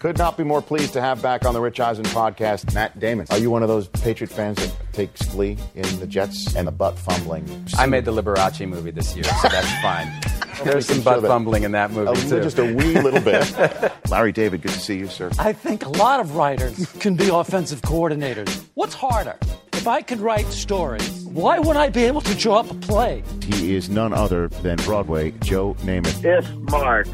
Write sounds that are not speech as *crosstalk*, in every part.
Could not be more pleased to have back on the Rich Eisen podcast Matt Damon. Are you one of those Patriot fans that takes glee in the Jets and the butt fumbling? I made the Liberace movie this year, so that's *laughs* fine. There's some butt fumbling in that movie, a, too. Just a wee little bit. *laughs* Larry David, good to see you, sir. I think a lot of writers *laughs* can be offensive coordinators. What's harder? If I could write stories, why wouldn't I be able to draw up a play? He is none other than Broadway Joe Namath. If Mark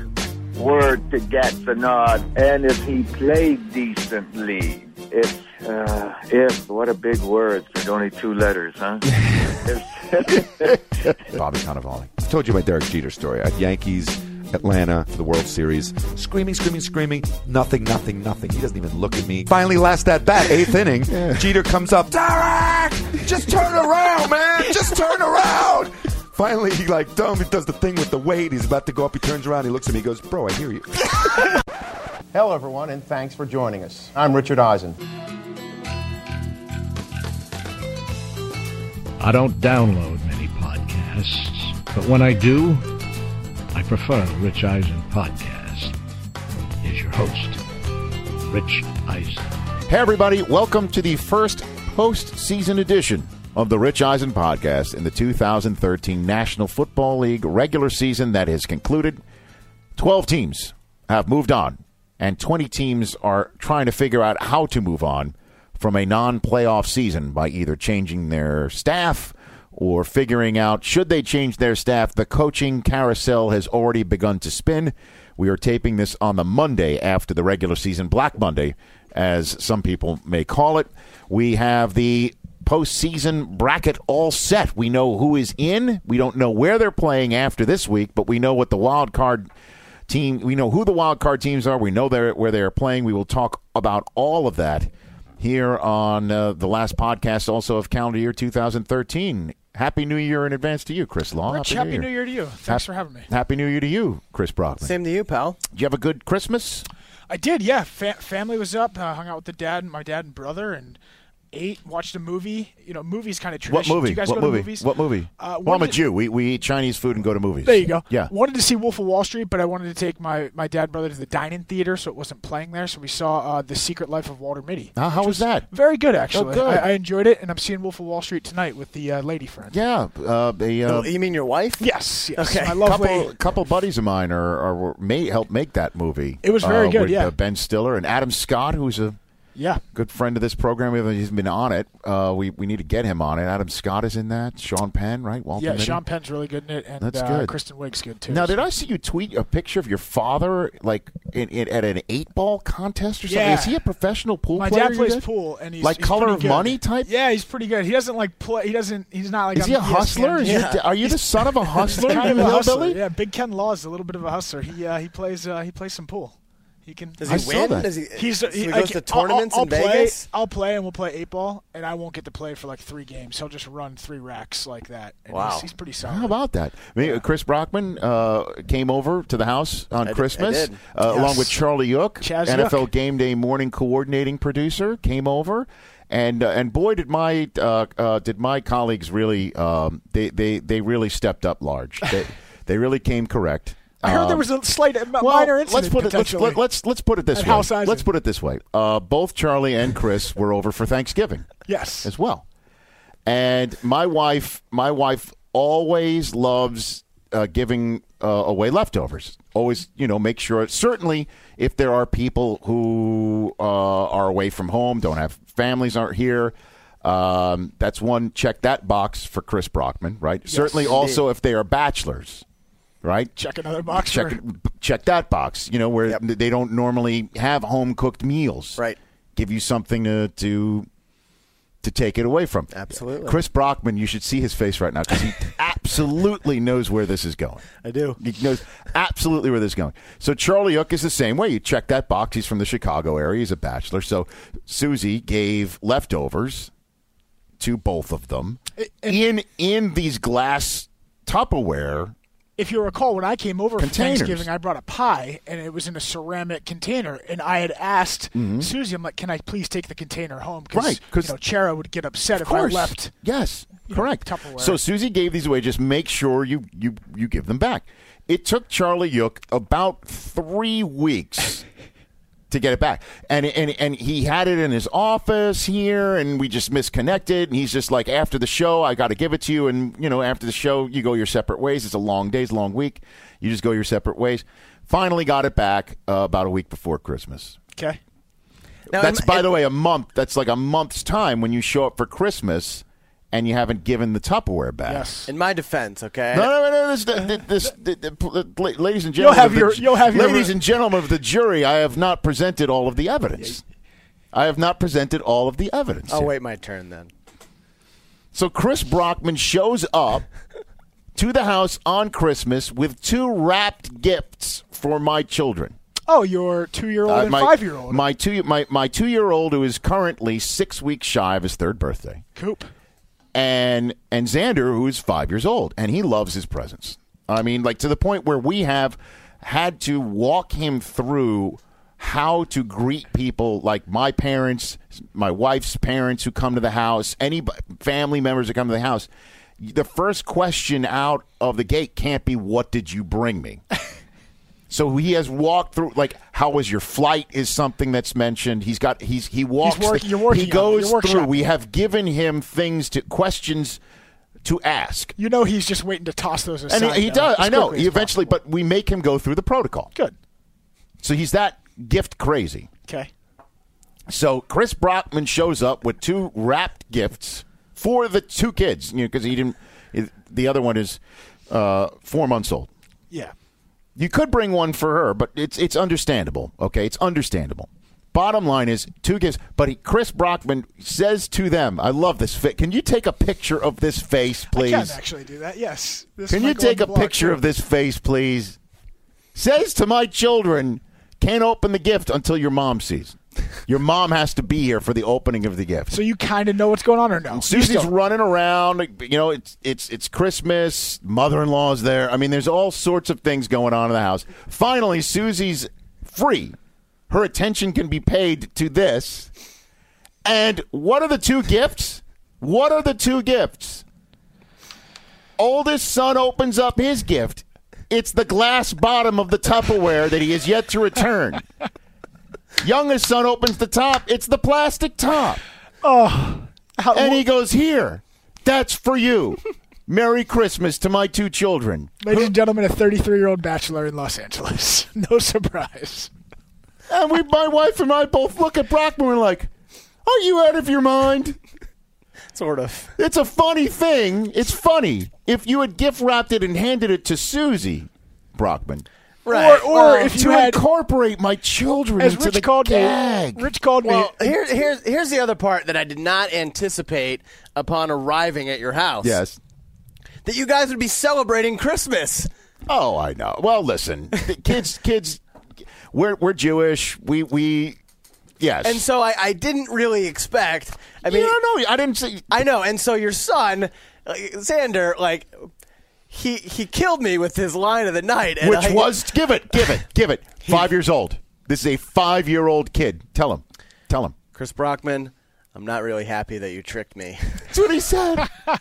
were to get the nod, and if he played decently, if, uh, if, what a big word for only two letters, huh? *laughs* Bobby Cannavale. I told you my Derek Jeter story at Yankees. Atlanta for the World Series. Screaming, screaming, screaming. Nothing, nothing, nothing. He doesn't even look at me. Finally, last at bat, eighth inning. Jeter comes up. Derek! Just turn around, man! Just turn around! Finally, he like dumb. He does the thing with the weight. He's about to go up. He turns around. He looks at me. He goes, "Bro, I hear you." *laughs* Hello, everyone, and thanks for joining us. I'm Richard Eisen. I don't download many podcasts, but when I do, I prefer the Rich Eisen podcast. Is your host, Rich Eisen. Hey, everybody, welcome to the first post-season edition of the Rich Eisen podcast in the 2013 National Football League regular season that has concluded. 12 teams have moved on, and 20 teams are trying to figure out how to move on from a non playoff season by either changing their staff or figuring out should they change their staff. The coaching carousel has already begun to spin. We are taping this on the Monday after the regular season, Black Monday, as some people may call it. We have the postseason bracket all set. We know who is in. We don't know where they're playing after this week, but we know what the wild card team. We know who the wild card teams are. We know they're, where they are playing. We will talk about all of that here on uh, the last podcast, also of calendar year 2013. Happy New Year in advance to you, Chris Long. Rich, happy, New, Year. to you. Thanks for having me. Happy New Year to you, Chris Brockman. Same to you, pal. Did you have a good Christmas? I did, yeah. Fa- family was up, uh, hung out with the dad, and my dad and brother, and ate, watched a movie. You know, movies kind of tradition. What movie? Do you guys what go movie? to movies? What movie? Uh, well, I'm a Jew. We, we eat Chinese food and go to movies. There you go. Yeah. Wanted to see Wolf of Wall Street, but I wanted to take my, my dad and brother to the dining theater, so it wasn't playing there. So we saw uh, The Secret Life of Walter Mitty. Ah, how which was that? Very good, actually. good. I, I enjoyed it, and I'm seeing Wolf of Wall Street tonight with the uh, lady friend. Yeah. Uh, a, uh, Oh, you mean your wife? Yes, yes. Okay. My lovely. couple couple buddies of mine are, are may help make that movie. It was very uh, good, with, yeah. uh, Ben Stiller and Adam Scott, who's a Yeah. good friend of this program. We haven't- He's been on it. Uh, we we need to get him on it. Adam Scott is in that. Sean Penn, right? Walter Yeah, Mitty? Sean Penn's really good in it, and That's uh, good. Kristen Wiig's good too. Now, did I see you tweet a picture of your father, like in, in, at an eight ball contest or something? Yeah. Is he a professional pool My player? dad plays pool, and he's Like he's color of good. money type? Yeah, he's pretty good. He doesn't like play. He doesn't. He's not like. Is he a hustler? Is your Yeah. da- are you the son of a *laughs* hustler? kind of a hustler. Yeah, Big Ken Law is a little bit of a hustler. He uh, he plays uh, he plays some pool. He can. Does I he saw win? that. Does he? He's so he, he I goes can- to tournaments I'll, I'll in play, Vegas. I'll play and we'll play eight ball, and I won't get to play for like three games. He'll just run three racks like that. And Wow. he's, he's pretty solid. How about that? I mean, Chris Brockman uh, came over to the house on I did- Christmas, I did. Uh, Yes. along with Charlie Yook, Chaz NFL Yook. Game Day morning coordinating producer, came over, and uh, and boy did my uh, uh, did my colleagues really um, they, they they really stepped up large. They, *laughs* they really came correct. I heard Um, there was a slight a well, minor incident. let's put it let's, let, let's let's put it this At way. House Eisen. Let's put it this way. Uh, both Charlie and Chris were over for Thanksgiving yes. as well. And my wife, my wife always loves uh, giving uh, away leftovers. Always, you know, make sure. Certainly, if there are people who uh, are away from home, don't have families, aren't here. Um, that's one. Check that box for Chris Brockman, right? Certainly, also if they are bachelors, right? Check another box. check for- check that box. You know where Yep. they don't normally have home cooked meals. Right. Give you something to to to take it away from. Absolutely. Chris Brockman, you should see his face right now because he *laughs* absolutely knows where this is going. I do. He knows absolutely where this is going. So Charlie Yook is the same way. You check that box. He's from the Chicago area. He's a bachelor. So Susie gave leftovers to both of them And- in in these glass Tupperware if you recall, when I came over Containers. for Thanksgiving, I brought a pie, and it was in a ceramic container. And I had asked Susie, I'm like, "Can I please take the container home?" Mm-hmm. Right, 'cause- you know, Chera would get upset if I left. Yes, know, correct. Tupperware. So Susie gave these away. Just make sure you you you give them back. It took Charlie Yook about three weeks to get it back. And and and he had it in his office here, and we just misconnected. And he's just like, after the show, I got to give it to you. And you know, after the show, you go your separate ways. It's a long day, it's a long week. You just go your separate ways. Finally, got it back uh, about a week before Christmas. Okay. Now, That's am- by the way a month. That's like a month's time when you show up for Christmas and you haven't given the Tupperware back. Yes. in my defense, okay. No, no, no, no. This, this, this, this, this, ladies and gentlemen, You'll gentlemen, have of the your- you'll have your- ladies and gentlemen of the jury. I have not presented all of the evidence. I have not presented all of the evidence. I'll here. wait my turn then. So Chris Brockman shows up to the house on Christmas with two wrapped gifts for my children. Oh, your two-year-old Uh, and my, five-year-old. My two my, my two year old who is currently six weeks shy of his third birthday. Coop. And and Xander, who is five years old, and he loves his presents. I mean, like to the point where we have had to walk him through how to greet people, like my parents, my wife's parents who come to the house, any family members that come to the house. The first question out of the gate can't be, "What did you bring me?" *laughs* So he has walked through like how was your flight is something that's mentioned. He's got he's he walks work- the- you're working he goes through. We have given him things to questions to ask. You know he's just waiting to toss those aside. And he, he does. I know. He eventually, possible. but we make him go through the protocol. Good. So he's that gift crazy. Okay. So Chris Brockman shows up with two wrapped gifts for the two kids, you know, because he didn't. The other one is uh, four months old. Yeah. You could bring one for her, but it's it's understandable. Okay, it's understandable. Bottom line is two gifts, but he, Chris Brockman says to them, "I love this fit. Can you take a picture of this face, please? I can actually do that. Yes. This Can you might go on take a picture too. of this face, please?" Says to my children, "Can't open the gift until your mom sees. Your mom has to be here for the opening of the gift." So you kind of know what's going on or no? Susie's running around. You know, it's it's it's Christmas. Mother-in-law's there. I mean, there's all sorts of things going on in the house. Finally, Susie's free. Her attention can be paid to this. And what are the two gifts? What are the two gifts? Oldest son opens up his gift. It's the glass bottom of the Tupperware that he has yet to return. Youngest son opens the top. It's the plastic top. Oh, how- And he goes, Here, that's for you. Merry Christmas to my two children. Ladies and gentlemen, a 33 year old bachelor in Los Angeles. *laughs* No surprise. And we, my wife and I both look at Brockman and we're like, Are you out of your mind? Sort of. It's a funny thing. It's funny. If you had gift wrapped it and handed it to Susie Brockman, Right. Or, or Well, if you to had, incorporate my children as into Rich the called gag. me, Rich called Well, me. here, here's here's the other part that I did not anticipate upon arriving at your house. yes. that you guys would be celebrating Christmas. Oh, I know. Well, listen, kids, kids, we're we're Jewish. We we, yes. And so I, I didn't really expect. I mean, no, no, I didn't say. I know. And so your son, uh, Xander, like he he killed me with his line of the night, and Which I- was give it, give it, give it. *laughs* Five years old. This is a five-year-old kid. Tell him, tell him. Chris Brockman. I'm not really happy that you tricked me. That's what he said. *laughs*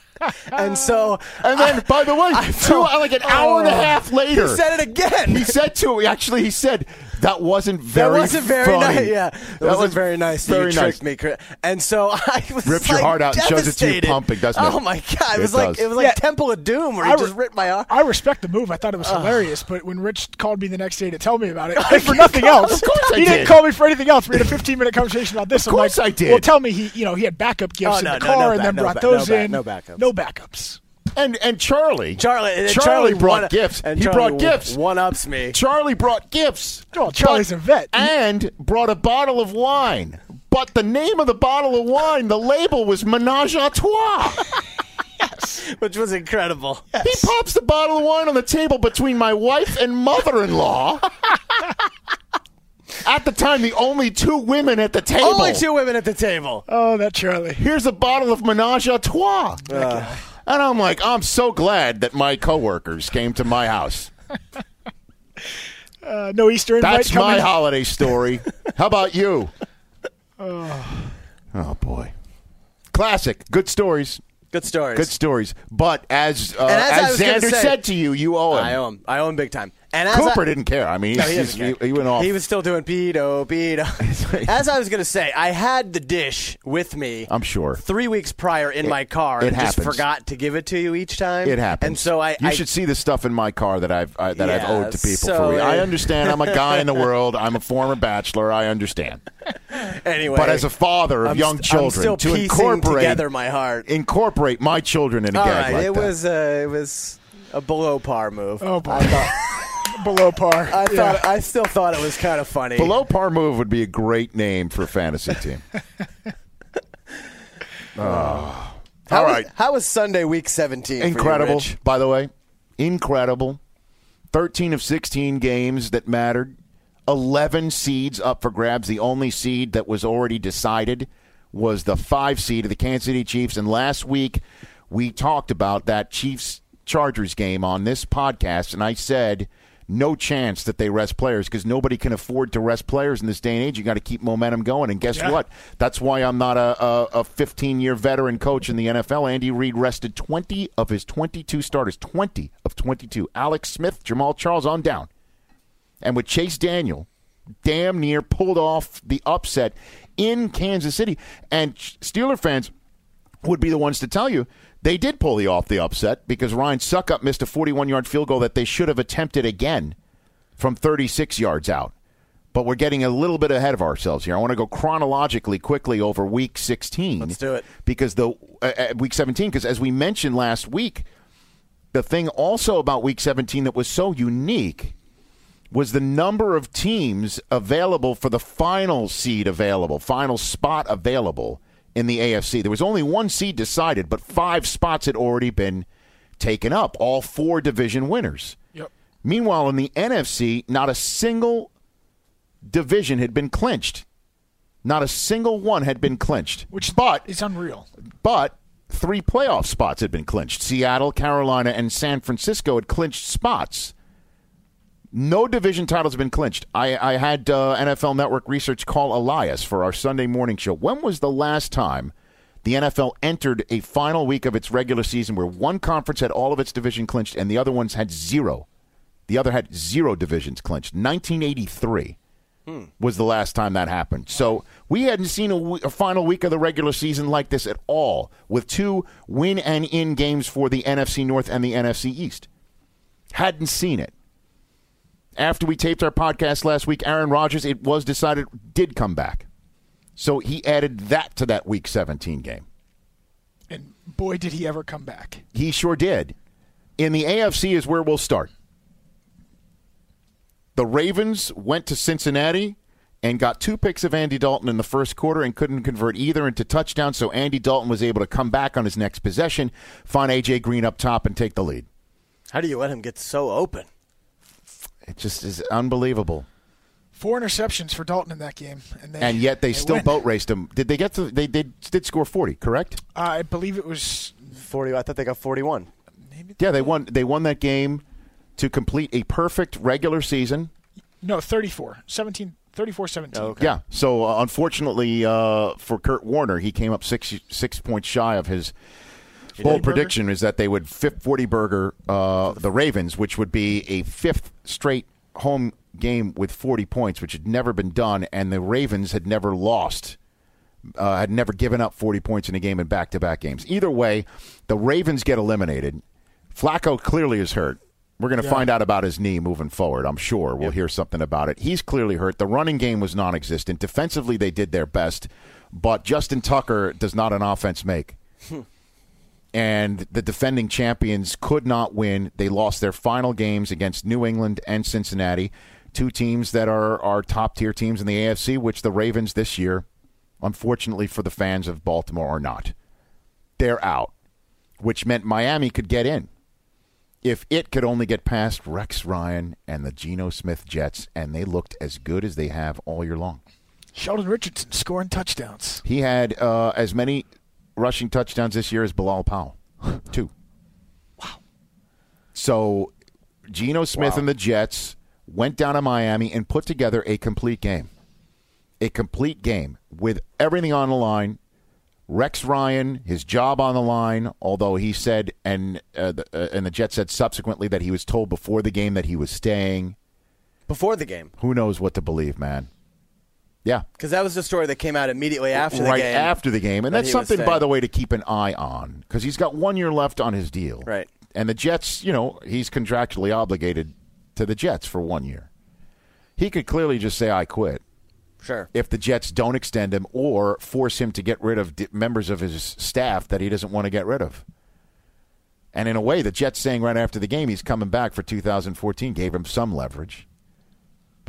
And so, And then, by the way, I two, felt- like an hour and a half later, he said it again. He said to actually, he said that wasn't very. that wasn't very funny. nice. Yeah, that, wasn't was very nice. that Very you nice. tricked me, And so *laughs* I was Rips your like, heart out and shows it to you devastated. pumping, doesn't it? Oh my god! It It was like it was like Yeah. Temple of Doom, where I he re- just ripped my arm. I respect the move. I thought it was hilarious, but when Rich called me the next day to tell me about it, *laughs* I and for nothing call- else, of course I he did. didn't call me for anything else. We had a *laughs* 15 minute conversation about this. Of I'm course like, I did. Well, tell me he, you know, he had backup gifts Oh, in no, the car no and then brought those in. no backups. No backups. And and Charlie, Charlie, uh, Charlie, brought one- gifts. And he Charlie brought gifts. One ups me. Charlie brought gifts. Oh, Charlie's But- a vet. And brought a bottle of wine. But the name of the bottle of wine, the label was Menage a Trois. *laughs* yes. which was incredible. He pops the bottle of wine on the table between my wife and mother-in-law. *laughs* At the time, the only two women at the table. Only two women at the table. Oh, that Charlie. Here's a bottle of Menage a Trois. And I'm like, I'm so glad that my coworkers came to my house. Uh, no Easter invite That's coming. my holiday story. How about you? *sighs* Oh boy, classic. Good stories. Good stories. Good stories. But as uh, as I as, Xander say- said to you, you owe him. I owe him. I owe him big time. And Cooper I- didn't care. I mean, No, he he, he went off. He was still doing pedo, pedo. *laughs* As I was going to say, I had the dish with me. I'm sure. Three weeks prior in my car, it and just forgot to give it to you each time. It happens. And so I, you I should see the stuff in my car that I've I, that I've owed to people so for. I understand. I'm a guy in the *laughs* world. I'm a former bachelor. I understand. anyway. But as a father of I'm young children, I'm still to incorporate together my heart. incorporate my children in a All gag right, like it that. was uh, it was a below par move. Oh boy, below par. I, Yeah. thought I still thought it was kind of funny. Below par move would be a great name for a fantasy team. Oh. *laughs* How All was- right. how was Sunday week 17? for you, Incredible, Rich? by the way. Incredible. 13 of 16 games that mattered. 11 seeds up for grabs. The only seed that was already decided was the five seed of the Kansas City Chiefs. And last week, we talked about that Chiefs Chargers game on this podcast, and I said no chance that they rest players because nobody can afford to rest players in this day and age. You got to keep momentum going. And guess Yeah. what? That's why I'm not a, a, a 15 year veteran coach in the NFL. Andy Reid rested 20 of his 22 starters, 20 of 22. Alex Smith, Jamaal Charles on down. And with Chase Daniel, damn near pulled off the upset in Kansas City. And Steeler fans would be the ones to tell you they did pull the off the upset because Ryan Succop missed a 41 yard field goal that they should have attempted again from 36 yards out. But we're getting a little bit ahead of ourselves here. I want to go chronologically quickly over week 16. Let's do it. Because the uh, uh, week 17 because as we mentioned last week, the thing also about week 17 that was so unique was the number of teams available for the final seed available, final spot available in the AFC. There was only one seed decided, but five spots had already been taken up, all four division winners. Yep. Meanwhile, in the NFC, not a single division had been clinched. Not a single one had been clinched. Which but It's unreal. but three playoff spots had been clinched. Seattle, Carolina, and San Francisco had clinched spots. No division titles have been clinched. I, I had uh, NFL Network research call Elias for our Sunday morning show. When was the last time the NFL entered a final week of its regular season where one conference had all of its division clinched and the other ones had zero? The other had zero divisions clinched. 1983 was the last time that happened. So we hadn't seen a, w- a final week of the regular season like this at all, with two win and in games for the NFC North and the NFC East. Hadn't seen it. After we taped our podcast last week, Aaron Rodgers, it was decided, did come back. So he added that to that Week 17 game. And boy, did he ever come back. He sure did. In the AFC is where we'll start. The Ravens went to Cincinnati and got two picks of Andy Dalton in the first quarter and couldn't convert either into touchdowns, so Andy Dalton was able to come back on his next possession, find A.J. Green up top, and take the lead. How do you let him get so open? It just is unbelievable. Four interceptions for Dalton in that game, and they And yet they, still win. boat raced him. Did they get to they, they did score 40, correct? Uh, I believe it was 40. I thought they got 41. Yeah, they won they won that game to complete a perfect regular season. no 34, 17, 34, 17. Okay. Yeah. So uh, unfortunately uh, for Kurt Warner, he came up six six points shy of his bold burger? prediction is that they would fifth forty burger uh, the Ravens, which would be a fifth straight home game with forty points, which had never been done, and the Ravens had never lost. Uh, had never given up 40 points in a game in back-to-back games. Either way, the Ravens get eliminated. Flacco clearly is hurt. We're going to find out about his knee moving forward. I'm sure we'll hear something about it. He's clearly hurt. The running game was non-existent. Defensively, they did their best, but Justin Tucker does not an offense make. And the defending champions could not win. They lost their final games against New England and Cincinnati, two teams that are are top tier teams in the AFC, which the Ravens this year, unfortunately for the fans of Baltimore, are not. They're out, which meant Miami could get in. If it could only get past Rex Ryan and the Geno Smith Jets, and they looked as good as they have all year long. Sheldon Richardson scoring touchdowns. He had uh, as many rushing touchdowns this year is Bilal Powell. *laughs* Two. Wow. So Geno Smith and the Jets went down to Miami and put together a complete game. A complete game with everything on the line. Rex Ryan, his job on the line, although he said, and uh, the, uh, and the Jets said subsequently that he was told before the game that he was staying. Before the game. Who knows what to believe, man? Yeah. Because that was the story that came out immediately after the right game. after the game. And that that's something, by the way, to keep an eye on because he's got one year left on his deal. Right. And the Jets, you know, he's contractually obligated to the Jets for one year. He could clearly just say, I quit. Sure. if the Jets don't extend him or force him to get rid of d- members of his staff that he doesn't want to get rid of. And in a way, the Jets saying right after the game he's coming back for 2014 gave him some leverage.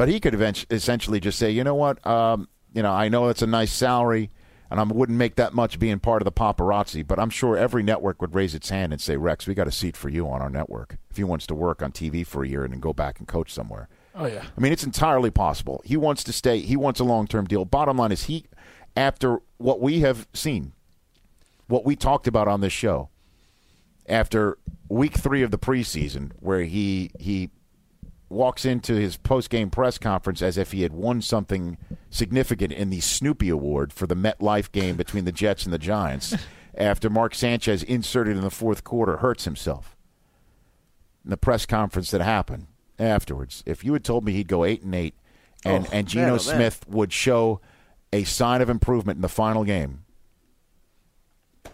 But he could eventually, essentially just say, you know what, um, you know, I know it's a nice salary, and I wouldn't make that much being part of the paparazzi, but I'm sure every network would raise its hand and say, Rex, we got a seat for you on our network if he wants to work on TV for a year and then go back and coach somewhere. Oh yeah. I mean, it's entirely possible. He wants to stay. He wants a long term deal. Bottom line is, he, after what we have seen, what we talked about on this show, after week three of the preseason, where he he walks into his post game press conference as if he had won something significant in the Snoopy Award for the MetLife game between the Jets and the Giants, *laughs* after Mark Sanchez inserted in the fourth quarter hurts himself. In the press conference that happened afterwards, if you had told me he'd go eight and eight, and Oh, and Geno oh. Smith would show a sign of improvement in the final game.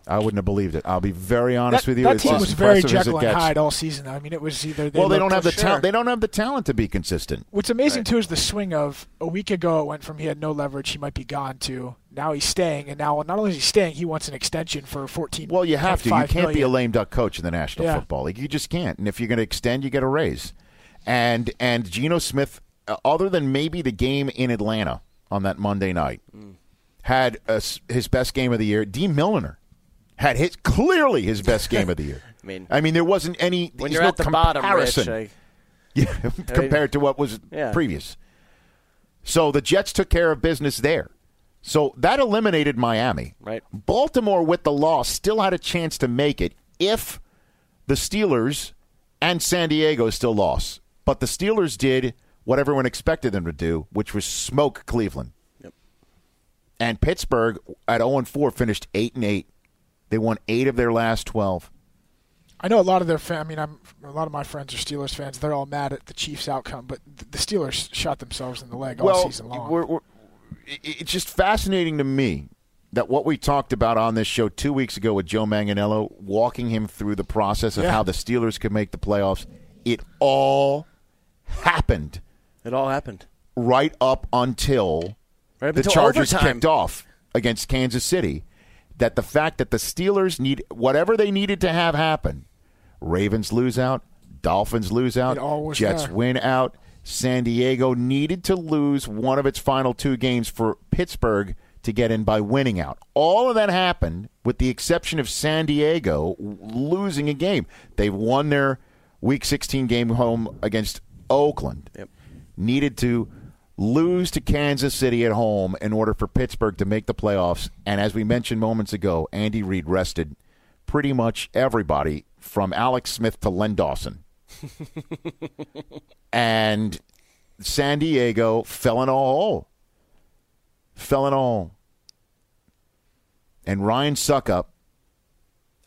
I wouldn't have believed it. I'll be very honest That, with you. that It's team was very impressive Jekyll and. Hyde all season. I mean, it was either they Well, they don't have the sure. talent. They don't have the talent to be consistent. What's amazing too is the swing of a week ago. It went from he had no leverage, he might be gone, to now he's staying, and now not only is he staying, he wants an extension for fourteen. Well, you have to. You can't be a lame duck coach in the National Yeah. Football League. You just can't. And if you're going to extend, you get a raise. And and Geno Smith, uh, other than maybe the game in Atlanta on that Monday night, had a s his best game of the year. Dee Milliner had his clearly his best game of the year. *laughs* I mean- I mean, there wasn't any. When you're no at the bottom, comparison. Rich, *laughs* Yeah, compared to what was Yeah. previous. So the Jets took care of business there. So that eliminated Miami. Right. Baltimore, with the loss, still had a chance to make it if the Steelers and San Diego still lost. But the Steelers did what everyone expected them to do, which was smoke Cleveland. Yep. And Pittsburgh at 0 4 finished 8 and 8. They won 8 of their last 12. I know a lot of their. Fa- I mean, I'm a lot of my friends are Steelers fans. They're all mad at the Chiefs' outcome, but the Steelers shot themselves in the leg all well, season long. We're, we're, it's just fascinating to me that what we talked about on this show two weeks ago with Joe Manganiello, walking him through the process of Yeah. how the Steelers could make the playoffs, it all happened It all happened. right up until Right up the until Chargers overtime. kicked off against Kansas City. That the fact that the Steelers need whatever they needed to have happen, Ravens lose out, Dolphins lose out, It all was Jets there. win out. San Diego needed to lose one of its final two games for Pittsburgh to get in by winning out. All of that happened with the exception of San Diego losing a game. They won their Week 16 game home against Oakland. Yep. Needed to lose to Kansas City at home in order for Pittsburgh to make the playoffs. And as we mentioned moments ago, Andy Reid rested pretty much everybody from Alex Smith to Len Dawson. *laughs* and San Diego fell in a hole. Fell in a hole. And Ryan Succop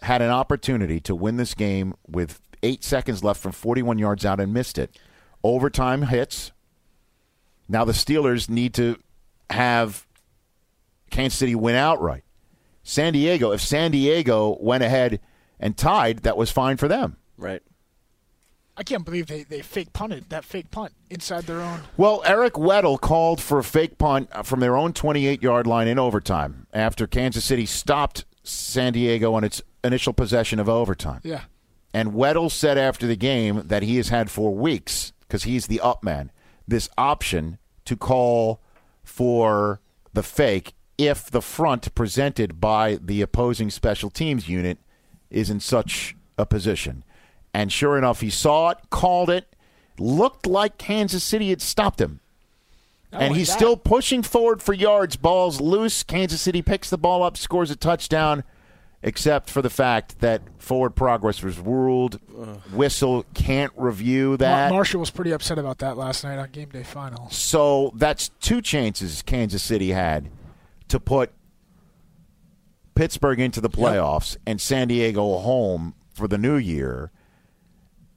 had an opportunity to win this game with eight seconds left from 41 yards out and missed it. Overtime hits. Now the Steelers need to have Kansas City win outright. San Diego, if San Diego went ahead and tied, that was fine for them. Right. I can't believe they, they fake punted that fake punt inside their own. Well, Eric Weddle called for a fake punt from their own 28 yard line in overtime after Kansas City stopped San Diego on its initial possession of overtime. Yeah. And Weddle said after the game that he has had for weeks, because he's the up man, this option to call for the fake if the front presented by the opposing special teams unit is in such a position. And sure enough, he saw it, called it, looked like Kansas City had stopped him. Not and he's that, still pushing forward for yards. Ball's loose. Kansas City picks the ball up, scores a touchdown, except for the fact that forward progress was ruled. Whistle can't review Mar- that. Marshall was pretty upset about that last night on game day final. So that's two chances Kansas City had to put Pittsburgh into the playoffs and San Diego home for the new year.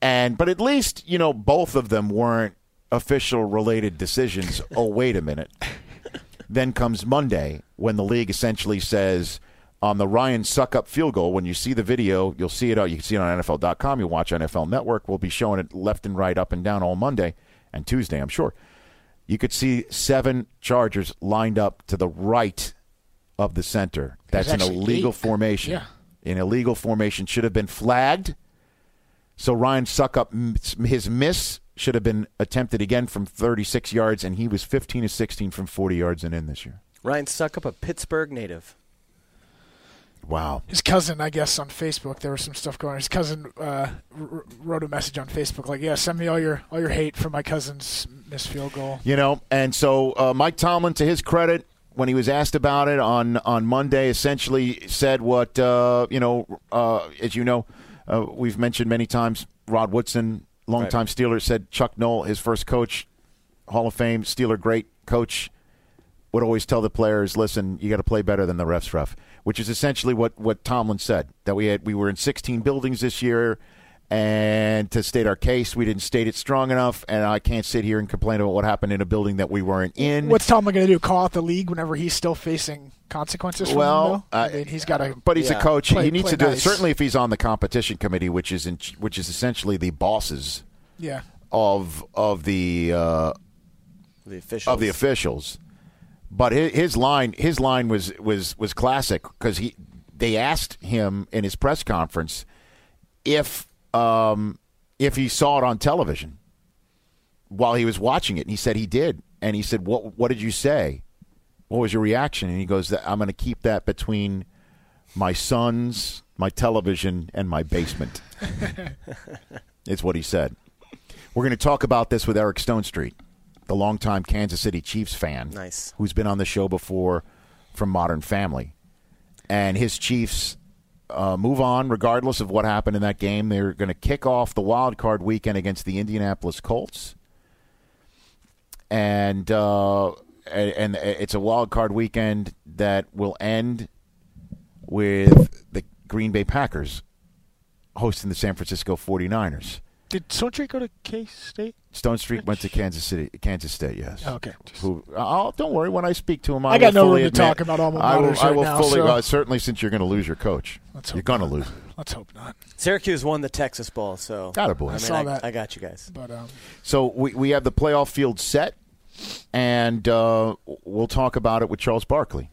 And but at least, you know, both of them weren't official related decisions. *laughs* oh, wait a minute. then comes Monday when the league essentially says on the Ryan Succop field goal, when you see the video, you'll see it. You can see it on NFL.com. You'll watch NFL Network. We'll be showing it left and right, up and down all Monday and Tuesday, I'm sure. You could see seven Chargers lined up to the right of the center. That's an illegal eight. formation. Yeah. An illegal formation should have been flagged. So Ryan Succop, his miss should have been attempted again from 36 yards, and he was 15 to 16 from 40 yards and in this year. Ryan Succop a Pittsburgh native. Wow. His cousin, I guess, on Facebook, there was some stuff going. on. His cousin uh, r- wrote a message on Facebook like, "Yeah, send me all your all your hate for my cousin's missed field goal." You know, and so uh, Mike Tomlin, to his credit, when he was asked about it on on Monday, essentially said what uh, you know, uh, as you know, uh, we've mentioned many times. Rod Woodson, longtime Steeler, said Chuck Noll, his first coach, Hall of Fame Steeler great coach, would always tell the players, "Listen, you got to play better than the refs ref," which is essentially what what Tomlin said. That we had we were in 16 buildings this year. And to state our case, we didn't state it strong enough, and I can't sit here and complain about what happened in a building that we weren't in. What's Tomlin going to do? Call out the league whenever he's still facing consequences? From Well, them, though? I uh, mean, he's got to. But he's a coach. Play- he needs to do it. Certainly, if he's on the competition committee, which is in, which is essentially the bosses Yeah. of of the uh, The officials. of the officials. But his, his line his line was was was classic because he they asked him in his press conference if um, if he saw it on television while he was watching it, and he said he did. And he said, "What what did you say? What was your reaction?" And he goes, "I'm going to keep that between my sons, my television, and my basement." *laughs* it's what he said. We're going to talk about this with Eric Stonestreet, the longtime Kansas City Chiefs fan. Nice. Who's been on the show before from Modern Family. And his Chiefs uh, move on regardless of what happened in that game. They're going to kick off the wild card weekend against the Indianapolis Colts. And, uh, and, and it's a wild card weekend that will end with the Green Bay Packers hosting the San Francisco 49ers. Did Stonestreet go to K State? Stonestreet went to Kansas City, Kansas State. Yes. Okay. Just- Who? Oh, don't worry. When I speak to him, I, I got no fully room to admit- talk about alma I will, maters I will now, fully. so- uh, certainly, since you're going to lose your coach, Let's you're going to lose. Let's hope not. Syracuse won the Texas Bowl, so Attaboy. I, mean, saw I, that. I got you guys. But um, So we we have the playoff field set, and uh, we'll talk about it with Charles Barkley.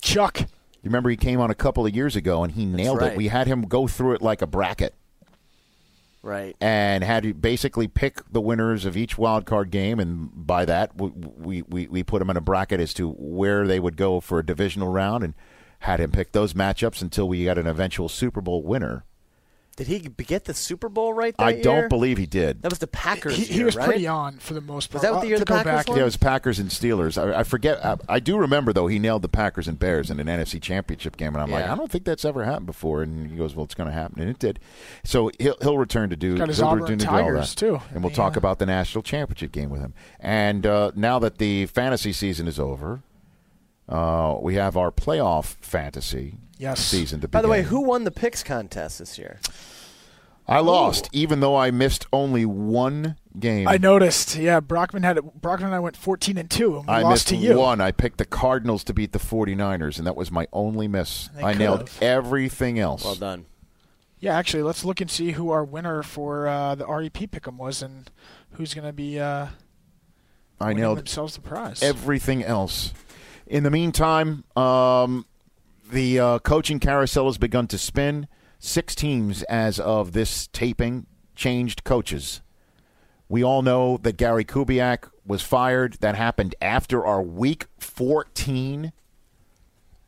Chuck, You remember he came on a couple of years ago and he nailed right. it. We had him go through it like a bracket. Right. and had to basically pick the winners of each wild card game, and by that we, we, we, put them in a bracket as to where they would go for a divisional round, and had him pick those matchups until we got an eventual Super Bowl winner. Did he get the Super Bowl right that I year? don't believe he did. That was the Packers he, he year, was right? pretty on for the most part. Was that what the year have the Packers back. won? Yeah, it was Packers and Steelers. I, I forget. I, I do remember though he nailed the Packers and Bears in an NFC Championship game, and I'm like, I don't think that's ever happened before. And he goes, Well, it's going to happen, and it did. So he'll he'll return to do. Got his he'll Auburn return all Tigers, that. too. and we'll Yeah. talk about the national championship game with him. And uh, now that the fantasy season is over, uh, we have our playoff fantasy Yes. season to By the way, who won the picks contest this year? I lost, even though I missed only one game. I noticed. Yeah, Brockman had Brockman and I went 14 and two. And we I lost missed to you. one. I picked the Cardinals to beat the 49ers, and that was my only miss. They I nailed could've. everything else. Well done. Yeah, actually, let's look and see who our winner for uh, the REP pick'em was, and who's going to be uh, I winning nailed themselves the prize. everything else. In the meantime, um, the uh, coaching carousel has begun to spin. Six teams, as of this taping, changed coaches. We all know that Gary Kubiak was fired. That happened after our Week 14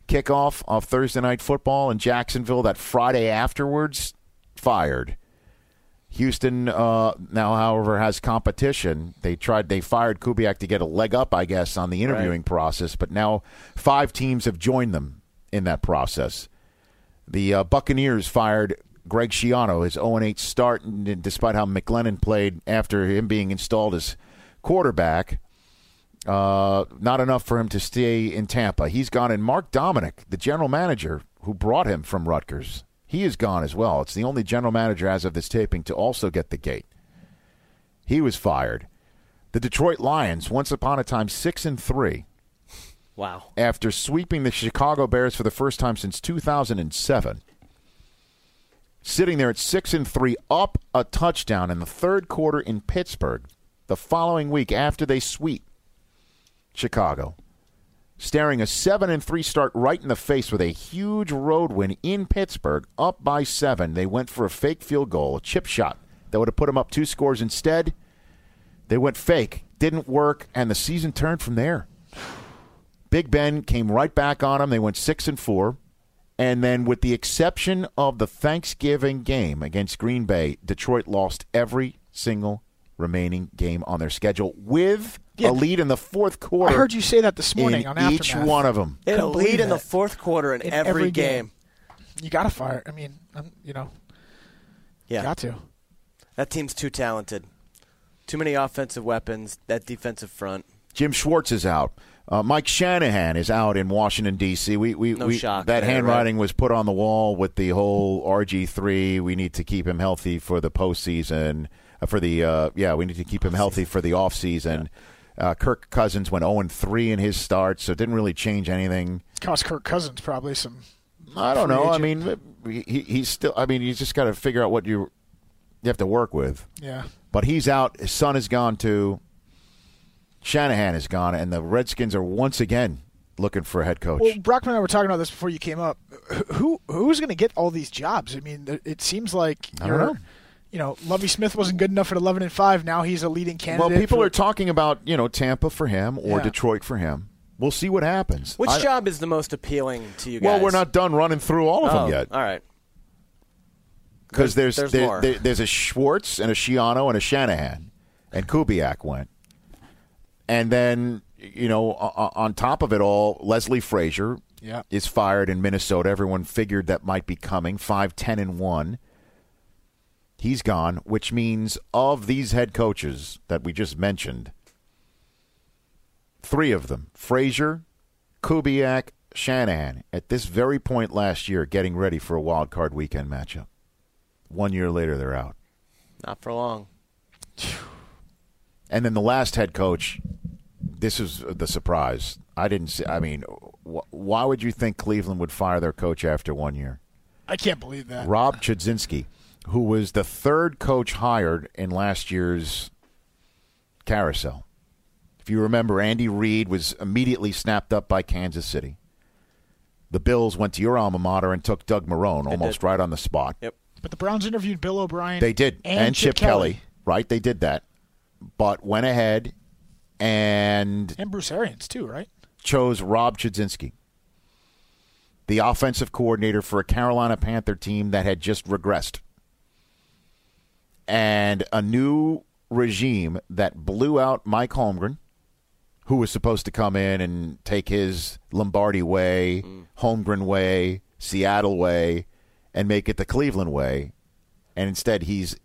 kickoff of Thursday Night Football in Jacksonville. That Friday afterwards, fired. Houston uh, now, however, has competition. They tried, they fired Kubiak to get a leg up, I guess, on the interviewing process. But now five teams have joined them in that process. The uh, Buccaneers fired Greg Schiano, his 0 8 start, and despite how Mike Glennon played after him being installed as quarterback. Uh, not enough for him to stay in Tampa. He's gone, and Mark Dominik, the general manager, who brought him from Rutgers, he is gone as well. It's the only general manager as of this taping to also get the gate. He was fired. The Detroit Lions, once upon a time six and three, Wow. after sweeping the Chicago Bears for the first time since 2007. Sitting there at 6 and 3 up a touchdown in the third quarter in Pittsburgh the following week after they sweep Chicago. Staring a 7 and 3 start right in the face with a huge road win in Pittsburgh up by 7. They went for a fake field goal, a chip shot that would have put them up two scores instead. They went fake, didn't work, and the season turned from there. Big Ben came right back on them. They went six and four, and then with the exception of the Thanksgiving game against Green Bay, Detroit lost every single remaining game on their schedule with Yeah. a lead in the fourth quarter. I heard you say that this morning in on each Aftermath. one of them. They had a lead believe in the fourth quarter in, In every, every game. game. You got to fire. I mean, um, you know, Yeah. got to. That team's too talented. Too many offensive weapons. That defensive front. Jim Schwartz is out. Uh, Mike Shanahan is out in Washington D.C. We we, No we shock that there, handwriting was put on the wall with the whole RG three. We need to keep him healthy for the postseason. Uh, for the uh, yeah, we need to keep him healthy for the off season. Uh, Kirk Cousins went zero and three in his start, so it didn't really change anything. Cost Kirk Cousins probably some. I don't free know. I mean, he, he's still. I mean, you just got to figure out what you you have to work with. Yeah. But he's out. His son is gone too. Shanahan is gone, and the Redskins are once again looking for a head coach. Well, Brockman and I were talking about this before you came up. Who who's going to get all these jobs? I mean, it seems like I don't you're, know. you know, Lovie Smith wasn't good enough at 11 and 5. Now he's a leading candidate. Well, people for- are talking about you know Tampa for him or Yeah. Detroit for him. We'll see what happens. Which I- job is the most appealing to you guys? Well, we're not done running through all of oh, them yet All right. because there's there's there- more. there- there's a Schwartz and a Schiano and a Shanahan, and Kubiak went, and then you know o- o- on top of it all, Leslie Frazier Yeah. is fired in Minnesota. Everyone figured that might be coming. Five, ten, and one. He's gone, which means of these head coaches that we just mentioned, three of them, Frazier, Kubiak, Shanahan, at this very point last year, getting ready for a wild card weekend matchup. One year later, they're out. Not for long. And then the last head coach, this is the surprise. I didn't see. I mean, wh- why would you think Cleveland would fire their coach after one year? I can't believe that. Rob Chudzinski, who was the third coach hired in last year's carousel. If you remember, Andy Reid was immediately snapped up by Kansas City. The Bills went to your alma mater and took Doug Marrone almost right on the spot. Yep. But the Browns interviewed Bill O'Brien. They did, and, Chip, Kelly. right? They did that, but went ahead and and Bruce Arians too, right? chose Rob Chudzinski, the offensive coordinator for a Carolina Panther team that had just regressed, and a new regime that blew out Mike Holmgren, who was supposed to come in and take his Lombardi way, mm. Holmgren way, Seattle way, and make it the Cleveland way, and instead he's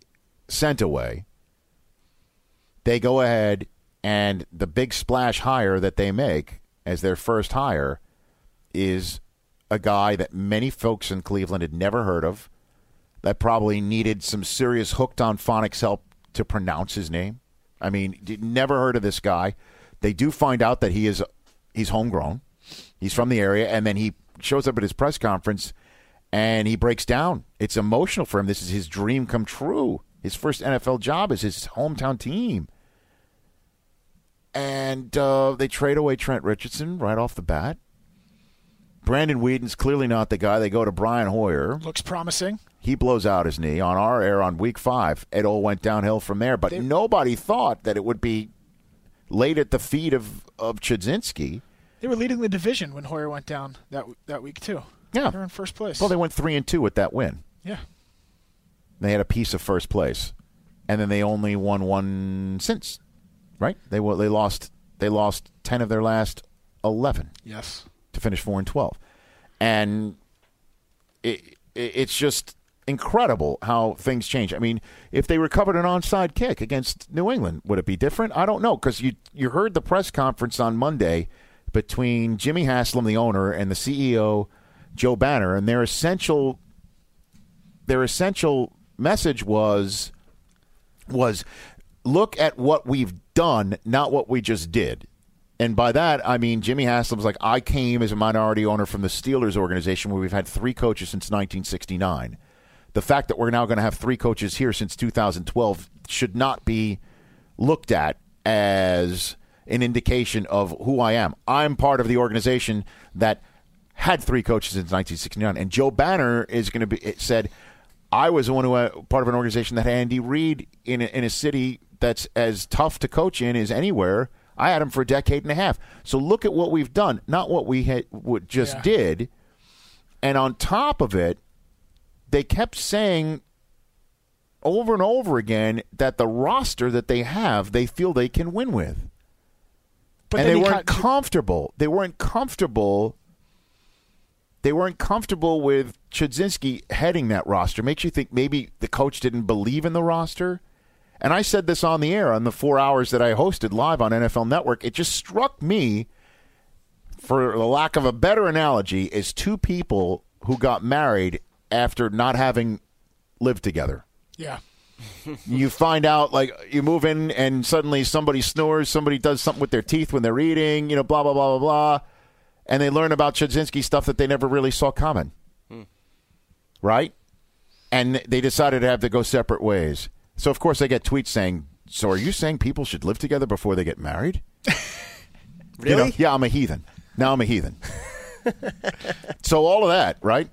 sent away. They go ahead and the big splash hire that they make as their first hire is a guy that many folks in Cleveland had never heard of, that probably needed some serious hooked on phonics help to pronounce his name. I mean, never heard of this guy. They do find out that he is he's homegrown. He's from the area, and then he shows up at his press conference and he breaks down. It's emotional for him. This is his dream come true. His first NFL job is his hometown team. And uh, they trade away Trent Richardson right off the bat. Brandon Weeden's clearly not the guy. They go to Brian Hoyer. Looks promising. He blows out his knee on our air on week five. It all went downhill from there. But They- nobody thought that it would be laid at the feet of, of Chudzinski. They were leading the division when Hoyer went down that that week too. Yeah. They're in first place. Well, they went three and two with that win. yeah. They had a piece of first place, and then they only won one since. Right? They they lost they lost ten of their last eleven Yes. to finish four and twelve, and it, it, it's just incredible how things change. I mean, if they recovered an onside kick against New England, would it be different? I don't know because you you heard the press conference on Monday between Jimmy Haslam, the owner, and the CEO Joe Banner, and their essential their essential message was was look at what we've done, not what we just did. And by that, I mean Jimmy Haslam's like, I came as a minority owner from the Steelers organization where we've had three coaches since 1969. The fact that we're now going to have three coaches here since 2012 should not be looked at as an indication of who I am. I'm part of the organization that had three coaches since 1969. And Joe Banner is going to be it said, I was the one who uh, part of an organization that had Andy Reid in a, in a city that's as tough to coach in as anywhere. I had him for a decade and a half. So look at what we've done, not what we had, what just Yeah. did. And on top of it, they kept saying over and over again that the roster that they have, they feel they can win with. But and they weren't comfortable. They weren't comfortable. They weren't comfortable with Chudzinski heading that roster. Makes you think maybe the coach didn't believe in the roster. And I said this on the air on the four hours that I hosted live on NFL Network. It just struck me, for the lack of a better analogy, as two people who got married after not having lived together yeah. *laughs* you find out like you move in and suddenly somebody snores, somebody does something with their teeth when they're eating, you know, blah blah blah blah blah, and they learn about Chudzinski stuff that they never really saw coming, hmm. right? And they decided to have to go separate ways. So of course I get tweets saying, "So are you saying people should live together before they get married?" *laughs* You know, Really? yeah, I'm a heathen. Now I'm a heathen. *laughs* so all of that, right,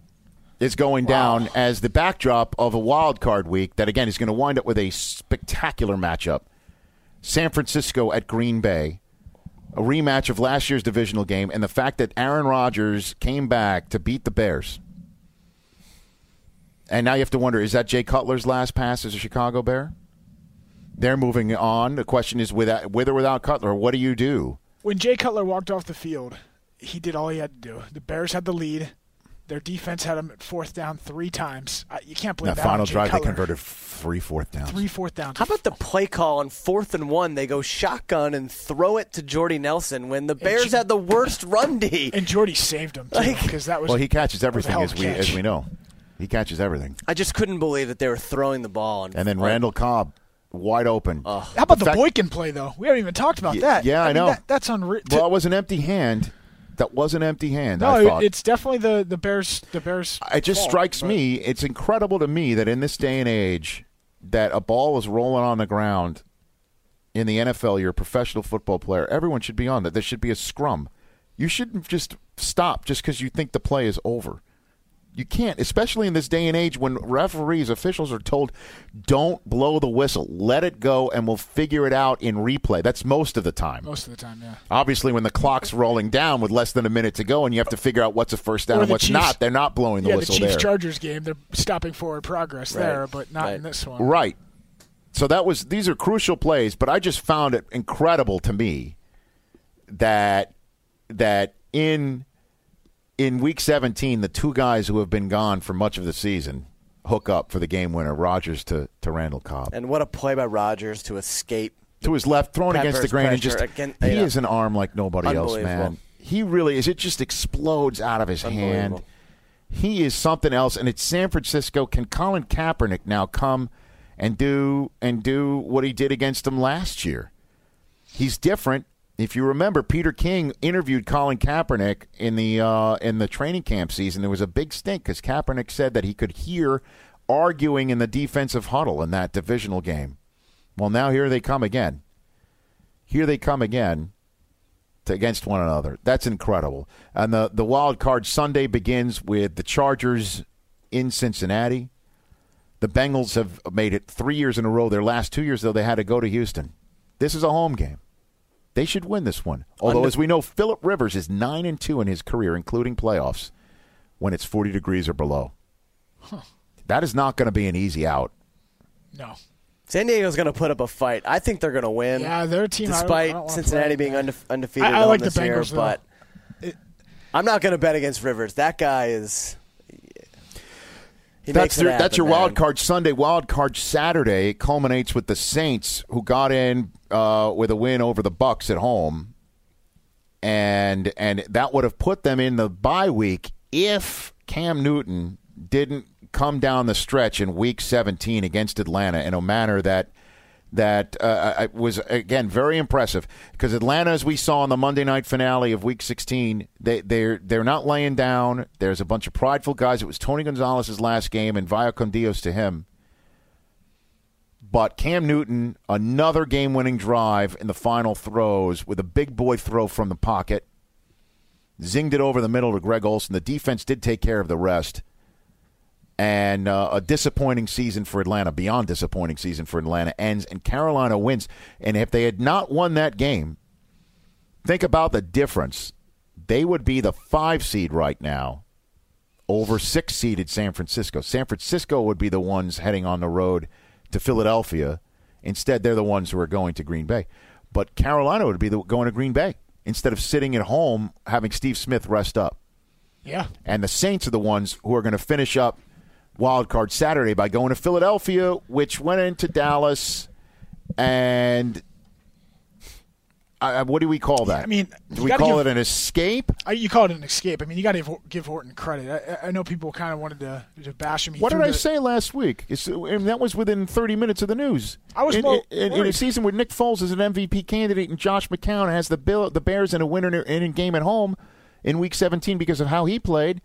is going down as the backdrop of a wild card week that again is going to wind up with a spectacular matchup. San Francisco at Green Bay, a rematch of last year's divisional game, and the fact that Aaron Rodgers came back to beat the Bears. And now you have to wonder: Is that Jay Cutler's last pass as a Chicago Bear? They're moving on. The question is, with, with or without Cutler, what do you do? When Jay Cutler walked off the field, he did all he had to do. The Bears had the lead. Their defense had them at fourth down three times. I, you can't believe That that. final on Jay drive, they converted three fourth downs. three fourth downs. How about the play call on fourth and one? They go shotgun and throw it to Jordy Nelson when the Bears J- had the worst run D. *laughs* And Jordy saved him too Like- because that was Well, he catches everything as we of a as we know. He catches everything. I just couldn't believe that they were throwing the ball. And, And then Randall Cobb, wide open. How about the, fact- Boykin play though? We haven't even talked about Y- that. yeah, I mean, know. That, that's unreal. Well, it was an empty hand. That was an empty hand. I no, thought. it's definitely the the Bears. The Bears. it just fault, strikes but- me. It's incredible to me that in this day and age, that a ball is rolling on the ground in the NFL. You're a professional football player. Everyone should be on that. There should be a scrum. You shouldn't just stop just because you think the play is over. You can't, especially in this day and age when referees, officials are told, don't blow the whistle. Let it go, and we'll figure it out in replay. That's most of the time. Most of the time, yeah. Obviously, when the clock's rolling down with less than a minute to go, and you have to figure out what's a first down Or and the what's Chiefs- not, they're not blowing the yeah, the whistle Chiefs there. Chargers game, they're stopping forward progress Right. there, but not in this one. Right. So that was these are crucial plays, but I just found it incredible to me that that in in week 17 the two guys who have been gone for much of the season hook up for the game winner Rodgers to to Randall Cobb. And what a play by Rodgers to escape. to his left, thrown against the grain, and just again- he yeah. is an arm like nobody else, man. He really is. It just explodes out of his hand. He is something else, and it's San Francisco. Can Colin Kaepernick now come and do and do what he did against them last year? He's different. If you remember, Peter King interviewed Colin Kaepernick in the uh, in the training camp season. There was a big stink because Kaepernick said that he could hear arguing in the defensive huddle in that divisional game. Well, now here they come again. Here they come again to, against one another. That's incredible. And the the wild card Sunday begins with the Chargers in Cincinnati. The Bengals have made it three years in a row. Their last two years, though, they had to go to Houston. This is a home game. They should win this one. Although, Unde- as we know, Philip Rivers is nine and two in his career, including playoffs, when it's forty degrees or below. That is not going to be an easy out. No. San Diego's going to put up a fight. I think they're going to win. Yeah, their team. I don't- despite I don't Cincinnati being them. unde- undefeated I- I at home like the this year, Bengals, though. but I'm not going to bet against Rivers. That guy is. He that's their, happen, that's your man. wild card Sunday. Wild card Saturday culminates with the Saints, who got in uh, with a win over the Bucks at home, and and that would have put them in the bye week if Cam Newton didn't come down the stretch in Week 17 against Atlanta in a manner that that uh, was again very impressive because Atlanta, as we saw in the Monday night finale of Week 16, they they're they're not laying down. There's a bunch of prideful guys. It was Tony Gonzalez's last game, and via con Dios to him. But Cam Newton, another game-winning drive in the final throws with a big boy throw from the pocket, zinged it over the middle to Greg Olsen. The defense did take care of the rest and uh, a disappointing season for Atlanta, beyond disappointing season for Atlanta ends, and Carolina wins. And if they had not won that game, think about the difference. They would be the five seed right now over six seeded San Francisco. San Francisco would be the ones heading on the road to Philadelphia. Instead, they're the ones who are going to Green Bay. But Carolina would be the, going to Green Bay instead of sitting at home having Steve Smith rest up. Yeah. And the Saints are the ones who are going to finish up wild card Saturday by going to Philadelphia, which went into Dallas, and uh, what do we call that? I mean, do we call give, it an escape? Uh, you call it an escape. I mean, you got to give Orton credit. I, I know people kind of wanted to, to bash him. He what did I say last week? It's, and that was within 30 minutes of the news. I was in, more in, in, a season where Nick Foles is an MVP candidate and Josh McCown has the Bill, the Bears in a winner in a game at home in Week 17 because of how he played.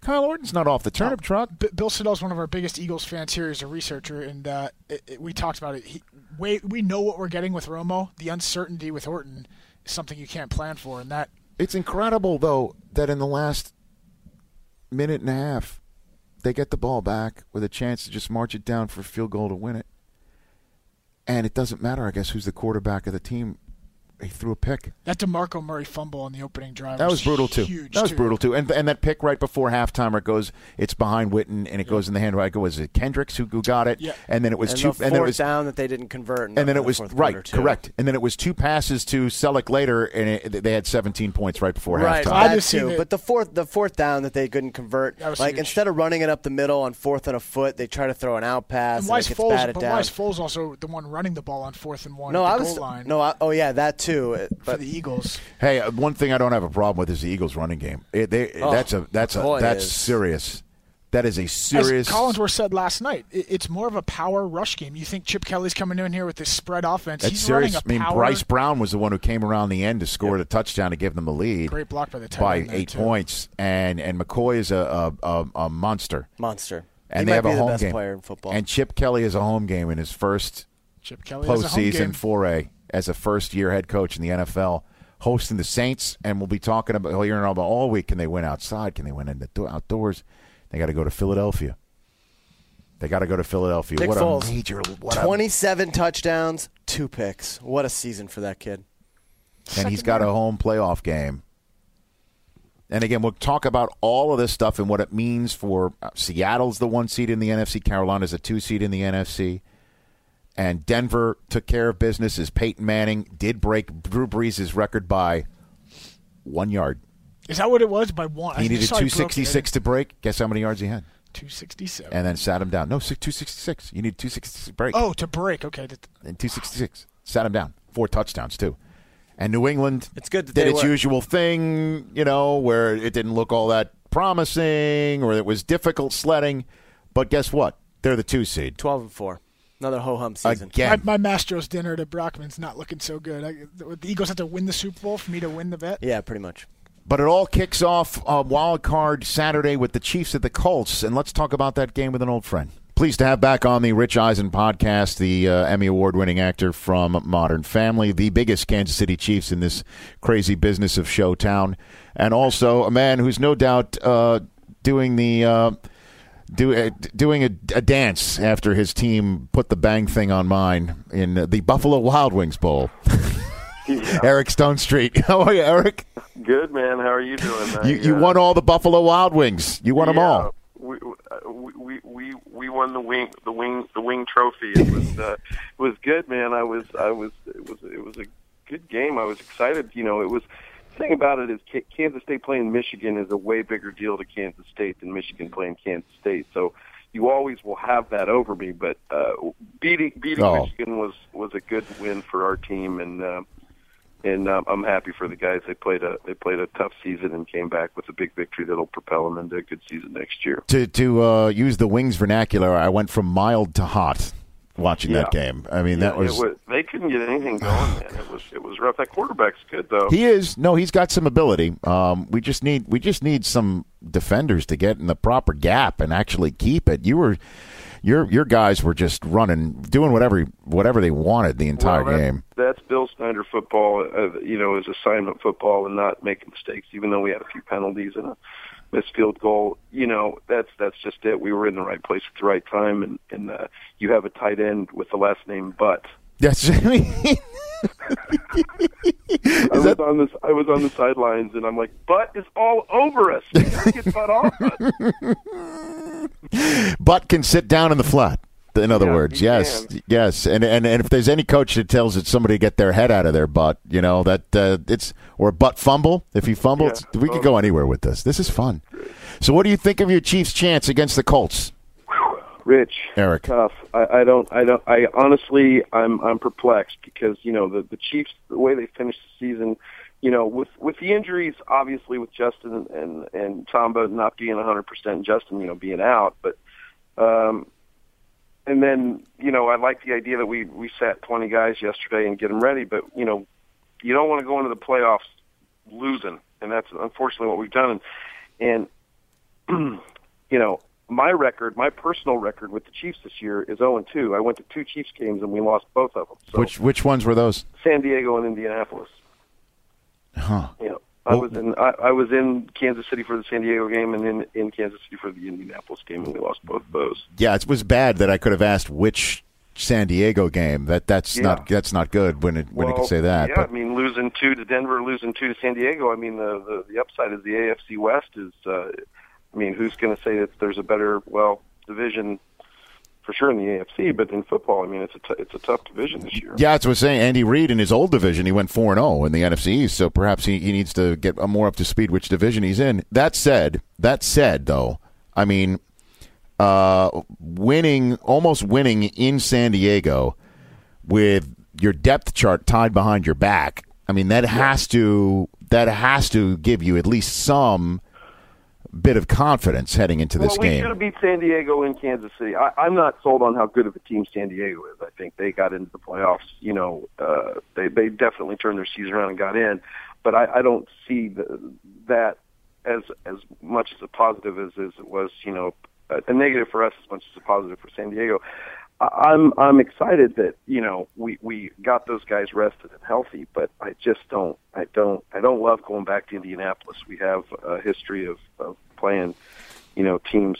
Kyle Orton's not off the turnip no, truck. B- Bill Siddell's one of our biggest Eagles fans here. He's a researcher, and uh, it, it, we talked about it. He, we, we know what we're getting with Romo. The uncertainty with Orton is something you can't plan for, and that it's incredible though that in the last minute and a half they get the ball back with a chance to just march it down for a field goal to win it, and it doesn't matter, I guess, who's the quarterback of the team he threw a pick. That DeMarco Murray fumble on the opening drive. That was, was brutal too. that was too. brutal too. And and that pick right before halftime, it goes, it's behind Witten, and it yeah. goes in the hand. Right, was it Kendricks who, who got it? Yeah. And then it was and two. The and then it was down that they didn't convert. And then it was right, correct. And then it was two passes to Celek later, and it, they had 17 points right before right, halftime. Right, too. But the fourth, the fourth down that they couldn't convert, like huge. instead of running it up the middle on fourth and a foot, they try to throw an out pass. And why Foles? But why is Foles also the one running the ball on fourth and one? No, I was line? no. I, oh yeah, that too. But Eagles. Hey, uh, one thing I don't have a problem with is the Eagles' running game. It, they, oh, that's a that's a that's serious. That is a serious. As Collinsworth said last night, it, it's more of a power rush game. You think Chip Kelly's coming in here with this spread offense? That's He's serious. running a I mean, power. Bryce Brown was the one who came around the end to score yep. the touchdown to give them the lead. Great block by the tight by eight too. points, and and McCoy is a a, a, a monster. Monster. And he they have a home best game. player in football. And Chip Kelly is a home game in his first Chip Kelly postseason foray as a first year head coach in the NFL hosting the Saints, and we'll be talking about oh, hearing about all week. Can they win outside? Can they win in the outdoors? They got to go to Philadelphia. They got to go to Philadelphia. Nick what Foles, a major! What Twenty-seven a, touchdowns, two picks. What a season for that kid! And he's got a home playoff game. And again, we'll talk about all of this stuff and what it means for uh, Seattle's the one seed in the NFC, Carolina's a two seed in the NFC and Denver took care of business as Peyton Manning did break Drew Brees' record by one yard. Is that what it was? By one? He needed 266 to break. Guess how many yards he had? 267. And then sat him down. No, 266. You need 266 to break. Oh, to break. Okay. And 266. Sat him down. Four touchdowns, too. And New England it's good did its were. usual thing, you know, where it didn't look all that promising or it was difficult sledding. But guess what? They're the two seed. 12 and 4. Another ho hum season. Again. My, my Mastro's dinner to Brockman's not looking so good. I, the Eagles have to win the Super Bowl for me to win the bet. Yeah, pretty much. But it all kicks off uh, wild card Saturday with the Chiefs at the Colts, and let's talk about that game with an old friend. Pleased to have back on the Rich Eisen podcast the uh, Emmy Award winning actor from Modern Family, the biggest Kansas City Chiefs in this crazy business of Showtown, and also a man who's no doubt uh, doing the uh, do, uh, doing a, a, dance after his team put the bang thing on mine in the Buffalo Wild Wings Bowl. *laughs* yeah. Eric Stonestreet. *laughs* How are you, Eric? Good, man. How are you doing? You, you won all the Buffalo Wild Wings. You won yeah, them all. We, we we we won the wing the wing the wing trophy. It was uh, it was good, man. I was I was it was it was a good game. I was excited. You know, it was thing about it is Kansas State playing Michigan is a way bigger deal to Kansas State than Michigan playing Kansas State. So you always will have that over me. But uh, beating beating oh. Michigan was was a good win for our team, and uh, and um, I'm happy for the guys. They played a they played a tough season and came back with a big victory that'll propel them into a good season next year. To to uh, use the Wings vernacular, I went from mild to hot watching that game. I mean, Yeah, that was, it they couldn't get anything *sighs* going, man. It was it was rough. That quarterback's good though. he is no, he's got some ability. Um, we just need we just need some defenders to get in the proper gap and actually keep it. You were. Your your guys were just running, doing whatever whatever they wanted the entire Well, that's, game. That's Bill Snyder football. Uh, you know, is assignment football and not making mistakes. Even though we had a few penalties and a missed field goal, you know, that's that's just it. We were in the right place at the right time, and and uh, you have a tight end with the last name Butt. That's I mean, *laughs* I was on this. I was on the sidelines, and I'm like, "Butt is all over us. We get Butt off us." *laughs* Butt can sit down in the flat. In other Yeah, words, yes, can. yes, and, and and if there's any coach that tells it somebody to get their head out of their butt, you know that uh, it's or a butt fumble. If he fumbles, Yeah. we could go anywhere with this. This is fun. So, what do you think of your Chiefs' chance against the Colts? Rich, Eric. tough. I, I don't. I don't. I honestly, I'm I'm perplexed because you know the the Chiefs, the way they finished the season, you know, with with the injuries, obviously with Justin and and Tamba not being 100 percent, Justin, you know, being out, but um, and then you know, I like the idea that we we sat 20 guys yesterday and get them ready, but you know, you don't want to go into the playoffs losing, and that's unfortunately what we've done, and and *clears throat* you know, my record, my personal record with the Chiefs this year is 0 and 2. I went to two Chiefs games and we lost both of them. So Which which ones were those? San Diego and Indianapolis. Huh. You know, I was in I, I was in Kansas City for the San Diego game and in in Kansas City for the Indianapolis game and we lost both of those. Yeah, it was bad that I could have asked which San Diego game. That that's Yeah. not that's not good when it when you well, can say that. Yeah, but I mean losing two to Denver, losing two to San Diego. I mean the the, the upside is the AFC West is. Uh, I mean, who's going to say that there's a better well division for sure in the AFC? But in football, I mean, it's a t- it's a tough division this year. Yeah, that's what I was saying. Andy Reid in his old division, he went four and zero in the NFC East. So perhaps he, he needs to get more up to speed which division he's in. That said, that said though, I mean, uh, winning almost winning in San Diego with your depth chart tied behind your back. I mean, that has to that has to give you at least some bit of confidence heading into this well, we game. should have beat San Diego in Kansas City. I, I'm not sold on how good of a team San Diego is. I think they got into the playoffs. You know, uh, they they definitely turned their season around and got in, but I, I don't see the, that as as much as a positive as, as it was. You know, a, a negative for us as much as a positive for San Diego. I'm I'm excited that you know we we got those guys rested and healthy, but I just don't I don't I don't love going back to Indianapolis. We have a history of, of playing you know teams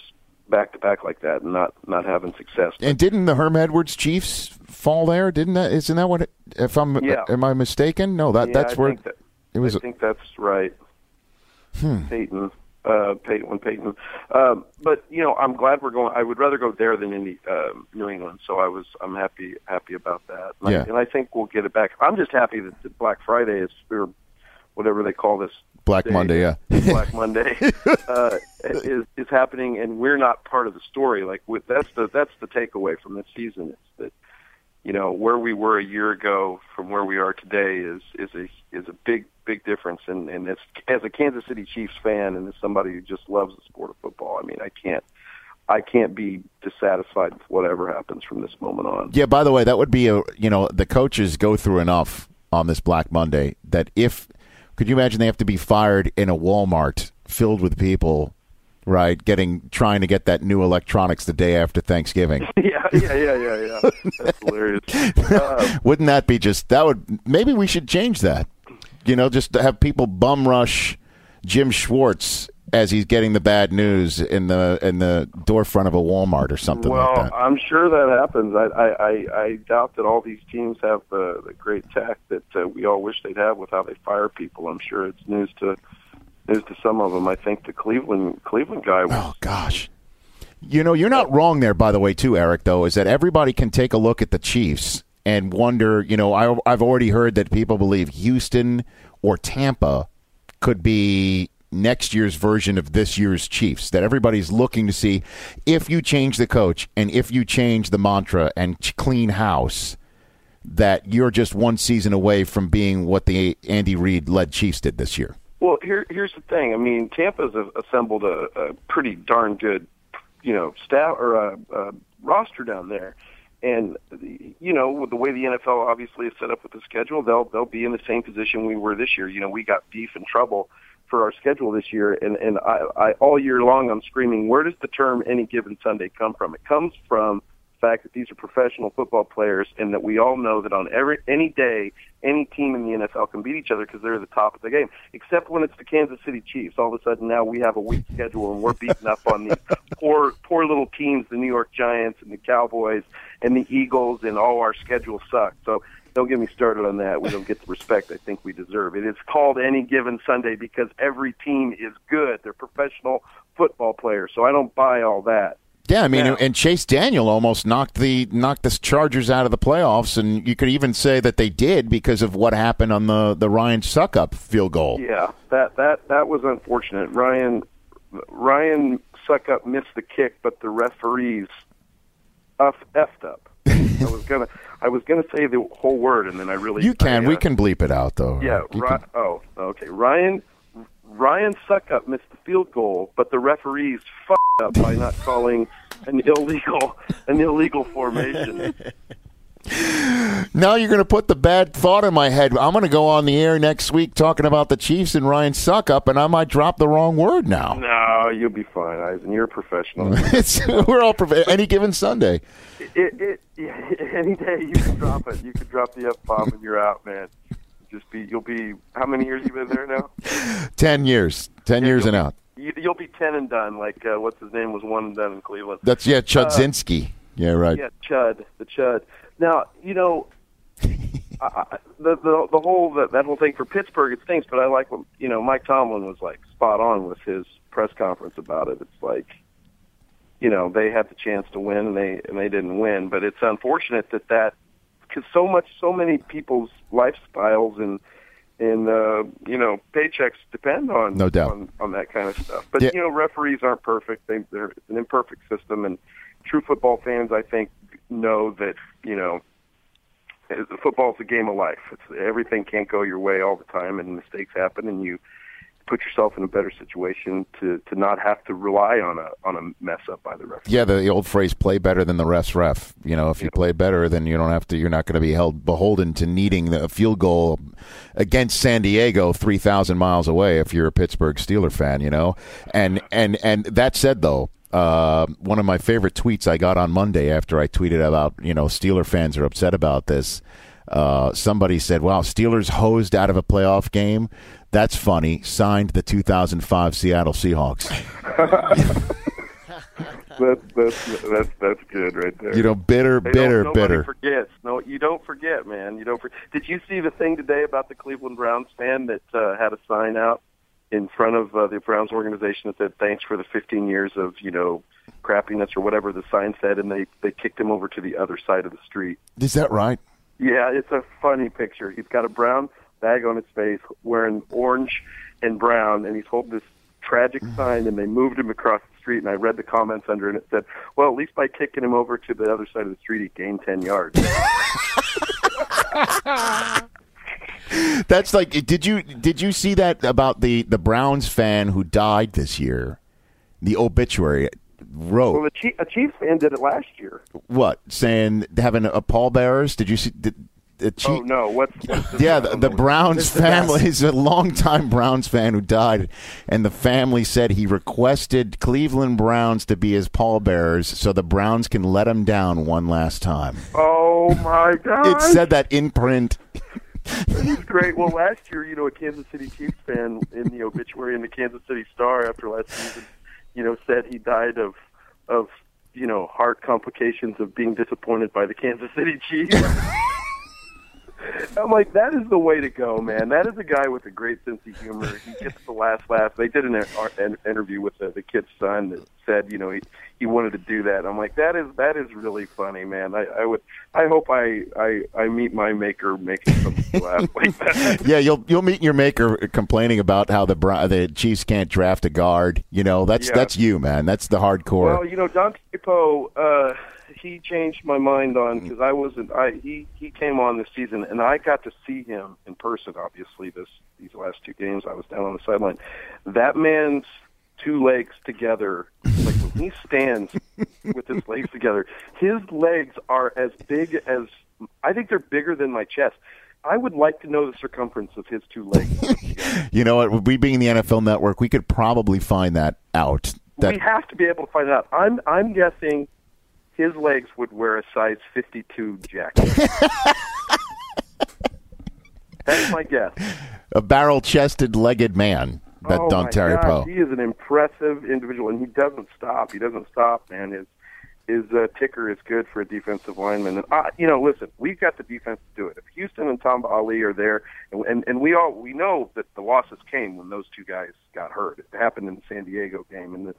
back to back like that and not not having success. And didn't the Herm Edwards Chiefs fall there? Didn't that? Isn't that what? If I'm, Yeah. am I mistaken? No, that Yeah, that's I where that, it was. I think that's right. Hmm. Uh, Peyton, when Peyton. Um, but you know, I'm glad we're going. I would rather go there than in the, um New England. So I was, I'm happy, happy about that. And, Yeah. I, and I think we'll get it back. I'm just happy that the Black Friday is, or whatever they call this. Black day, Monday, yeah. *laughs* Black Monday *laughs* uh, is is happening, and we're not part of the story. Like with that's the that's the takeaway from this season is that you know where we were a year ago from where we are today is is a is a big big difference and and it's as a Kansas City Chiefs fan and as somebody who just loves the sport of football I mean I can't I can't be dissatisfied with whatever happens from this moment on Yeah. By the way, that would be a you know the coaches go through enough on this Black Monday that if could you imagine they have to be fired in a Walmart filled with people, right? Getting trying to get that new electronics the day after Thanksgiving. *laughs* yeah yeah yeah yeah yeah that's hilarious uh, *laughs* Wouldn't that be just that would maybe we should change that. You know, just to have people bum rush Jim Schwartz as he's getting the bad news in the in the door front of a Walmart or something well like that. I'm sure that happens I I I, I doubt that all these teams have the, the great tech that uh, we all wish they'd have with how they fire people I'm sure it's news to news to some of them I think the Cleveland Cleveland guy was Oh gosh. You know, you're not wrong there by the way too, Eric, though, is that everybody can take a look at the Chiefs and wonder, you know, I I've already heard that people believe Houston or Tampa could be next year's version of this year's Chiefs. That everybody's looking to see if you change the coach and if you change the mantra and clean house, that you're just one season away from being what the Andy Reid led Chiefs did this year? Well, here here's the thing. I mean, Tampa's assembled a, a pretty darn good, you know, staff or a, a roster down there, and you know, with the way the NFL obviously is set up with the schedule, they'll they'll be in the same position we were this year. You know, we got beef and trouble for our schedule this year, and and I, I all year long I'm screaming, where does the term any given Sunday come from? It comes from fact that these are professional football players, and that we all know that on every any day, any team in the NFL can beat each other because they're at the top of the game. Except when it's the Kansas City Chiefs, all of a sudden now we have a weak schedule and we're beating up on these *laughs* poor, poor little teams, the New York Giants and the Cowboys and the Eagles, and all our schedule sucks. So don't get me started on that. We don't get the respect I think we deserve. It is called any given Sunday because every team is good. They're professional football players, so I don't buy all that. Yeah, I mean, Yeah. and Chase Daniel almost knocked the knocked the Chargers out of the playoffs, and you could even say that they did because of what happened on the the Ryan Succop field goal. Yeah, that that that was unfortunate. Ryan Ryan Succop missed the kick, but the referees uff, effed up. I was gonna I was gonna say the whole word, and then I really You can, I, we uh, can bleep it out though. Yeah. You Ri- can- oh, okay. Ryan Ryan Succop missed the field goal, but the referees fucked up by not calling an illegal an illegal formation. Now you're going to put the bad thought in my head. I'm going to go on the air next week talking about the Chiefs and Ryan Succop, and I might drop the wrong word now. no, you'll be fine, Eisen. You're a professional. *laughs* we're all prof- any given Sunday. it, it, any day you can drop it. You can drop the f bomb and you're out, man. Just be. You'll be. How many years you been there now? *laughs* Ten years, ten years and out. You, you'll be ten and done. Like uh, what's his name was one and done in Cleveland. That's yeah, Chudzinski. yeah, right. Yeah, Chud, the Chud. Now you know. *laughs* I, the the the whole that, that whole thing for Pittsburgh it stinks, but I like what you know. Mike Tomlin was like spot on with his press conference about it. It's like, you know, they had the chance to win and they and they didn't win, but it's unfortunate that that because so much so many people's lifestyles and and uh, you know paychecks depend on No doubt. on, on that kind of stuff. But Yeah. you know, referees aren't perfect. They, they're it's an imperfect system, and true football fans, I think, know that you know football's a game of life. It's everything can't go your way all the time, and mistakes happen, and you put yourself in a better situation to to not have to rely on a on a mess up by the referee. Yeah, the, the old phrase "play better than the refs ref." You know, if you play better, then you don't have to. You're not going to be held beholden to needing a field goal against San Diego, three thousand miles away. If you're a Pittsburgh Steeler fan, you know. And and and that said, though, uh, one of my favorite tweets I got on Monday after I tweeted about you know Steeler fans are upset about this. Uh, somebody said, "Wow, Steelers hosed out of a playoff game. That's funny." Signed the 2005 Seattle Seahawks. *laughs* *laughs* That's that's that's that's good right there. You know, bitter, They bitter, don't, bitter. forgets. No, you don't forget, man. You don't. For, did you see the thing today about the Cleveland Browns fan that uh, had a sign out in front of uh, the Browns organization that said thanks for the 15 years of you know crappiness or whatever the sign said, and they they kicked him over to the other side of the street. Is that right? Yeah, it's a funny picture. He's got a brown bag on his face, wearing orange and brown, and he's holding this tragic mm-hmm. sign. And they moved him across the street, and I read the comments under, and it said, "Well, at least by kicking him over to the other side of the street, he gained ten yards." *laughs* That's like did you did you see that about the the Browns fan who died this year? The obituary wrote well, the Chief, a Chiefs fan did it last year. what saying having a pallbearers? Did you see the, the oh, Chief? Oh no, what's, what's Yeah, the, the Browns family *laughs* is a longtime Browns fan who died, and the family said he requested Cleveland Browns to be his pallbearers so the Browns can let him down one last time. Oh my God! It said that in print. It's great. Well, last year, you know, a Kansas City Chiefs fan in the obituary in the Kansas City Star after last season, you know, said he died of of you know heart complications of being disappointed by the Kansas City Chiefs. *laughs* I'm like, that is the way to go, man. That is a guy with a great sense of humor. He *laughs* gets the last laugh. They did an, an interview with the, the kid's son that said, you know, he he wanted to do that. I'm like, that is that is really funny, man. I, I would, I hope I I I meet my maker making something *laughs* laugh like that. Yeah, you'll you'll meet your maker complaining about how the the Chiefs can't draft a guard. You know, that's Yeah. that's you, man. That's the hardcore. Well, you know, Dontari Poe, uh, he changed my mind on mm. because I wasn't. I he he came on this season, and I got to see him in person. Obviously, this these last two games, I was down on the sideline. That man's two legs together, like when he stands *laughs* with his legs together, his legs are as big as I think they're bigger than my chest. I would like to know the circumference of his two legs. *laughs* You know what? We being the NFL Network, we could probably find that out. That we have to be able to find out. I'm I'm guessing his legs would wear a size 52 jacket. That's my guess. a barrel-chested, legged man. That oh Don my Terry Poe. He is an impressive individual, and he doesn't stop. He doesn't stop, man. His his uh, ticker is good for a defensive lineman. And uh, you know, listen, we've got the defense to do it. If Houston and Tamba Hali are there, and, and and we all we know that the losses came when those two guys got hurt. It happened in the San Diego game, and the,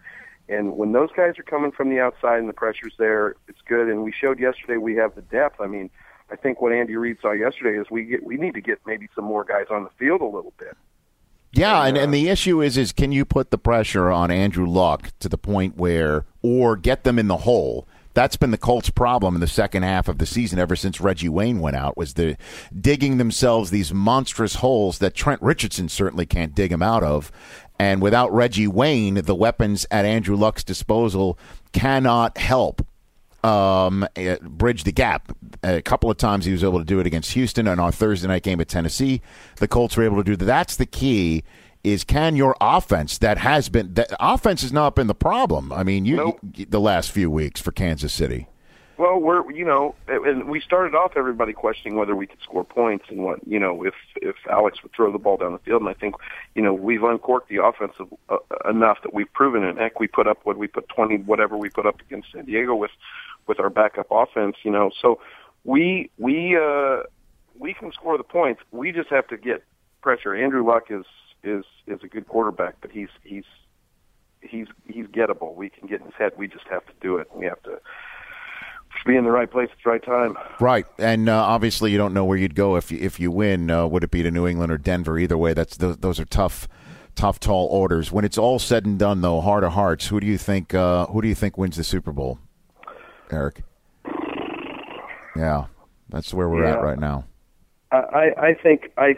and when those guys are coming from the outside and the pressure's there, it's good. And we showed yesterday we have the depth. I mean, I think what Andy Reid saw yesterday is we get we need to get maybe some more guys on the field a little bit. Yeah, and, and uh, the issue is is can you put the pressure on Andrew Luck to the point where or get them in the hole? That's been the Colts' problem in the second half of the season ever since Reggie Wayne went out was the digging themselves these monstrous holes that Trent Richardson certainly can't dig them out of. And without Reggie Wayne, the weapons at Andrew Luck's disposal cannot help um, eh, bridge the gap. A couple of times he was able to do it against Houston on our Thursday night game at Tennessee. The Colts were able to do that. That's the key. Is can your offense that has been that offense has not been the problem. I mean, you, Nope. you- the last few weeks for Kansas City. Well, we're you know, and we started off everybody questioning whether we could score points and what you know if if Alex would throw the ball down the field. And I think you know we've uncorked the offensive uh, enough that we've proven it. Heck, we put up what we put twenty whatever we put up against San Diego with with our backup offense. You know, so we we uh, we can score the points. We just have to get pressure. Andrew Luck is is is a good quarterback, but he's he's he's he's gettable. We can get in his head. We just have to do it. We have to be in the right place at the right time. Right, and uh, obviously you don't know where you'd go if you, if you win. Uh, would it be to New England or Denver? Either way, that's those, those are tough, tough, tall orders. When it's all said and done, though, heart of hearts, who do you think? Uh, who do you think wins the Super Bowl? Eric. Yeah, that's where we're at right now. I I, I think I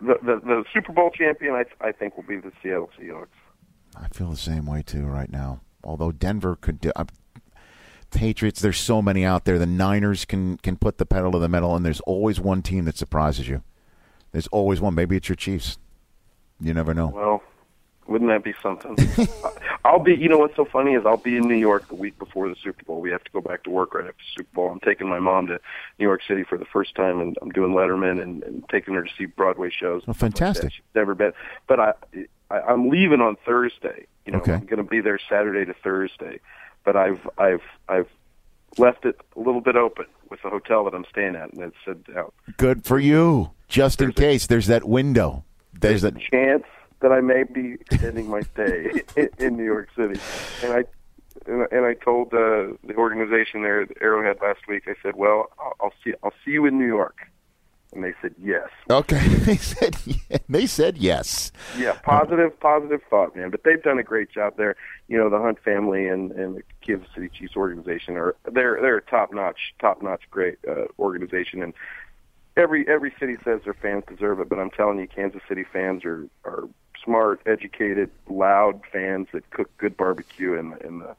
the, the the Super Bowl champion I I think will be the Seattle Seahawks. I feel the same way too right now. Although Denver could do. Patriots, there's so many out there. The Niners can can put the pedal to the metal, and there's always one team that surprises you. There's always one. Maybe it's your Chiefs. You never know. Well, wouldn't that be something? *laughs* I'll be. You know what's so funny is I'll be in New York the week before the Super Bowl. We have to go back to work right after the Super Bowl. I'm taking my mom to New York City for the first time, and I'm doing Letterman and, and taking her to see Broadway shows. Oh, fantastic. She's never been, but I, I I'm leaving on Thursday. You know, Okay. I'm going to be there Saturday to Thursday, but I've I've I've left it a little bit open with the hotel that I'm staying at, and it said out. Good for you. Just in case, there's that window. There's that. chance that I may be extending my stay *laughs* in, in New York City. And I and, I- and I told uh, the organization there, at Arrowhead, last week. I said, "Well, I'll, I'll see. I'll see you in New York." And they said, "Yes." Okay, *laughs* they said they said yes. Yeah, positive, positive thought, man. But they've done a great job there. You know, the Hunt family and and the Kansas City Chiefs organization are they're they're a top notch, top notch, great uh, organization. And every every city says their fans deserve it, but I'm telling you, Kansas City fans are are smart, educated, loud fans that cook good barbecue in the in the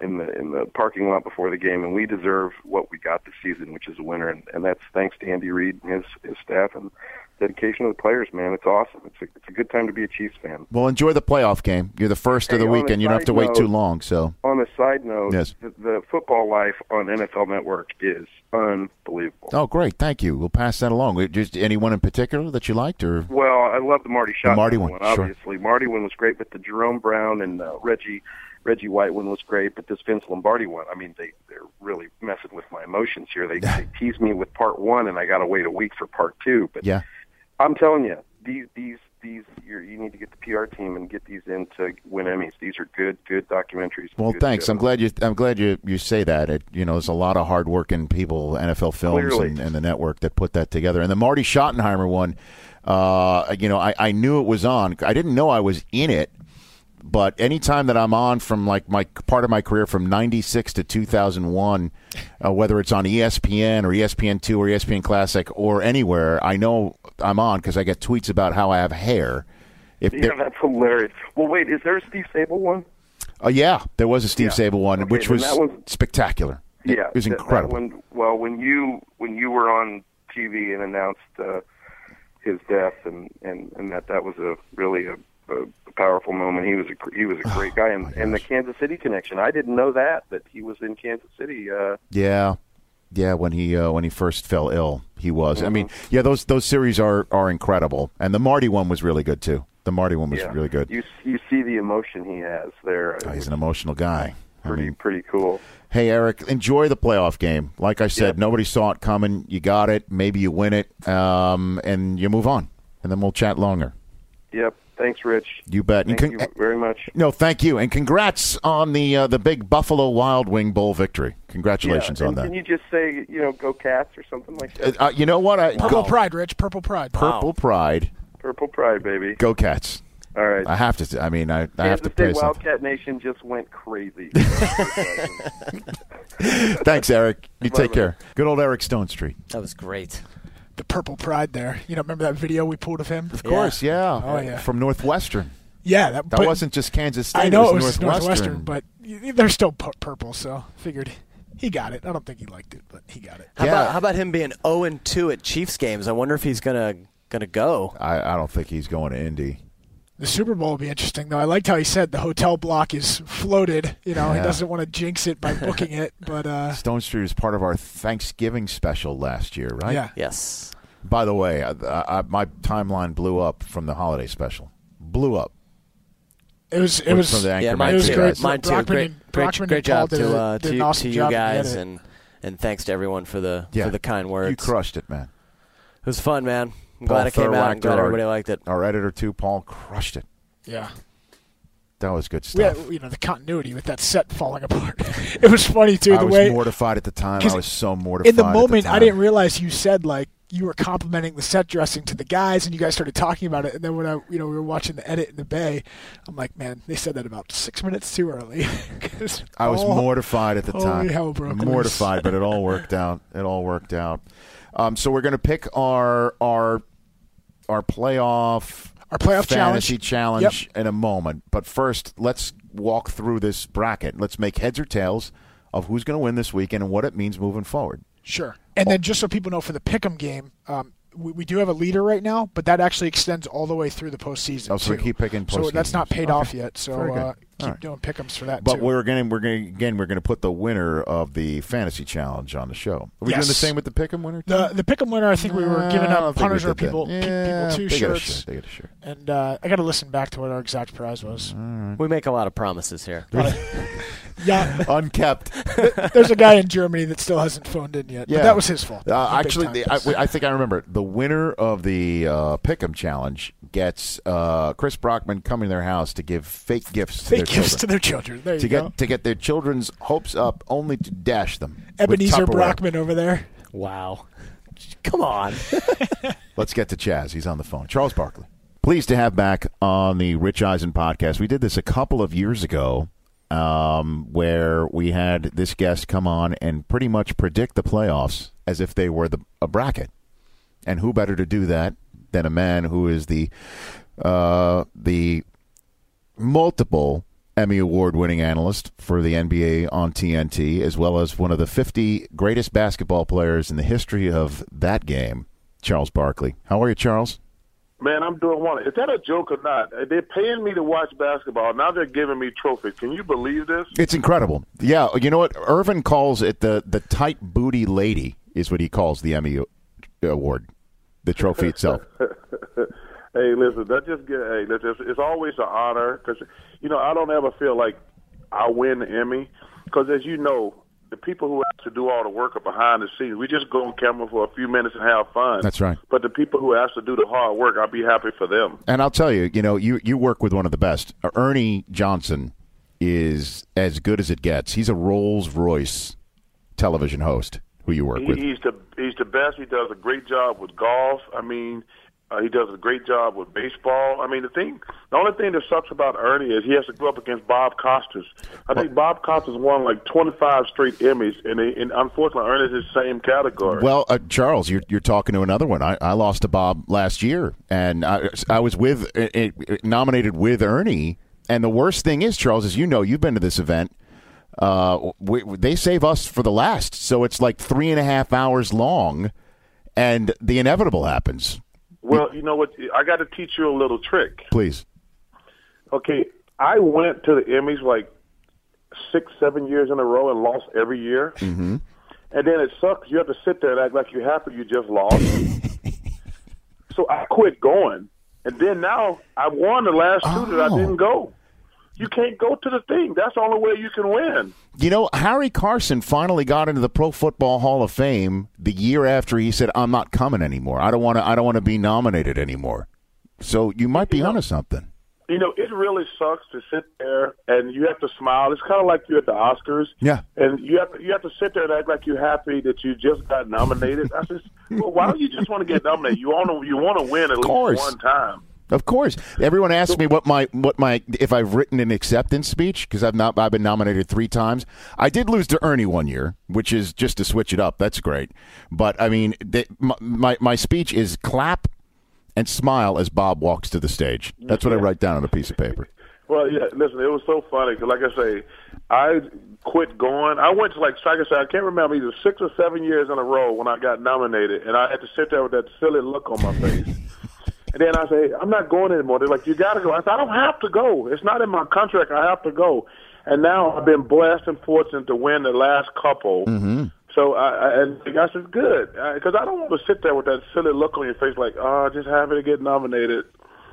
in the in the parking lot before the game, and we deserve what we got this season, which is a winner, and, and that's thanks to Andy Reid and his his staff and dedication of the players. Man, it's awesome. It's a, it's a good time to be a Chiefs fan. Well, enjoy the playoff game. You're the first of the weekend. You don't have to side wait too long. So On a side note, Yes. the, the football life on NFL Network is unbelievable. Oh, great! Thank you. We'll pass that along. Just anyone in particular that you liked, or Well, I love the Marty Schottenheimer Marty one, sure. obviously. Marty one was great, but the Jerome Brown and uh, Reggie Reggie White one was great, but this Vince Lombardi one, I mean, they they're really messing with my emotions here. They, *laughs* they tease me with part one, and I got to wait a week for part two. But yeah, I'm telling you, these these these you're, you need to get the PR team and get these in to win Emmys. These are good good documentaries. Well, good thanks. shows. I'm glad you. I'm glad you. You say that. It, you know, there's a lot of hardworking people, NFL Films and, and the network that put that together. And the Marty Schottenheimer one, uh, you know, I, I knew it was on. I didn't know I was in it, but anytime that I'm on from like my part of my career from '96 to 2001, uh, whether it's on ESPN or ESPN2 or ESPN Classic or anywhere, I know I'm on because I get tweets about how I have hair. If Yeah, that's hilarious. Well, wait, is there a Steve Sabol one? uh, yeah, there was a Steve Yeah. Sabol one, Okay, which was, that was- spectacular. It was incredible. one- well, when you when you were on TV and announced uh, his death, and, and, and that that was a really a, a powerful moment. He was a he was a great guy, and, and the Kansas City connection. I didn't know that that he was in Kansas City. Uh, Yeah, yeah. When he uh, when he first fell ill, he was. I mean, Mm-hmm. yeah. Those those series are are incredible, and the Marty one was really good too. The Marty one was yeah, really good. You you see the emotion he has there. Oh, he's an emotional guy. I pretty mean, pretty cool. hey Eric, enjoy the playoff game. Like I said, Yep. nobody saw it coming. You got it. Maybe you win it, um, and you move on, and then we'll chat longer. Yep. Thanks, Rich. You bet. Thank con- you very much. No, thank you, and congrats on the uh, the big Buffalo Wild Wing Bowl victory. Congratulations yeah, on that. Can you just say you know go Cats or something like that? uh, you know what? I, Purple go- Pride, Rich. Purple Pride. Purple Pride. Purple Pride, baby. Go Cats. All right. I have to. I mean, I, I have Kansas to pay State something. Wildcat Nation just went crazy. *laughs* *laughs* Thanks, Eric. You Bye, take man. care. Good old Eric Stonestreet. That was great. The Purple Pride there. You know, remember that video we pulled of him? Of course, yeah. Oh, yeah. From Northwestern. Yeah, that, That wasn't just Kansas State. I know it it was, was Northwestern. Northwestern, but they're still purple, so figured he got it. I don't think he liked it, but he got it. How Yeah. about how about him being 0 and 2 at Chiefs games? I wonder if he's gonna gonna go. I, I don't think he's going to Indy. The Super Bowl will be interesting, though. I liked how he said the hotel block is floated. You know, Yeah. he doesn't want to jinx it by booking it, *laughs* but uh, Stonestreet was part of our Thanksgiving special last year, right? yeah. Yes. By the way, I, I, my timeline blew up from the holiday special. Blew up. It was it From was the Yeah, Anchorman mine too. great. Mine too. Brockman Great, and- great, Brockman great and job did to uh, to, awesome to you job guys, and and thanks to everyone for the Yeah. for the kind words. You crushed it, man. It was fun, man. I'm glad it came out. I'm Thurwachter, glad our- everybody liked it. Our editor too, Paul, crushed it. yeah. That was good We had, stuff. you know the continuity with that set falling apart. *laughs* it was funny too. I the was way mortified at the time. I was so mortified. in the at moment, time. I didn't realize you said like you were complimenting the set dressing to the guys, and you guys started talking about it. And then when I, you know, we were watching the edit in the bay, I'm like, man, they said that about six minutes too early. *laughs* I was all- mortified at the holy time. hell broke mortified, but it all worked out. It all worked out. Um, so we're going to pick our our our playoff Our playoff fantasy challenge. challenge in a moment. But first, let's walk through this bracket. Let's make heads or tails of who's going to win this weekend and what it means moving forward. Sure. And then just so people know, for the pick'em game, um, we, we do have a leader right now, but that actually extends all the way through the postseason. Oh, so we too. keep picking So that's not paid Okay. off yet. So uh, keep All right. doing pick'ems for that But too. we're going to we're going again we're going to put the winner of the fantasy challenge on the show. Are we doing the same with the pick'em winner? too? the the pick'em winner, I think we were giving I don't up think punters or people Yeah, people two they got a shirts. shirt. They get a shirt. And uh, I got to listen back to what our exact prize was. We make a lot of promises here. *laughs* Yeah, *laughs* Unkept. there's a guy in Germany that still hasn't phoned in yet. Yeah, but that was his fault. Uh, actually, the, I, I think I remember it. the winner of the uh, Pick'em challenge gets uh, Chris Brockman coming to their house to give fake gifts to Fake their gifts children. to their children. There you to go. get to get their children's hopes up, only to dash them. Ebenezer Brockman over there. Wow. Come on. *laughs* Let's get to Chaz. He's on the phone. Charles Barkley. Pleased to have back on the Rich Eisen podcast. We did this a couple of years ago, um, where we had this guest come on and pretty much predict the playoffs as if they were the a bracket. And who better to do that than a man who is the uh, the multiple Emmy Award winning analyst for the NBA on TNT, as well as one of the 50 greatest basketball players in the history of that game, Charles Barkley. How are you, Charles? Man, I'm doing one. Is that a joke or not? Uh, they're paying me to watch basketball. Now they're giving me trophies. Can you believe this? It's incredible. Yeah, you know what? Irvin calls it the, the tight booty lady, is what he calls the Emmy Award, the trophy itself. *laughs* hey, listen, that just get. Hey, listen, it's, it's always an honor because you know I don't ever feel like I win the Emmy because, as you know, the people who have to do all the work are behind the scenes. We just go on camera for a few minutes and have fun. That's right. But the people who have to do the hard work, I'll be happy for them. And I'll tell you, you know, you, you work with one of the best. Uh, Ernie Johnson is as good as it gets. He's a Rolls Royce television host who you work He, with. he's the he's the best. He does a great job with golf. I mean, Uh, he does a great job with baseball. I mean, the thing, the only thing that sucks about Ernie is he has to go up against Bob Costas. I think Bob Costas won like 25 straight Emmys, and, he, and unfortunately, Ernie's in the same category. Well, uh, Charles, you're you're talking to another one. I, I lost to Bob last year, and I, I was with uh, uh, nominated with Ernie. And the worst thing is, Charles, as you know, you've been to this event. Uh, we, they save us for the last, so it's like three and a half hours long, and the inevitable happens. Well, you know what? I got to teach you a little trick. Please. Okay, I went to the Emmys like six, seven years in a row and lost every year. Mm-hmm. And then it sucks. You have to sit there and act like you're happy you just lost. *laughs* so I quit going. And then now I won the last two that I Oh. didn't go. You can't go to the thing. That's the only way you can win. You know, Harry Carson finally got into the Pro Football Hall of Fame the year after he said, "I'm not coming anymore. I don't want to. I don't want to be nominated anymore." So you might be onto something. You know, it really sucks to sit there and you have to smile. It's kind of like you're at the Oscars. Yeah. And you have to, you have to sit there and act like you're happy that you just got nominated. I just, *laughs* well, why don't you just want to get nominated? You want to you want to win at least one time. Of course, everyone asks me what my what my if I've written an acceptance speech because I've not I've been nominated three times. I did lose to Ernie one year, which is just to switch it up. That's great, but I mean, they, my, my my speech is clap and smile as Bob walks to the stage. That's what I write down on a piece of paper. *laughs* Well, yeah. Listen, it was so funny because, like I say, I quit going. I went to like, like I said, I can't remember either six or seven years in a row when I got nominated, and I had to sit there with that silly look on my face. *laughs* and then I say, I'm not going anymore. They're like, you got to go. I said, I don't have to go. It's not in my contract. I have to go. And now I've been blessed and fortunate to win the last couple. Mm-hmm. So I, I and I said, good, because I don't want to sit there with that silly look on your face, like, oh, just happy to get nominated.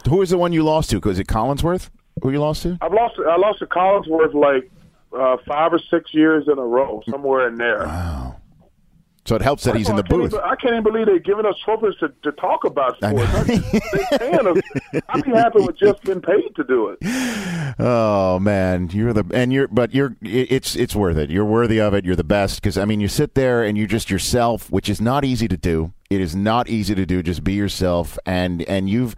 Who is the one you lost to? Was it Collinsworth? Who you lost to? I've lost. I lost to Collinsworth like uh, five or six years in a row, somewhere in there. So it helps that he's in the booth. I can't even believe they're giving us trophies to, to talk about sports. I'd be happy with just been paid to do it. *laughs* Oh man, you're the and you're but you're it's it's worth it. You're worthy of it. You're the best because I mean you sit there and you're just yourself, which is not easy to do. It is not easy to do. Just be yourself and and you've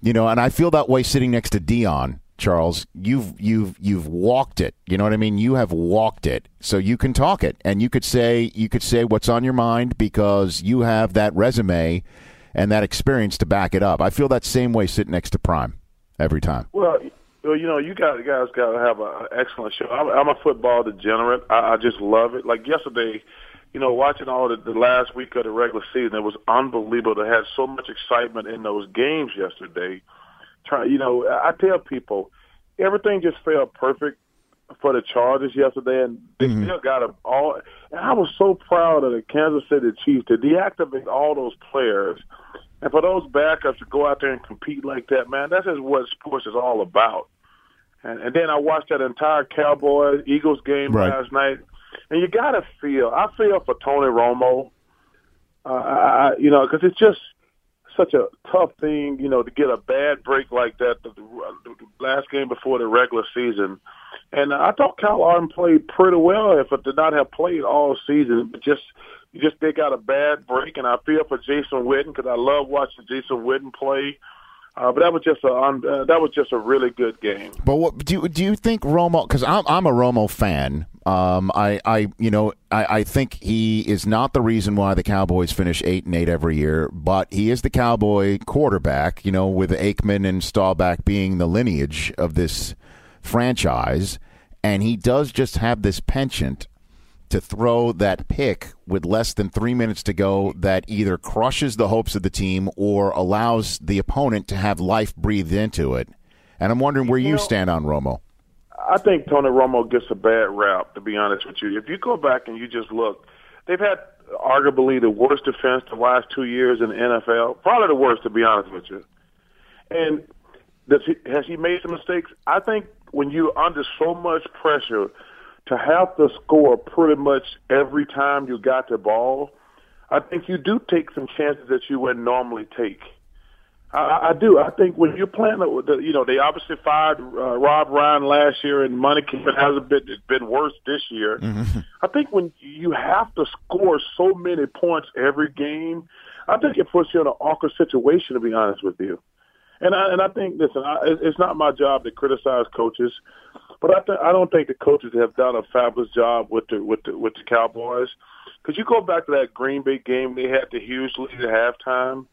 you know and I feel that way sitting next to Dion. Charles, you've you've you've walked it. You know what I mean? You have walked it. So you can talk it and you could say you could say what's on your mind because you have that resume and that experience to back it up. I feel that same way sitting next to Prime every time. Well, well, you know, you guys guys got to have an excellent show. I'm, I'm a football degenerate. I, I just love it. Like yesterday, you know, watching all the, the last week of the regular season, it was unbelievable. They had so much excitement in those games yesterday. Try, you know, I tell people everything just felt perfect for the Chargers yesterday, and they still got them all. And I was so proud of the Kansas City Chiefs to deactivate all those players, and for those backups to go out there and compete like that. Man, that's just what sports is all about. And, and then I watched that entire Cowboys Eagles game Right. last night, and you got to feel. I feel for Tony Romo. Uh, I, you know, because it's just such a tough thing, you know, to get a bad break like that the, the last game before the regular season. And I thought Kyle Orton played pretty well if it did not have played all season. But just, just they got a bad break, and I feel for Jason Witten because I love watching Jason Witten play. Uh, but that was just a un- uh, that was just a really good game. But what do you, do you think Romo? Because I'm I'm a Romo fan. Um, I I you know I, I think he is not the reason why the Cowboys finish eight and eight every year, but he is the Cowboy quarterback. You know, with Aikman and Staubach being the lineage of this franchise, and he does just have this penchant to throw that pick with less than three minutes to go that either crushes the hopes of the team or allows the opponent to have life breathed into it. And I'm wondering where you, stand on Romo. I think Tony Romo gets a bad rap, to be honest with you. If you go back and you just look, they've had arguably the worst defense the last two years in the NFL. Probably the worst, to be honest with you. And does he, has he made some mistakes? I think when you're under so much pressure to have to score pretty much every time you got the ball, I think you do take some chances that you wouldn't normally take. I- I, do. I think when you're playing, the, the- you know, they obviously fired uh, Rob Ryan last year, and Monte Kiffin hasn't been it's been worse this year. I think when you have to score so many points every game, I think it puts you in an awkward situation. To be honest with you, and I and I think listen, I, it's not my job to criticize coaches, but I th- I don't think the coaches have done a fabulous job with the with the with the Cowboys. Because you go back to that Green Bay game, they had the huge lead at halftime,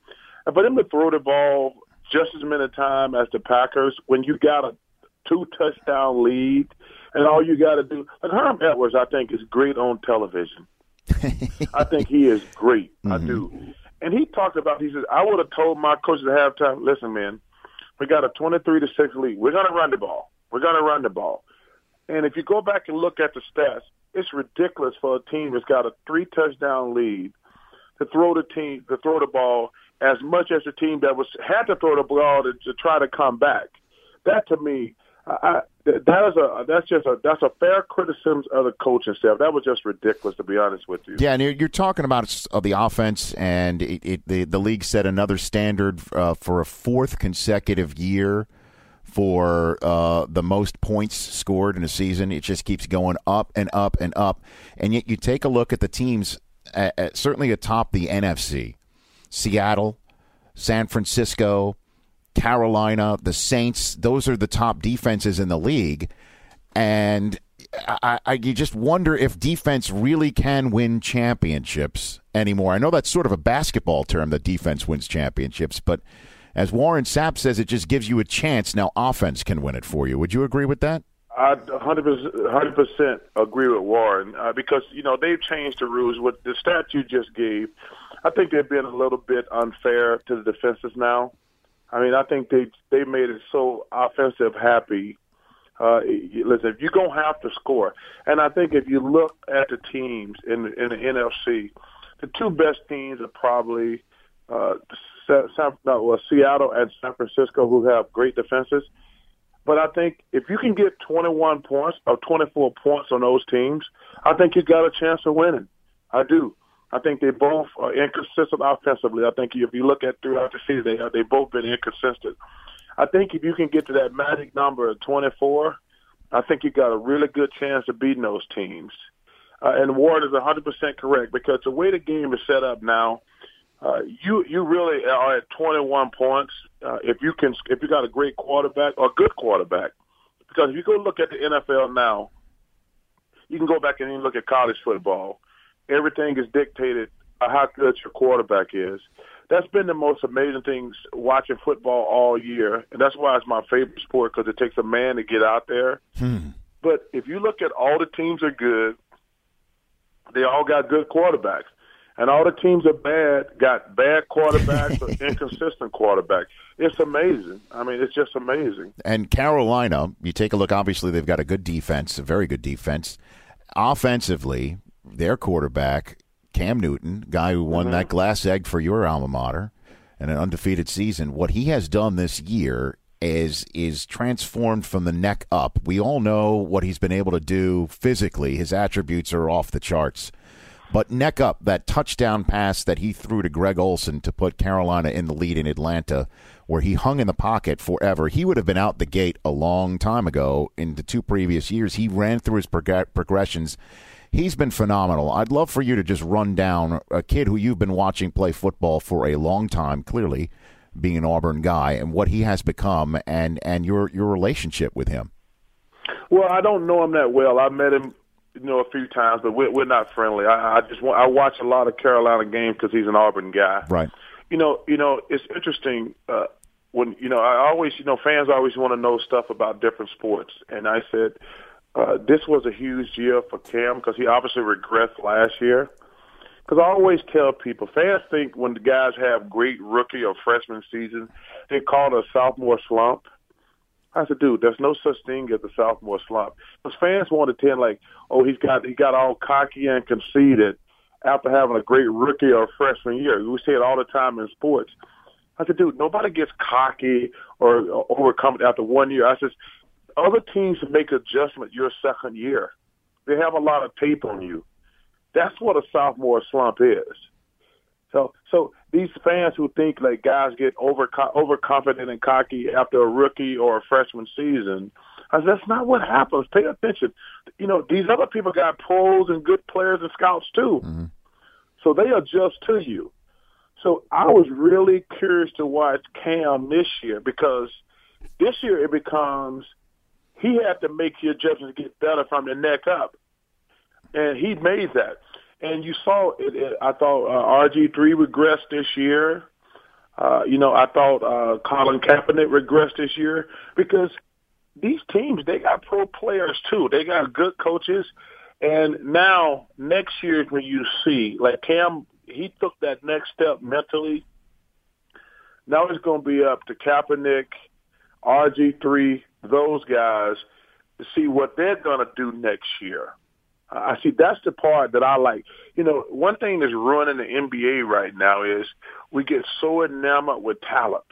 and for them to throw the ball just as many times as the Packers when you got a two touchdown lead, and all you got to do. Like Herm Edwards, I think is great on television. *laughs* I think he is great. Mm-hmm. I do. And he talked about. He says, "I would have told my coaches at halftime, listen, man, we got a twenty-three to six lead. We're going to run the ball. We're going to run the ball." And if you go back and look at the stats, it's ridiculous for a team that's got a three touchdown lead to throw the team to throw the ball as much as the team that was had to throw the ball to, to try to come back. That to me I, that is a that's just a that's a fair criticism of the coaching staff. That was just ridiculous, to be honest with you. Yeah, and you're, you're talking about the offense, and it, it, the the league set another standard uh, for a fourth consecutive year for uh, the most points scored in a season. It just keeps going up and up and up, and yet you take a look at the teams, at, at, certainly atop the NFC, Seattle, San Francisco. Carolina, the Saints, those are the top defenses in the league. And I, I, you just wonder if defense really can win championships anymore. I know that's sort of a basketball term that defense wins championships, but as Warren Sapp says, it just gives you a chance. Now offense can win it for you. Would you agree with that? I 100 percent agree with Warren uh, because you know they've changed the rules. With the stat you just gave, I think they've been a little bit unfair to the defenses now. I mean, I think they they made it so offensive happy. Uh, listen, if you're gonna have to score, and I think if you look at the teams in in the NFC, the two best teams are probably uh, San, no, well, Seattle and San Francisco, who have great defenses. But I think if you can get 21 points or 24 points on those teams, I think you got a chance of winning. I do. I think they both are inconsistent offensively. I think if you look at throughout the season, they they both been inconsistent. I think if you can get to that magic number of 24, I think you got a really good chance of beating those teams. Uh, and Ward is 100% correct because the way the game is set up now, uh, you you really are at 21 points uh, if you can if you got a great quarterback or good quarterback. Because if you go look at the NFL now, you can go back and look at college football everything is dictated by how good your quarterback is. That's been the most amazing thing watching football all year, and that's why it's my favorite sport because it takes a man to get out there. Hmm. But if you look at all the teams are good, they all got good quarterbacks, and all the teams are bad got bad quarterbacks or *laughs* inconsistent quarterbacks. It's amazing. I mean, it's just amazing. And Carolina, you take a look. Obviously, they've got a good defense, a very good defense. Offensively, their quarterback, Cam Newton, guy who won mm-hmm. that glass egg for your alma mater and an undefeated season, what he has done this year is is transformed from the neck up. We all know what he's been able to do physically. His attributes are off the charts. But neck up, that touchdown pass that he threw to Greg Olsen to put Carolina in the lead in Atlanta, where he hung in the pocket forever. He would have been out the gate a long time ago in the two previous years. He ran through his prog- progressions He's been phenomenal. I'd love for you to just run down a kid who you've been watching play football for a long time, clearly being an Auburn guy, and what he has become, and and your your relationship with him. Well, I don't know him that well. I met him, you know, a few times, but we're, we're not friendly. I, I just want, I watch a lot of Carolina games because he's an Auburn guy. Right. You know, you know, it's interesting. Uh, when you know, I always, you know, fans always want to know stuff about different sports, and I said, uh, this was a huge year for Cam because he obviously regressed last year. Because I always tell people, fans think when the guys have great rookie or freshman season, they call it a sophomore slump. I said, dude, there's no such thing as a sophomore slump. Because fans want to tell like, oh, he's got he got all cocky and conceited after having a great rookie or freshman year. We say it all the time in sports. I said, dude, nobody gets cocky or, or overcome after one year. I said, other teams make adjustment your second year. They have a lot of tape on you. That's what a sophomore slump is. So, so these fans who think like guys get over overconfident and cocky after a rookie or a freshman season, I said, that's not what happens. Pay attention. You know, these other people got pros and good players and scouts too. Mm-hmm. So they adjust to you. So I was really curious to watch Cam this year because this year it becomes he had to make your judgment get better from the neck up, and he made that. And you saw it. it I thought uh, RG three regressed this year. Uh, you know, I thought uh, Colin Kaepernick regressed this year because these teams they got pro players too. They got good coaches, and now next year when you see like Cam, he took that next step mentally. Now it's going to be up to Kaepernick, RG three, those guys to see what they're going to do next year. I see that's the part that I like. You know, one thing that's ruining the NBA right now is we get so enamored with talent.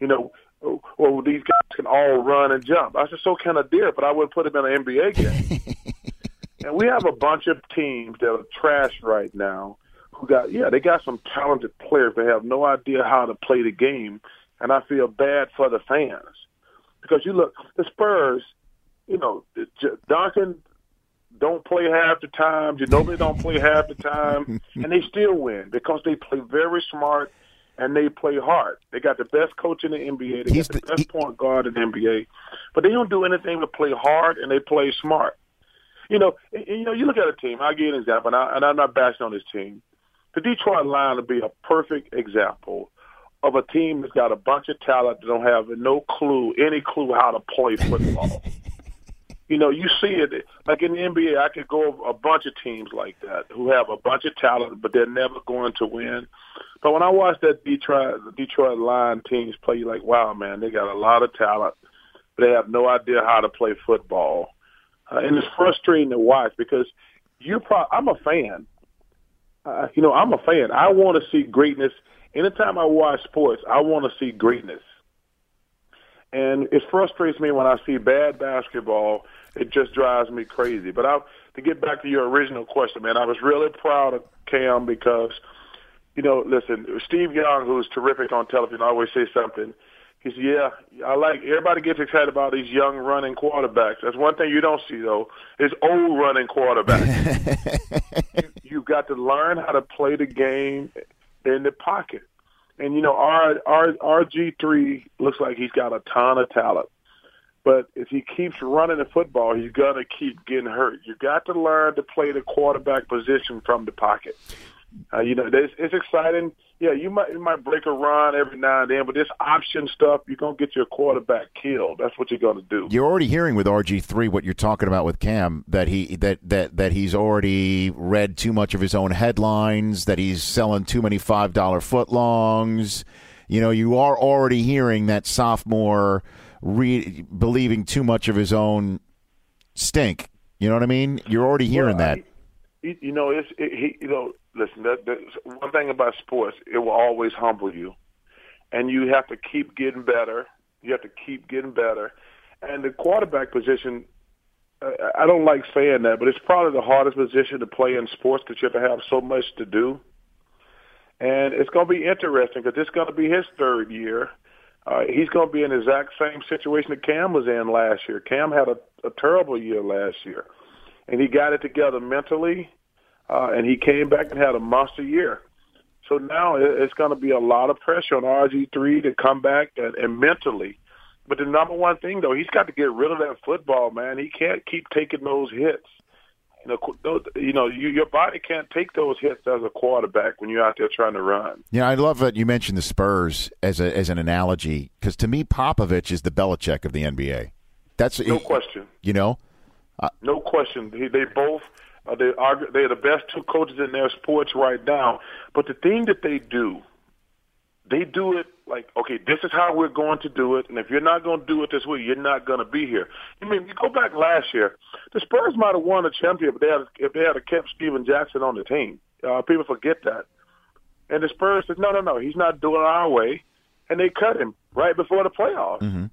You know, oh, well, these guys can all run and jump. I said, so can a deer, but I wouldn't put them in an NBA game. *laughs* and we have a bunch of teams that are trash right now who got, yeah, they got some talented players that have no idea how to play the game. And I feel bad for the fans because you look, the Spurs, you know, Duncan don't play half the time. Ginobili don't play half the time, *laughs* and they still win because they play very smart and they play hard. They got the best coach in the NBA. They He's got the, the best he, point guard in the NBA, but they don't do anything but play hard and they play smart. You know, and, you know, you look at a team. I'll give you an example, and, I, and I'm not bashing on this team. The Detroit Lions would be a perfect example of a team that's got a bunch of talent that don't have no clue, any clue how to play football. *laughs* you know, you see it like in the NBA. I could go a bunch of teams like that who have a bunch of talent, but they're never going to win. But when I watch that Detroit Detroit Lion teams play, you're like, wow, man, they got a lot of talent, but they have no idea how to play football, uh, and it's frustrating to watch because you. Pro- I'm a fan. Uh, you know, I'm a fan. I want to see greatness. Anytime I watch sports, I want to see greatness. And it frustrates me when I see bad basketball. It just drives me crazy. But I, to get back to your original question, man, I was really proud of Cam because, you know, listen, Steve Young, who's terrific on television, always say something. He said, "Yeah, I like everybody gets excited about these young running quarterbacks. That's one thing you don't see though is old running quarterbacks. *laughs* you, you've got to learn how to play the game in the pocket. And you know, our our our RG three looks like he's got a ton of talent. But if he keeps running the football, he's gonna keep getting hurt. You got to learn to play the quarterback position from the pocket. Uh, you know, it's, it's exciting. Yeah, you might you might break a run every now and then, but this option stuff, you're gonna get your quarterback killed. That's what you're gonna do. You're already hearing with RG three what you're talking about with Cam that he that that that he's already read too much of his own headlines, that he's selling too many five dollar footlongs. You know, you are already hearing that sophomore re- believing too much of his own stink. You know what I mean? You're already hearing well, that. You know, it's it, he, you know listen, that, that, one thing about sports, it will always humble you, and you have to keep getting better. You have to keep getting better, and the quarterback position. I don't like saying that, but it's probably the hardest position to play in sports because you have to have so much to do. And it's going to be interesting because it's going to be his third year. Uh, he's going to be in the exact same situation that Cam was in last year. Cam had a, a terrible year last year, and he got it together mentally uh, and he came back and had a monster year. So now it's going to be a lot of pressure on RG3 to come back and, and mentally. But the number one thing, though, he's got to get rid of that football, man. He can't keep taking those hits. You know, you know, you, your body can't take those hits as a quarterback when you're out there trying to run. Yeah, I love that you mentioned the Spurs as a as an analogy because to me, Popovich is the Belichick of the NBA. That's no question. You know, uh, no question. They both uh, they are they're the best two coaches in their sports right now. But the thing that they do, they do it like, okay, this is how we're going to do it, and if you're not going to do it this way, you're not going to be here. I mean, you go back last year, the Spurs might have won a championship if they had if they had kept Stephen Jackson on the team. Uh, people forget that, and the Spurs said, no, no, no, he's not doing it our way, and they cut him right before the playoffs. Mm-hmm.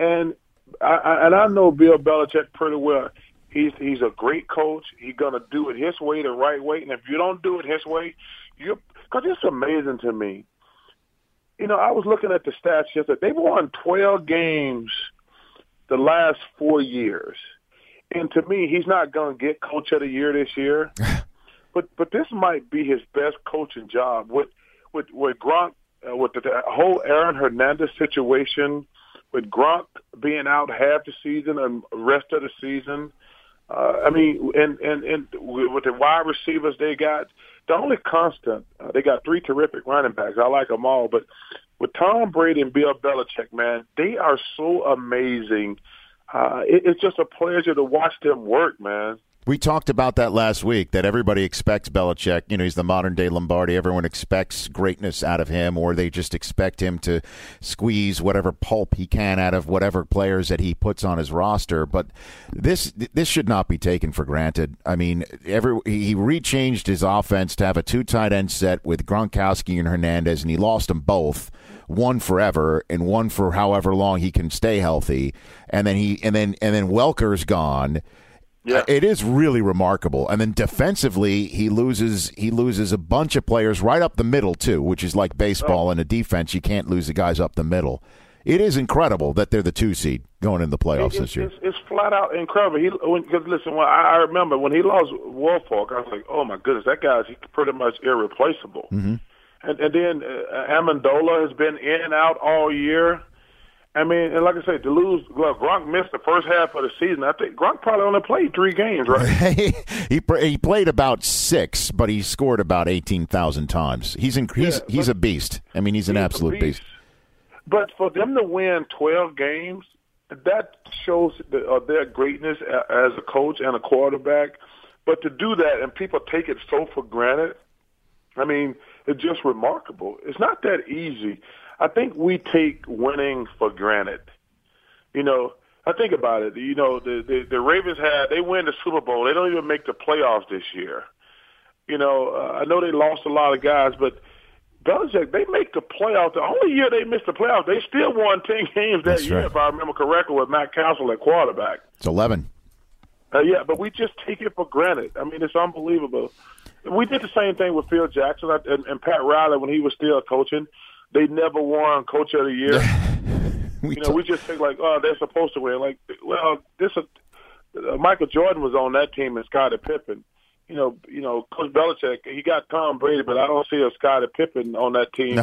And I, I and I know Bill Belichick pretty well. He's he's a great coach. He's gonna do it his way, the right way. And if you don't do it his way, you because it's amazing to me. You know, I was looking at the stats yesterday. They've won twelve games the last four years, and to me, he's not gonna get coach of the year this year. *laughs* but but this might be his best coaching job with with with Gronk uh, with the, the whole Aaron Hernandez situation, with Gronk being out half the season and rest of the season. Uh, I mean, and and and with the wide receivers they got, the only constant uh, they got three terrific running backs. I like them all, but with Tom Brady and Bill Belichick, man, they are so amazing. Uh, it, it's just a pleasure to watch them work, man. We talked about that last week. That everybody expects Belichick. You know, he's the modern day Lombardi. Everyone expects greatness out of him, or they just expect him to squeeze whatever pulp he can out of whatever players that he puts on his roster. But this this should not be taken for granted. I mean, every he rechanged his offense to have a two tight end set with Gronkowski and Hernandez, and he lost them both one forever and one for however long he can stay healthy. And then he and then and then Welker's gone. Yeah. It is really remarkable. And then defensively, he loses he loses a bunch of players right up the middle too, which is like baseball in a defense. You can't lose the guys up the middle. It is incredible that they're the two seed going in the playoffs it's, this year. It's, it's flat out incredible. He because listen, when I, I remember when he lost Wilfork, I was like, oh my goodness, that guy's pretty much irreplaceable. Mm-hmm. And and then uh, Amendola has been in and out all year. I mean, and like I said, to lose, well, Gronk missed the first half of the season. I think Gronk probably only played three games, right? *laughs* he he played about six, but he scored about eighteen thousand times. He's in, he's Yeah, he's a beast. I mean, he's an He's absolute beast. But for them to win 12 games, that shows the, uh, their greatness as a coach and a quarterback. But to do that and people take it so for granted, I mean, it's just remarkable. It's not that easy. I think we take winning for granted. You know, I think about it. You know, the, the the Ravens had they win the Super Bowl. They don't even make the playoffs this year. You know, uh, I know they lost a lot of guys, but Belichick they make the playoffs. The only year they missed the playoffs, they still won ten *laughs* games that That's year, right. if I remember correctly, with Matt Cassel at quarterback. It's eleven. Uh, yeah, but we just take it for granted. I mean, it's unbelievable. We did the same thing with Phil Jackson and, and Pat Riley when he was still coaching. They never won Coach of the Year. *laughs* You know, we just think like, oh, they're supposed to win. Like, well, this is, uh, Michael Jordan was on that team and Scottie Pippen. You know, you know, Coach Belichick, he got Tom Brady, but I don't see a Scottie Pippen on that team.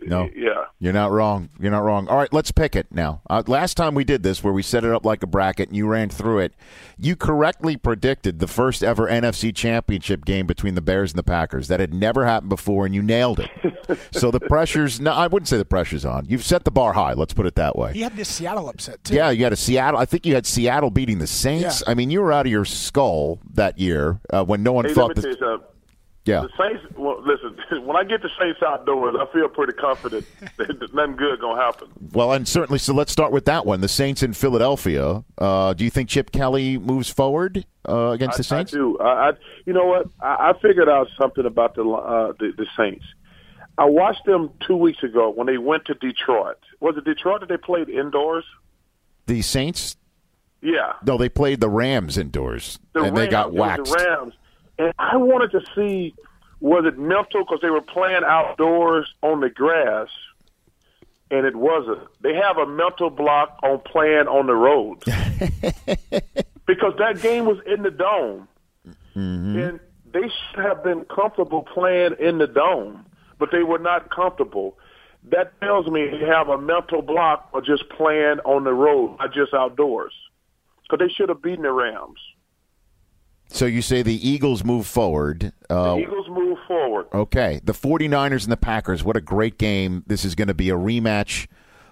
No. Yeah. You're not wrong. You're not wrong. All right, let's pick it now. Uh, last time we did this, where we set it up like a bracket and you ran through it, you correctly predicted the first ever NFC championship game between the Bears and the Packers. That had never happened before, and you nailed it. *laughs* so the pressure's, no, I wouldn't say the pressure's on. You've set the bar high, let's put it that way. You had this Seattle upset too. Yeah, you had a Seattle. I think you had Seattle beating the Saints. Yeah. I mean, you were out of your skull that year uh, when no one Hey, let thought me Yeah. The Saints. Well, listen. *laughs* When I get the Saints outdoors, I feel pretty confident *laughs* that nothing good gonna happen. Well, and certainly, so let's start with that one. The Saints in Philadelphia. Uh, do you think Chip Kelly moves forward uh, against the Saints? I do. I, I you know what? I, I figured out something about the, uh, the the Saints. I watched them two weeks ago when they went to Detroit. Was it Detroit that they played indoors? The Saints? Yeah, No, they played the Rams indoors, the and they got waxed. The Rams, and I wanted to see was it mental because they were playing outdoors on the grass, and it wasn't. They have a mental block on playing on the road *laughs* because that game was in the dome, mm-hmm. and they should have been comfortable playing in the dome, but they were not comfortable. That tells me they have a mental block or just playing on the road, not just outdoors. Because they should have beaten the Rams. So you say the Eagles move forward. Uh, The Eagles move forward. Okay. The 49ers and the Packers. What a great game. This is going to be a rematch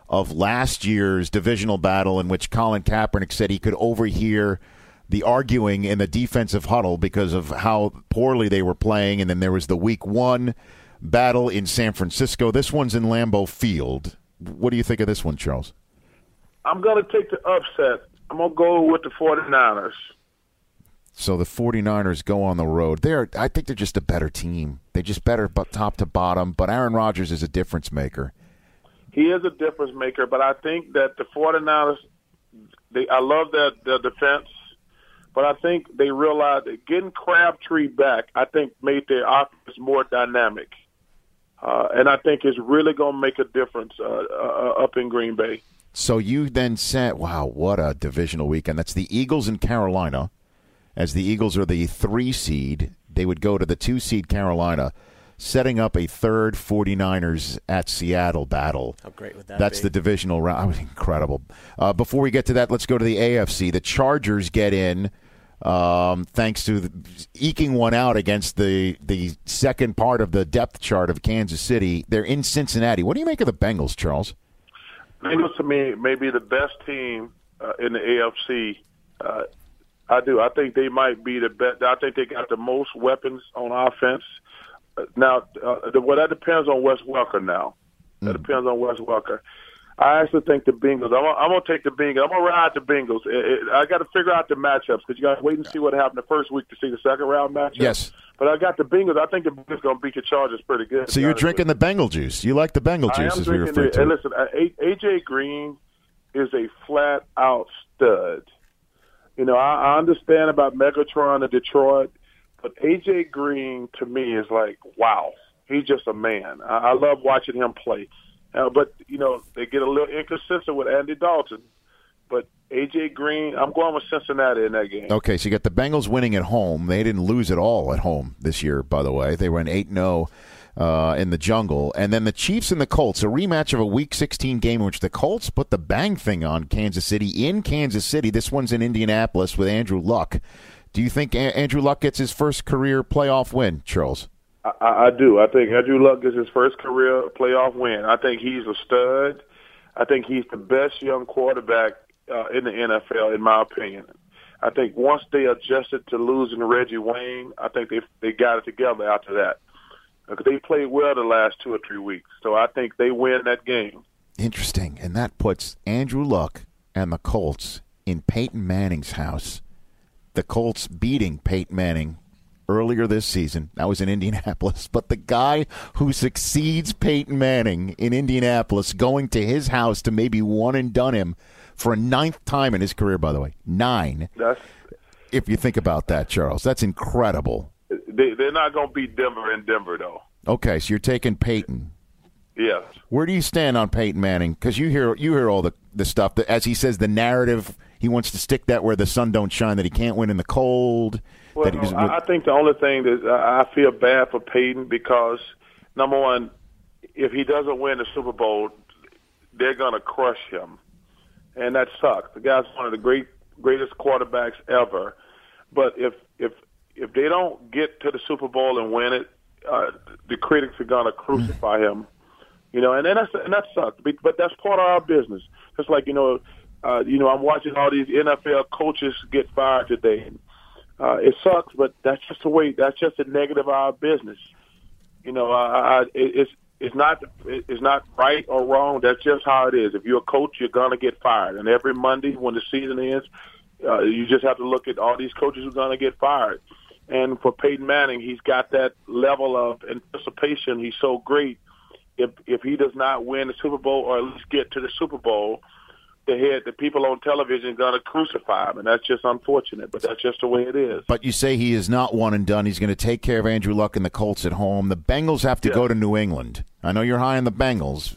of last year's divisional battle in which Colin Kaepernick said he could overhear the arguing in the defensive huddle because of how poorly they were playing. And then there was the week one battle in San Francisco. This one's in Lambeau Field. What do you think of this one, Charles? I'm going to take the upset. I'm going to go with the 49ers. So the 49ers go on the road. They're I think they're just a better team. They're just better but top to bottom, but Aaron Rodgers is a difference maker. He is a difference maker, but I think that the 49ers, they, I love their, their defense, but I think they realized that getting Crabtree back, I think, made their offense more dynamic. Uh, and I think it's really going to make a difference uh, uh, up in Green Bay. So you then said, wow, what a divisional weekend. That's the Eagles in Carolina. As the Eagles are the three seed, they would go to the two seed Carolina. setting up a third 49ers at Seattle battle. How great would that That's be? the divisional round. Oh, incredible. Uh, before we get to that, let's go to the AFC. The Chargers get in um, thanks to the, eking one out against the the second part of the depth chart of Kansas City. They're in Cincinnati. What do you make of the Bengals, Charles? Bengals to me may be the best team uh, in the AFC. Uh, I do. I think they might be the best. I think they got the most weapons on offense. Now, uh, the, well, that depends on Wes Welker. Now, that depends on Wes Welker. I actually think the Bengals. I'm, gonna- I'm going to take the Bengals. I'm going to ride the Bengals. It, it, I got to figure out the matchups because you got to wait and see what happened the first week to see the second round matchup. Yes. But I got the Bengals. I think the Bengals going to beat the Chargers pretty good. So you're drinking the Bengal juice. You like the Bengal juice, as we refer to And listen, A- AJ Green is a flat out stud. You know, I, I understand about Megatron and Detroit, but AJ Green to me is like, wow, he's just a man. I, I love watching him play. Uh, but you know, they get a little inconsistent with Andy Dalton. But AJ Green, I'm going with Cincinnati in that game. Okay, so you got the Bengals winning at home. They didn't lose at all at home this year, by the way. They went 8 0 uh, in the jungle. And then the Chiefs and the Colts, a rematch of a Week 16 game in which the Colts put the bang thing on Kansas City in Kansas City. This one's in Indianapolis with Andrew Luck. Do you think A- Andrew Luck gets his first career playoff win, Charles? I, I do. I think Andrew Luck gets his first career playoff win. I think he's a stud. I think he's the best young quarterback uh, in the NFL, in my opinion. I think once they adjusted to losing Reggie Wayne, I think they they got it together after that. Because they played well the last two or three weeks, so I think they win that game. Interesting. And that puts Andrew Luck and the Colts in Peyton Manning's house. The Colts beating Peyton Manning earlier this season. That was in *laughs* Indianapolis. But the guy who succeeds Peyton Manning in Indianapolis going to his house to maybe one and done him for a ninth time in his career, by the way. Nine. That's If you think about that, Charles. That's incredible. They, they're not going to beat Denver in Denver though. Okay, so you're taking Peyton. Yes. Where do you stand on Peyton Manning? Because you hear you hear all the the stuff that, as he says, the narrative. He wants to stick that where the sun don't shine. That he can't win in the cold. Well, I, I think the only thing that I I feel bad for Peyton because number one, if he doesn't win the Super Bowl, they're going to crush him, and that sucks. The guy's one of the great greatest quarterbacks ever, but if if if they don't get to the Super Bowl and win it, uh, the critics are to crucify him. You know, and, and that's and that sucks. But that's part of our business. It's like you know, uh, you know, I'm watching all these NFL coaches get fired today. Uh, it sucks, but that's just the way. That's just a negative of our business. You know, I, I, it, it's it's not it's not right or wrong. That's just how it is. If you're a coach, you're gonna get fired. And every Monday when the season ends, uh, you just have to look at all these coaches who are gonna get fired. And for Peyton Manning, he's got that level of anticipation. He's so great. If if he does not win the Super Bowl or at least get to the Super Bowl, the head the people on television are gonna crucify him, and that's just unfortunate. But that's just the way it is. but you say he is not one and done. He's going to take care of Andrew Luck and the Colts at home. The Bengals have to go to New England. I know you're high on the Bengals,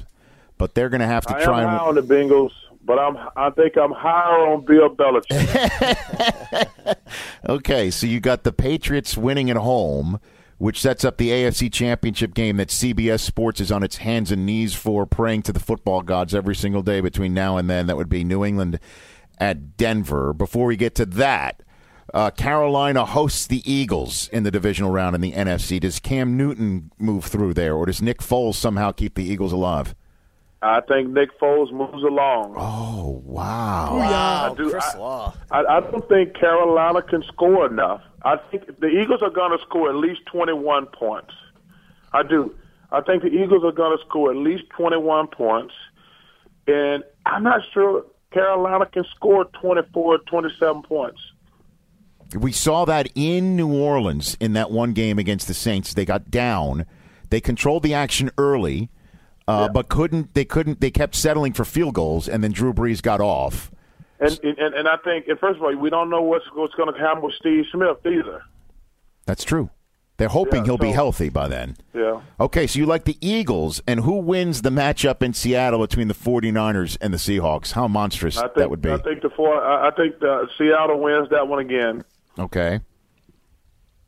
but they're going to have to I try am and. high on the Bengals, but I'm I think I'm higher on Bill Belichick. *laughs* Okay, so you got the Patriots winning at home, which sets up the AFC Championship game that CBS Sports is on its hands and knees for, praying to the football gods every single day between now and then. That would be New England at Denver. Before we get to that, uh, Carolina hosts the Eagles in the divisional round in the NFC. Does Cam Newton move through there, or does Nick Foles somehow keep the Eagles alive? I think Nick Foles moves along. Oh wow! I do. Chris I, Law. I, I don't think Carolina can score enough. I think the Eagles are going to score at least 21 points. I do. I think the Eagles are going to score at least 21 points, and I'm not sure Carolina can score 24, 27 points. We saw that in New Orleans in that one game against the Saints. They got down. They controlled the action early, uh, but couldn't. They couldn't. They kept settling for field goals, and then Drew Brees got off. And and, and I think, and first of all, we don't know what's what's going to happen with Steve Smith either. That's true. They're hoping Yeah, he'll be healthy by then. Yeah. Okay, so you like the Eagles, and who wins the matchup in Seattle between the 49ers and the Seahawks? How monstrous think that would be. I think the four. I think the Seattle wins that one again. Okay.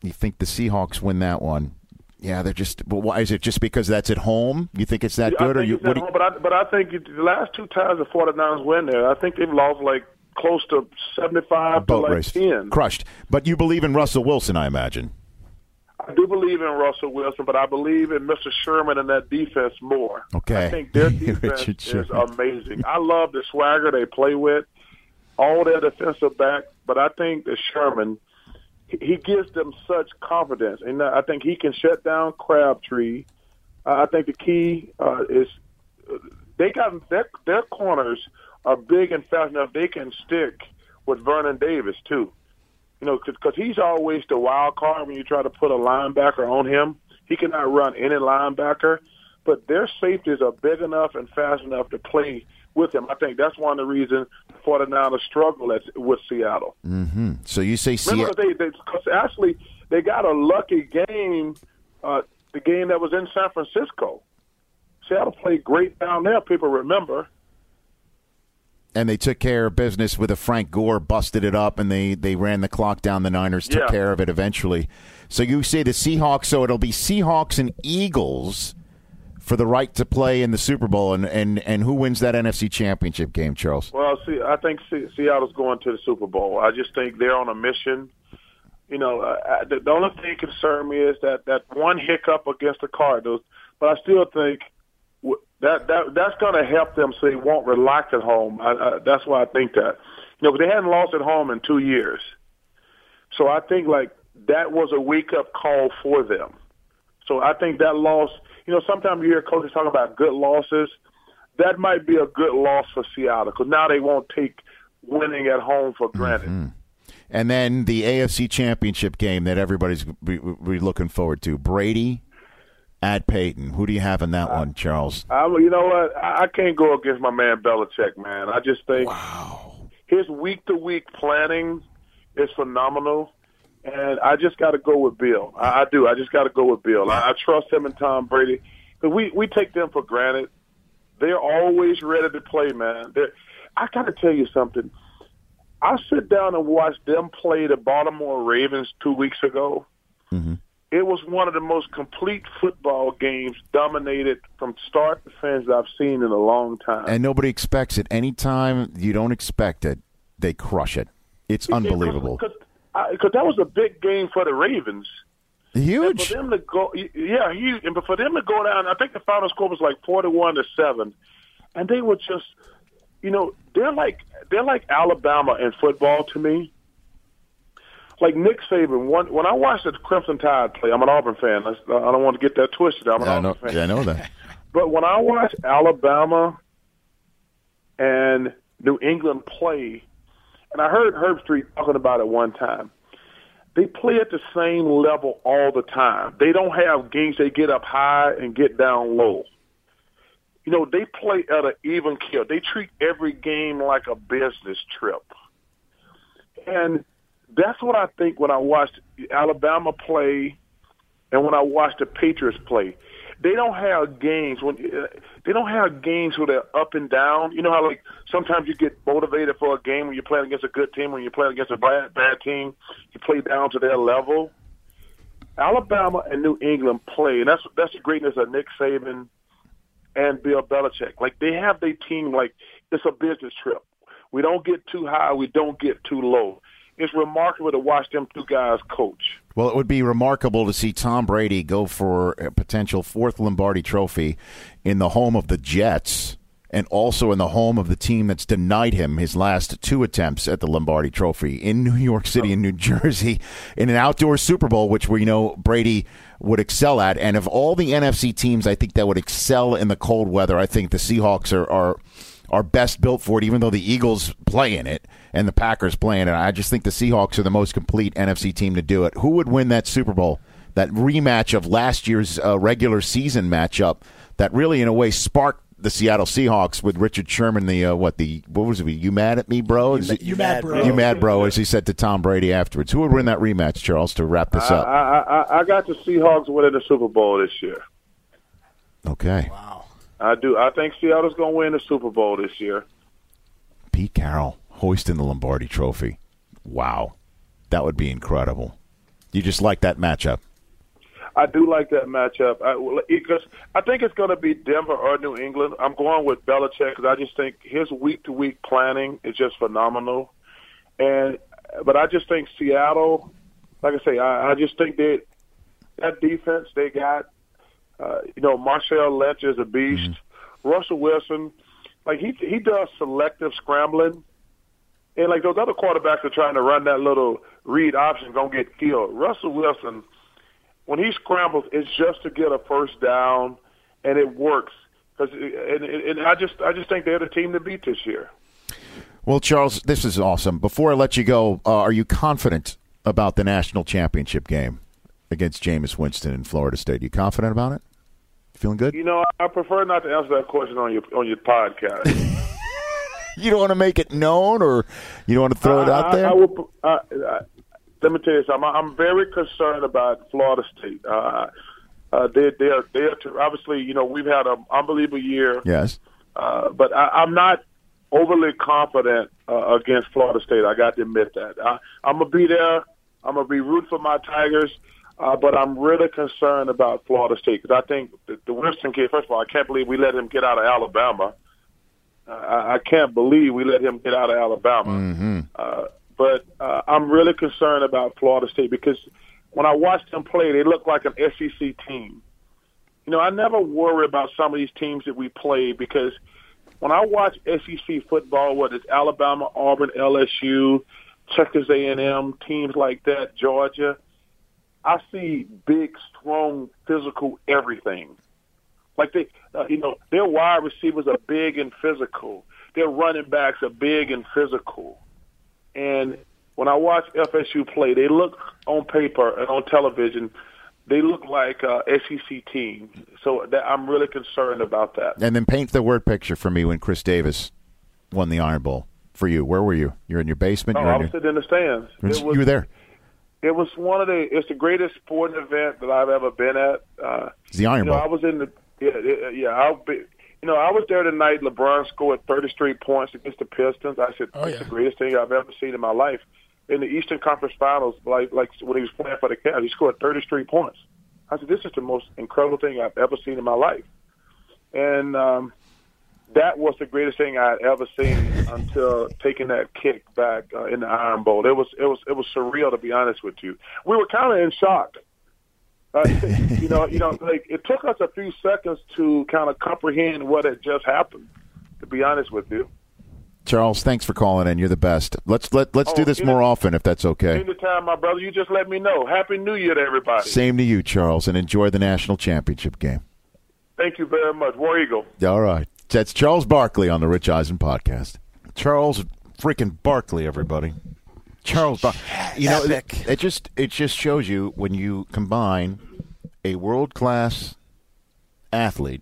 You think the Seahawks win that one? Yeah, they're just. Well, why is it just because that's at home? You think it's that I good, or you? What at do you home, but I but I think it- the last two times the 49ers win there, I think they've lost like close to 75 to like race 10. crushed? But you believe in Russell Wilson, I imagine. I do believe in Russell Wilson, but I believe in Mr. Sherman and that defense more. Okay. I think their *laughs* defense is amazing. I love the swagger they play with, all their defensive back, but I think that Sherman, he- gives them such confidence, and I think he can shut down Crabtree. Uh, I think the key uh, is uh, they got their their corners are big and fast enough they can stick with Vernon Davis too you know, because he's always the wild card when you try to put a linebacker on him. He cannot run any linebacker, but their safeties are big enough and fast enough to play with him. I think that's one of the reasons for the 49ers struggle at, with Seattle. hmm So you say Seattle? they, they cause actually they got a lucky game, uh, the game that was in San Francisco. Seattle played great down there. People remember. and they took care of business with a Frank Gore, busted it up, and they, they ran the clock down. The Niners took Yeah. care of it eventually. So you say the Seahawks, so it'll be Seahawks and Eagles for the right to play in the Super Bowl, and, and, and who wins that NFC Championship game, Charles? Well, see, I think Seattle's going to the Super Bowl. I just think they're on a mission. You know, uh, the, the only thing concern me is that that one hiccup against the Cardinals, but I still think that that that's going to help them so they won't relax at home. I, I, that's why I think that. You know, they hadn't lost at home in two years, so I think like that was a wake up call for them. So I think that loss. You know, sometimes you hear coaches talk about good losses. That might be a good loss for Seattle because now they won't take winning at home for granted. Mm-hmm. And then the AFC Championship game that everybody's be, be looking forward to. Brady at Peyton. Who do you have in that one, Charles? I'm, you know what? I, I can't go against my man Belichick, man. I just think his week to week planning is phenomenal, and I just got to go with Bill. I, I do. I just got to go with Bill. I, I trust him and Tom Brady. But we we take them for granted. They're always ready to play, man. They're, I got to tell you something. I sit down and watch them play the Baltimore Ravens two weeks ago. Mm-hmm. It was one of the most complete football games, dominated from start to finish I've seen in a long time. And nobody expects it. Anytime you don't expect it, they crush it. It's unbelievable. Because that was a big game for the Ravens. And Huge. for them to go, yeah, huge. And for them to go down, I think the final score was like forty-one to seven, and they were just, you know, they're like they're like Alabama in football to me. Like Nick Saban, when, when I watched the Crimson Tide play, I'm an Auburn fan. I, I don't want to get that twisted. I'm an Yeah, I Auburn know, fan. yeah, I know that. *laughs* But when I watch Alabama and New England play, and I heard Herbstreit talking about it one time, they play at the same level all the time. They don't have games they get up high and get down low. You know, they play at an even kill. They treat every game like a business trip. And that's what I think when I watched Alabama play and when I watched the Patriots play. They don't have games when uh, they don't have games where they're up and down. You know how like sometimes you get motivated for a game when you're playing against a good team, when you're playing against a bad bad team, you play down to their level. Alabama and New England play, and that's that's the greatness of Nick Saban and Bill Belichick. Like they have their team like it's a business trip. We don't get too high, we don't get too low. It's remarkable to watch them two guys coach. Well, it would be remarkable to see Tom Brady go for a potential fourth Lombardi trophy in the home of the Jets and also in the home of the team that's denied him his last two attempts at the Lombardi trophy in New York City and New Jersey in an outdoor Super Bowl, which we know Brady would excel at. And of all the NFC teams, I think that would excel in the cold weather. I think the Seahawks are. are are best built for it, even though the Eagles play in it and the Packers play in it. I just think the Seahawks are the most complete NFC team to do it. Who would win that Super Bowl? That rematch of last year's uh, regular season matchup that really, in a way, sparked the Seattle Seahawks with Richard Sherman. The uh, what the what was it? You mad at me, bro? Is it- You mad, bro? You mad, bro? As he said to Tom Brady afterwards. Who would win that rematch, Charles? To wrap this up. I, I, I got the Seahawks winning the Super Bowl this year. Okay. I do. I think Seattle's going to win the Super Bowl this year. Pete Carroll hoisting the Lombardi Trophy. Wow, that would be incredible. You just like that matchup. I, do like that matchup I, because I think it's going to be Denver or New England. I'm going with Belichick because I just think his week to week planning is just phenomenal, and but I just think Seattle, like I say, I, I just think that that defense they got, uh, you know, Marshawn Lynch is a beast. Russell Wilson, like he he does selective scrambling, and like those other quarterbacks are trying to run that little read option, gonna get killed. Russell Wilson, when he scrambles, it's just to get a first down, and it works. Because and, and I just I just think they're the team to beat this year. Well, Charles, this is awesome. Before I let you go, uh, are you confident about the national championship game against Jameis Winston in Florida State? Are you confident about it? Feeling good? You know, I prefer not to answer that question on your on your podcast. *laughs* you don't want to make it known, or you don't want to throw it out I, there. I, I will, I, I, let me tell you something. I'm very concerned about Florida State. Uh, uh, they they are they are obviously you know we've had an unbelievable year. yes. Uh, but I, I'm not overly confident uh, against Florida State. I got to admit that. I, I'm gonna be there. I'm gonna be rooting for my Tigers, uh, but I'm really concerned about Florida State because I think the, the Winston kid. First of all, I can't believe we let him get out of Alabama. Uh, I, I can't believe we let him get out of Alabama. Mm-hmm. Uh, but uh, I'm really concerned about Florida State because when I watched them play, they look like an SEC team. You know, I never worry about some of these teams that we play because when I watch SEC football, whether it's Alabama, Auburn, LSU, Texas A&M, teams like that, Georgia, I see big, strong, physical everything. Like they, uh, you know, their wide receivers are big and physical. Their running backs are big and physical. And when I watch FSU play, they look on paper and on television, they look like a SEC team. So that, I'm really concerned about that. And then paint the word picture for me when Chris Davis won the Iron Bowl for you. Where were you? You're in your basement. No, You're I in was your, sitting in the stands. Was, you were there. It was one of the. It's the greatest sporting event that I've ever been at. Uh, It's the Iron you know, Bowl. I was in the. Yeah, yeah, yeah. I'll be. You know, I was there tonight. LeBron scored 33 points against the Pistons. I said, Oh, "It's yeah. the greatest thing I've ever seen in my life." In the Eastern Conference Finals, like like when he was playing for the Cavs, he scored 33 points. I said, "This is the most incredible thing I've ever seen in my life," and um, that was the greatest thing I had ever seen until taking that kick back uh, in the Iron Bowl. It was it was it was surreal to be honest with you. We were kind of in shock. Uh, *laughs* you know, you know, like it took us a few seconds to kind of comprehend what had just happened. To be honest with you, Charles, thanks for calling in. You're the best. Let's let let's do Oh, this more often if that's okay. anytime, my brother, you just let me know. Happy New Year to everybody. Same to you, Charles, and enjoy the national championship game. Thank you very much, War Eagle. All right. That's Charles Barkley on the Rich Eisen podcast. Charles freaking Barkley, everybody. Charles Bar- You know, it, it just it just shows you when you combine a world class athlete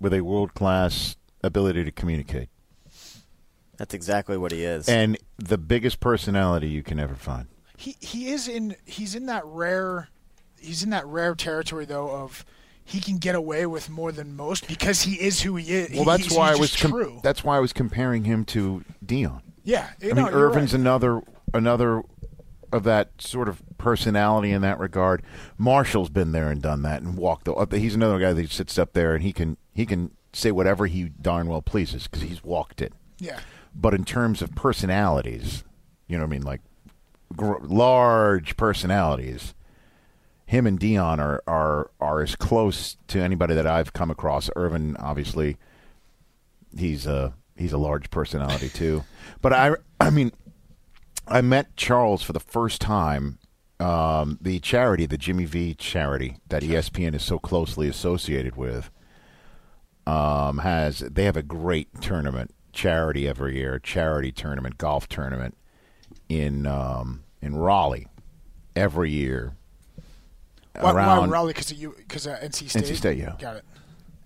with a world class ability to communicate That's exactly what he is. and the biggest personality you can ever find. He he is in he's in that rare he's in that rare territory though of he can get away with more than most because he is who he is. Well, He- that's he's, why I was com- true. that's why I was comparing him to Deion. yeah, I you mean, Irvin's right. another another of that sort of personality in that regard. Marshall's been there and done that and walked. Up. He's another guy that sits up there and he can he can say whatever he darn well pleases because he's walked it. Yeah. But in terms of personalities, you know what I mean, like gr- large personalities. Him and Deion are, are are as close to anybody that I've come across. Irvin, obviously, he's a he's a large personality too. But I I mean, I met Charles for the first time. Um, the charity, the Jimmy V charity that ESPN is so closely associated with, um, has they have a great tournament charity every year, charity tournament, golf tournament in um, in Raleigh every year. Why, why around Raleigh? Because you because uh, NC State. NC State, yeah. Got it.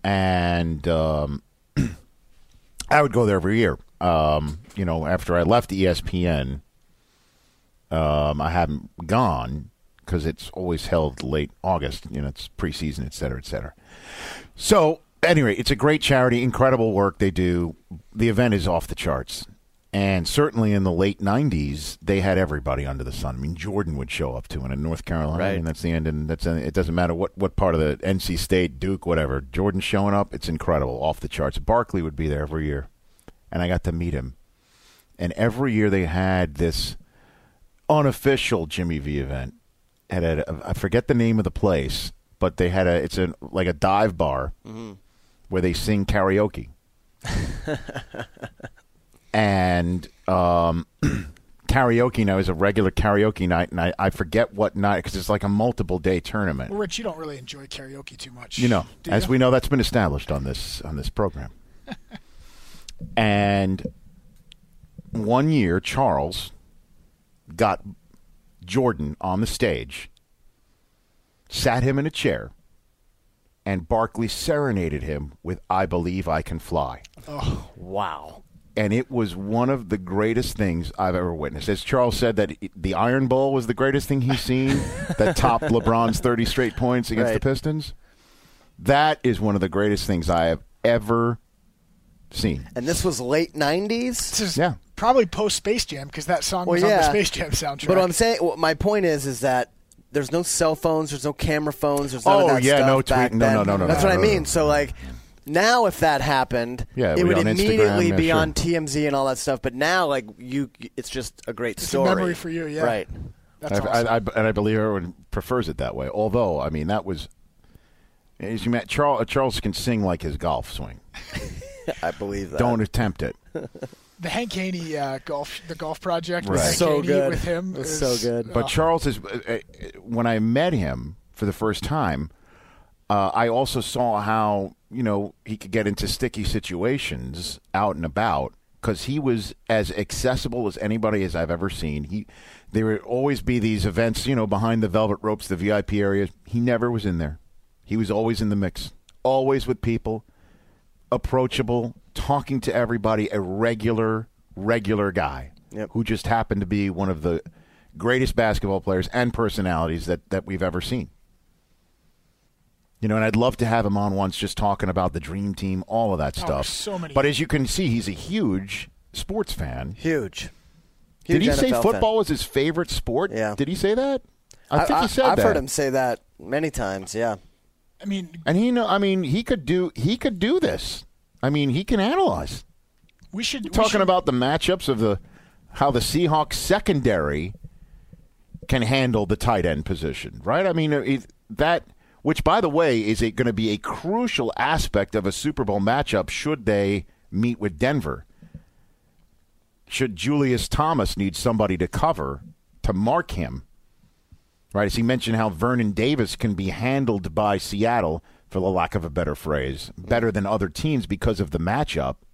and um, *clears throat* I would go there every year. Um, you know, after I left ESPN, um, I haven't gone because it's always held late August. You know, it's preseason, et cetera, et cetera. So, anyway, it's a great charity, incredible work they do. The event is off the charts. And certainly in the late '90s, they had everybody under the sun. I mean, Jordan would show up too, and in North Carolina, Right. and that's the end. And that's uh, it. Doesn't matter what what part of the NC State, Duke, whatever. Jordan showing up, it's incredible, off the charts. Barkley would be there every year, and I got to meet him. And every year they had this unofficial Jimmy V event. Had a, I forget the name of the place, but they had a it's a like a dive bar mm-hmm. where they sing karaoke. *laughs* and um, *clears throat* karaoke now is a regular karaoke night, and I, I forget what night because it's like a multiple day tournament. Well, Rich, you don't really enjoy karaoke too much. You know, do as you? we know, that's been established on this on this program. *laughs* and one year, Charles got Jordan on the stage, sat him in a chair, and Barkley serenaded him with "I Believe I Can Fly." Oh, wow. And it was one of the greatest things I've ever witnessed. As Charles said, that the Iron Bowl was the greatest thing he's seen *laughs* that topped LeBron's 30 straight points against the Pistons. That is one of the greatest things I have ever seen. And this was late '90s. Is Yeah. probably post Space Jam because that song Well, was on the Space Jam soundtrack. But what I'm saying, what my point is, is that there's no cell phones, there's no camera phones, there's none Oh, of that yeah, stuff no back tweet- no, no, no, no, That's no, what no, I no, mean. no. So like. Now, if that happened, Yeah, it would on Instagram, immediately yeah, be sure. on TMZ and all that stuff. But now, like you, it's just a great it's story. a memory for you, yeah. Right. That's I, awesome. I, I, and I believe everyone prefers it that way. Although, I mean, that was. As you met, Charles, Charles can sing like his golf swing. *laughs* I believe that. Don't attempt it. *laughs* the Hank Haney uh, golf, the golf project, with Right. Hank So Haney good. with him, It was is- so good. But oh, Charles is uh, uh, when I met him for the first time. Uh, I also saw how you know he could get into sticky situations out and about because he was as accessible as anybody as I've ever seen. He there would always be these events, you know, behind the velvet ropes, the VIP areas. He never was in there. He was always in the mix, always with people, approachable, talking to everybody, a regular, regular guy Yep. who just happened to be one of the greatest basketball players and personalities that, that we've ever seen. You know, and I'd love to have him on once just talking about the dream team, all of that Oh, stuff. so many- But as you can see, he's a huge sports fan. Huge. Did Huge he say NFL fan. football was his favorite sport? Yeah. Did he say that? I think he said I've that. heard him say that many times. Yeah. I mean, And he know I mean, he could do he could do this. I mean, he can analyze. we should we talking should- about the matchups of the how the Seahawks secondary can handle the tight end position, right? I mean, it, that which, by the way, is going to be a crucial aspect of a Super Bowl matchup should they meet with Denver. Should Julius Thomas need somebody to cover to mark him, right? As he mentioned, how Vernon Davis can be handled by Seattle, for the lack of a better phrase, better than other teams because of the matchup. *laughs*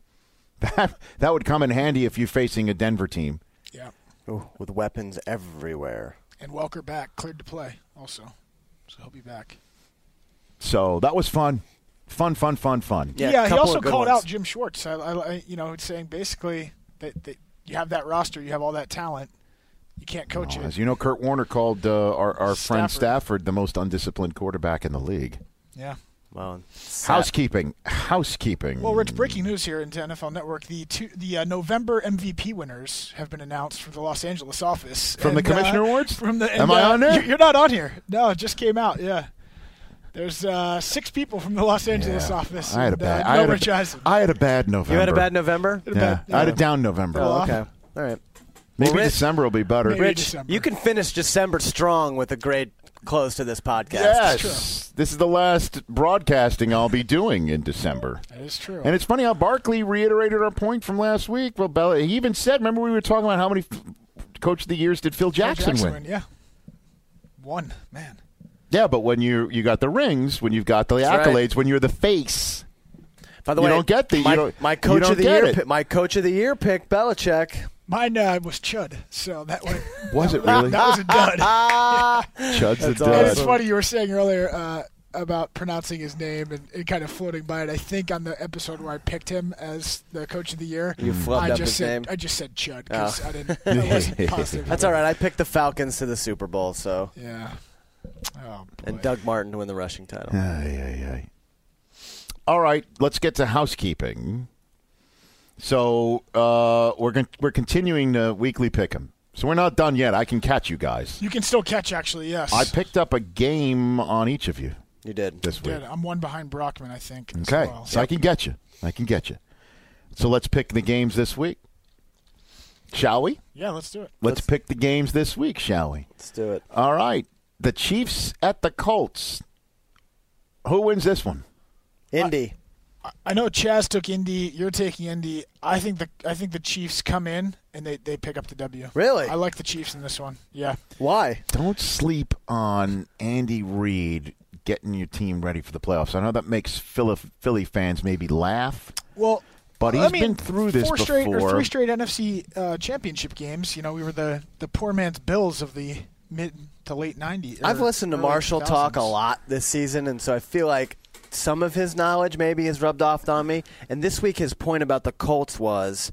That that would come in handy if you're facing a Denver team. yeah, Ooh, with weapons everywhere. and Welker back, cleared to play also, so he'll be back. So that was fun, fun, fun, fun, fun. Yeah, Yeah, he also called ones. out Jim Schwartz. I, I, I- you know, saying basically that, that you have that roster, you have all that talent, you can't coach Oh, it. as you know, Kurt Warner called uh, our, our friend Stafford. Stafford the most undisciplined quarterback in the league. yeah. Well, Housekeeping, housekeeping. Well, Rich, breaking news here into NFL Network: the two, the uh, November MVP winners have been announced from the Los Angeles office From the And, uh, Commissioner Awards? From the, Am and, I uh, on there? you- You're not on here. No, it just came out. Yeah, there's uh, six people from the Los Angeles Yeah. office. I had a bad. Uh, I, had Rich a, had a bad November. you had a bad November. Had a Yeah, bad- I had a down November. Oh, okay. All right. Maybe Well, Rich- December will be better. Rich, December. you can finish December strong with a great close to this podcast. Yes, this is the last broadcasting I'll be doing in December. That is true. And it's funny how Barkley reiterated our point from last week. Well, Bella, he even said, remember we were talking about how many Coach of the Years did Phil Phil Jackson, win? Yeah, one man. Yeah, but when you you got the rings, when you've got the That's accolades, right. when you're the face, By the way, You way, don't get the- you my, don't- my you coach don't of the year. it. Pick, my coach of the year pick Belichick. Mine uh, was Chud, so that went. *laughs* was it really? that was a *laughs* *laughs* dud. Chud's a dud. And it's funny you were saying earlier uh, about pronouncing his name and, and kind of floating by it. I think on the episode where I picked him as the coach of the year, You flubbed I up just his said name? I just said Chud because Oh. I didn't. I wasn't positive. That's all right. I picked the Falcons to the Super Bowl, so Yeah. Oh and Doug Martin to win the rushing title. Ay, ay, ay. All right, let's get to housekeeping. So uh, we're con- we're continuing the weekly pick 'em. So we're not done yet. I can catch you guys. You can still catch, actually. Yes. I picked up a game on each of you You did. this week. Did. I'm one behind Brockman, I think. as Okay, well. so I can get you. I can get you. So let's pick the games this week, shall we? Yeah, let's do it. Let's, pick the games this week, shall we? Let's do it. All right. The Chiefs at the Colts. Who wins this one? Indy. I know Chaz took Indy. You're taking Indy. I think the I think the Chiefs come in and they, they pick up the W. Really? I like the Chiefs in this one. Yeah. Why? Don't sleep on Andy Reid getting your team ready for the playoffs. I know that makes Philly, Philly fans maybe laugh, Well, but I he's mean, been through this four before. straight or three straight NFC uh, championship games. You know, we were the the poor man's Bills of the mid to late '90s. I've listened to Marshall talk a lot this season, and so I feel like some of his knowledge maybe has rubbed off on me. And this week, his point about the Colts was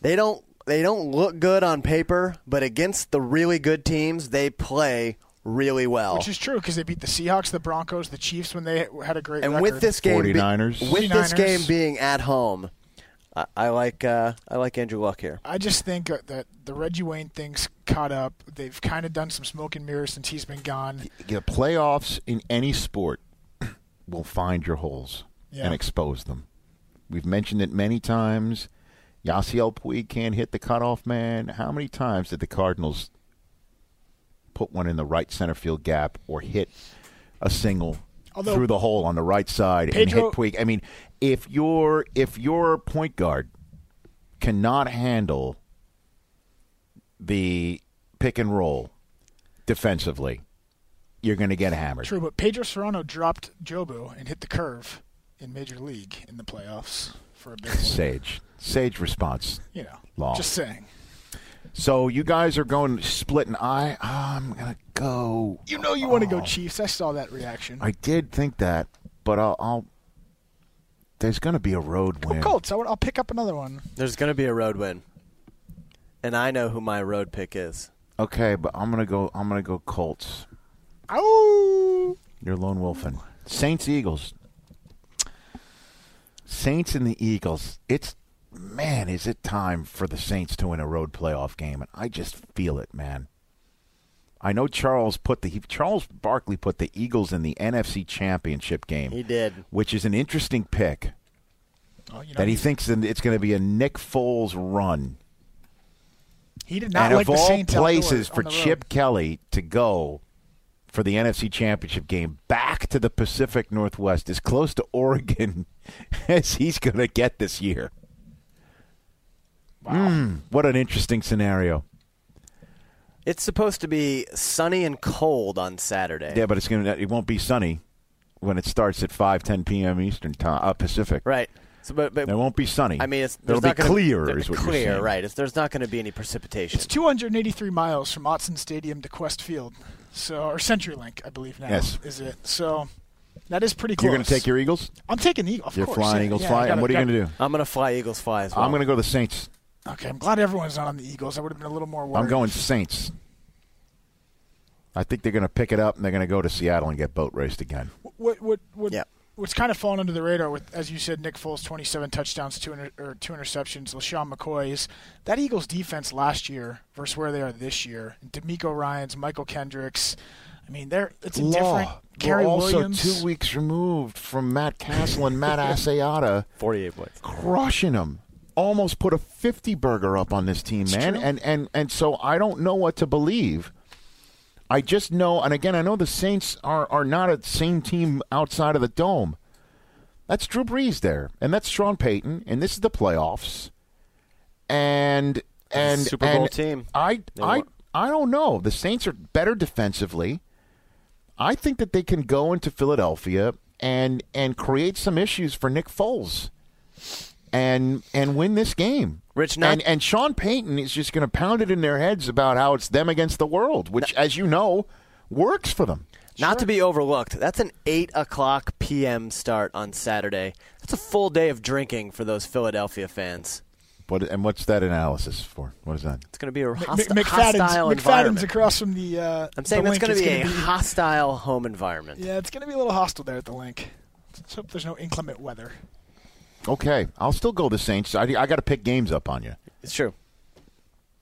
they don't they don't look good on paper, but against the really good teams, they play really well. Which is true because they beat the Seahawks, the Broncos, the Chiefs when they had a great and record. with this game, 49ers. with this 49ers. game being at home, I, I like uh, I like Andrew Luck here. I just think uh, that the Reggie Wayne thing's caught up. They've kind of done some smoke and mirrors since he's been gone. the playoffs in any sport *coughs* will find your holes Yeah. and expose them. We've mentioned it many times. Yasiel Puig can't hit the cutoff man. How many times did the Cardinals put one in the right center field gap or hit a single Although- through the hole on the right side Pedro- and hit Puig? I mean, if your if your point guard cannot handle the pick and roll defensively, you're going to get hammered. True, but Pedro Serrano dropped Jobu and hit the curve in Major League in the playoffs for a big *laughs* win. Sage, sage response. You know, Long. just saying. So you guys are going split, and I I'm gonna go. You know you want to Oh. go Chiefs. I saw that reaction. I did think that, but I'll. I'll there's gonna be a road Go win. Colts. I would, I'll pick up another one. There's going to be a road win, and I know who my road pick is. Okay, but I'm gonna go. I'm gonna go Colts. Oh, You're lone wolfing. Saints Eagles. Saints and the Eagles. It's man, is it time for the Saints to win a road playoff game? And I just feel it, man. I know Charles put the he, Charles Barkley put the Eagles in the NFC Championship game. He did. which is an interesting pick. Oh, you know, that he thinks it's going to be a Nick Foles run. he did not and like of the all Saints places for on the road. Chip Kelly to go for the NFC Championship game back to the Pacific Northwest, as close to Oregon *laughs* as he's going to get this year. Mm, what an interesting scenario. It's supposed to be sunny and cold on Saturday. Yeah, but it's going to it won't be sunny when it starts at 5:10 p.m. Eastern time, uh, Pacific. Right. So, but, but It won't be sunny. I mean, it's It'll there's be not gonna, clear, there- is what you're clear, saying. right? It's, there's not going to be any precipitation. It's 283 miles from Autzen Stadium to Qwest Field, so or CenturyLink, I believe now. Yes. is it? So that is pretty close. You're going to take your Eagles? I'm taking the Eagles. You're course, flying Eagles yeah, fly. I And gotta- what are you gotta- going to do? I'm going to fly Eagles fly as well. I'm going to go to the Saints. Okay, I'm glad everyone's not on the Eagles. I would have been a little more worried. I'm going Saints. I think they're going to pick it up and they're going to go to Seattle and get boat raced again. What what what? Yeah. What's kind of fallen under the radar with, as you said, Nick Foles, 27 touchdowns, two inter, or two interceptions. LeSean McCoy is that Eagles defense last year versus where they are this year. DeMeco Ryans, Mychal Kendricks. I mean, they're it's a different. Cary We're also Williams. two weeks removed from Matt Cassel and Matt *laughs* Asiata 48 points. crushing them. Almost put a 50 burger up on this team, man. And, and, and so I don't know what to believe. I just know, and again, I know the Saints are, are not a same team outside of the dome. That's Drew Brees there, and that's Sean Payton, and this is the playoffs. And and Super Bowl and team. I They I won. I don't know. The Saints are better defensively. I think that they can go into Philadelphia and and create some issues for Nick Foles, and and win this game. Rich, not- and and Sean Payton is just going to pound it in their heads about how it's them against the world, which, as you know, works for them. Not to be overlooked, that's an 8 o'clock p.m. start on Saturday. That's a full day of drinking for those Philadelphia fans. What and what's that analysis for? What is that? It's going to be a M- hosti- McFadden's, hostile McFadden's environment. across from the. Uh, I'm saying the that's going to be It's a gonna hostile home environment. Yeah, it's going to be a little hostile there at the link. Let's hope there's no inclement weather. Okay, I'll still go the Saints. I, I got to pick games up on you. It's true.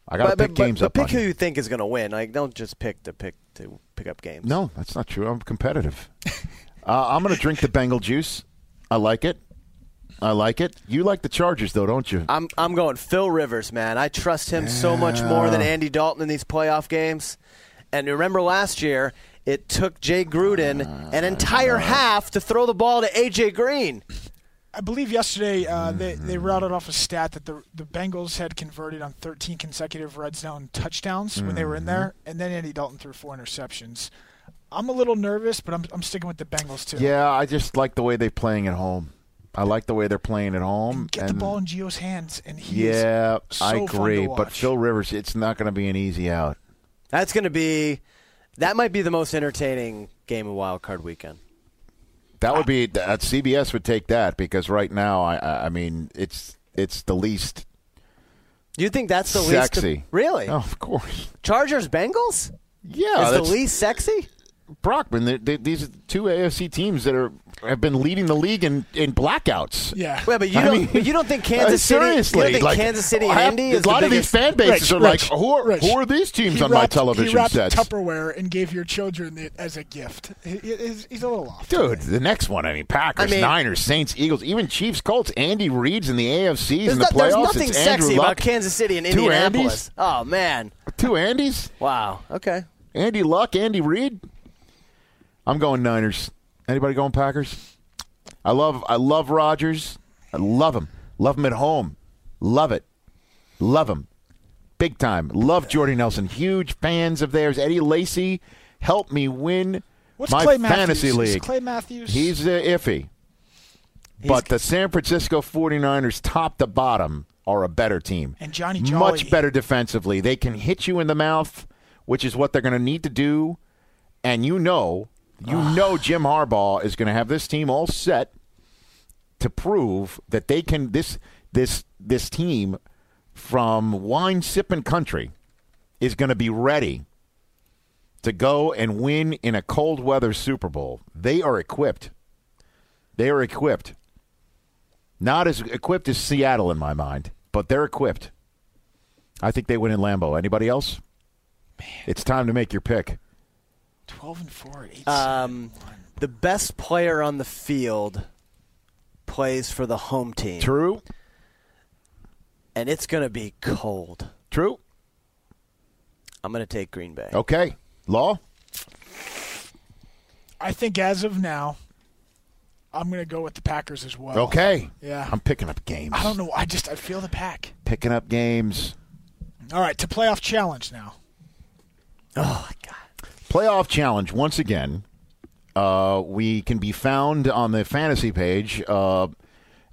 I got to pick but, but, games but up pick on who you. you think is going to win. Like, don't just pick to pick to pick up games. No, that's not true. I'm competitive. *laughs* uh, I'm going to drink the Bengal juice. I like it. I like it. You like the Chargers, though, don't you? I'm I'm going Phil Rivers, man. I trust him so much more than Andy Dalton in these playoff games. And remember last year, it took Jay Gruden an entire half to throw the ball to AJ Green. I believe yesterday uh, they Mm-hmm. they routed off a stat that the the Bengals had converted on 13 consecutive red zone touchdowns when they were in there, Mm-hmm. and then Andy Dalton threw four interceptions. I'm a little nervous, but I'm I'm sticking with the Bengals too. Yeah, I just like the way they're playing at home. I like the way they're playing at home. Get the ball in Gio's hands, and he Yeah, is so I fun to agree. But. Phil Rivers, it's not going to be an easy out. That's going to be that might be the most entertaining game of Wild Card Weekend. That would be that CBS would take that because right now, I- I, mean, it's it's the least you think that's the sexy. least really? Oh, of course. Chargers Bengals Yeah, is the least sexy. Brockman. they they these are two AFC teams that are have been leading the league in, in blackouts. Yeah. Well, but you I don't. mean, but you don't think uh, Kansas City? seriously, you think like, Kansas City I and have- Indy a lot the of these fan bases Rich, are like, who are, Rich. who are these teams He on my television He sets? Tupperware and gave your children it as a gift. He- he- he's, he's a little off. Dude, the next one. I mean, Packers, I mean- Niners, Saints, Eagles, even Chiefs, Colts. Andy Reid's in the AFCs There's, in the no- there's playoffs. nothing it's sexy Andrew about Luck. Kansas City and Two Indianapolis. Oh man! Two Andys. Wow. Okay. Andy Luck, Andy Reid. I'm going Niners. Anybody going Packers? I love I love Rodgers. I love him. Love him at home. Love it. Love him. Big time. Love Jordy Nelson. Huge fans of theirs. Eddie Lacy helped me win What's my Clay Matthews? fantasy Is league. Clay Matthews. He's uh, iffy. but the San Francisco 49ers, top to bottom, are a better team. And Johnny Jolly. Much better defensively. They can hit you in the mouth, which is what they're going to need to do. And you know, you know Jim Harbaugh is going to have this team all set to prove that they can this this this team from wine sipping country is going to be ready to go and win in a cold weather Super Bowl. They are equipped. They are equipped. Not as equipped as Seattle in my mind, but they're equipped. I think they win in Lambeau. Anybody else? It's time to make your pick. 12 and 4 8 Um, the best player on the field plays for the home team, True? and it's going to be cold. True? I'm going to take Green Bay. Okay. Law? I think as of now, I'm going to go with the Packers as well. Okay. Yeah. I'm picking up games. I don't know. I just I feel the pack. Picking up games. All right, to playoff challenge now. Oh my god! Playoff challenge once again. Uh, we can be found on the fantasy page, uh,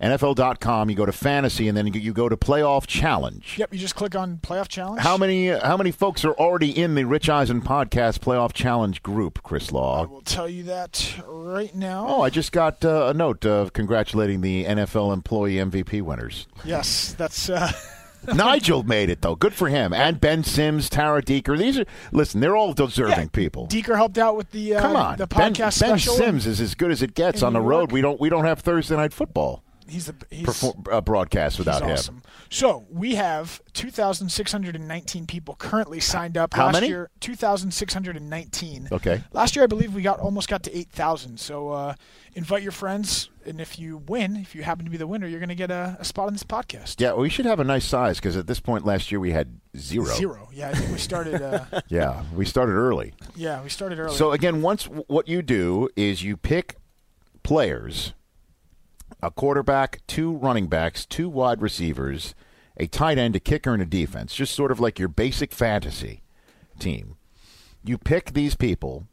NFL.com. You go to fantasy, and then you- go to playoff challenge. Yep, you just click on playoff challenge. How many how many folks are already in the Rich Eisen podcast playoff challenge group, Chris I Law? will tell you that right now. Oh, I just got uh, a note uh, congratulating the NFL employee MVP winners. Yes, that's uh, *laughs* *laughs* Nigel made it though. Good for him. And Ben Sims, Tara Deeker. These are listen. They're all deserving Yeah, people. Deeker helped out with the uh, Come on, the Ben, podcast ben special. Sims is as good as it gets on the road. York. We don't we don't have Thursday night football He's the he's, perform, uh, broadcast without he's him. So we have 2,619 people currently signed up. How Last many? year, 2,619. Okay. Last year, I believe we got almost got to 8,000. So uh, invite your friends, and if you win, if you happen to be the winner, you're going to get a, a spot on this podcast. Yeah, we should have a nice size because at this point last year we had zero. Zero. Yeah, I think we started. Uh, *laughs* Yeah, we started early. yeah, we started early. So again, once what you do is you pick players, a quarterback, two running backs, two wide receivers, a tight end, a kicker, and a defense. Just sort of like your basic fantasy team. You pick these people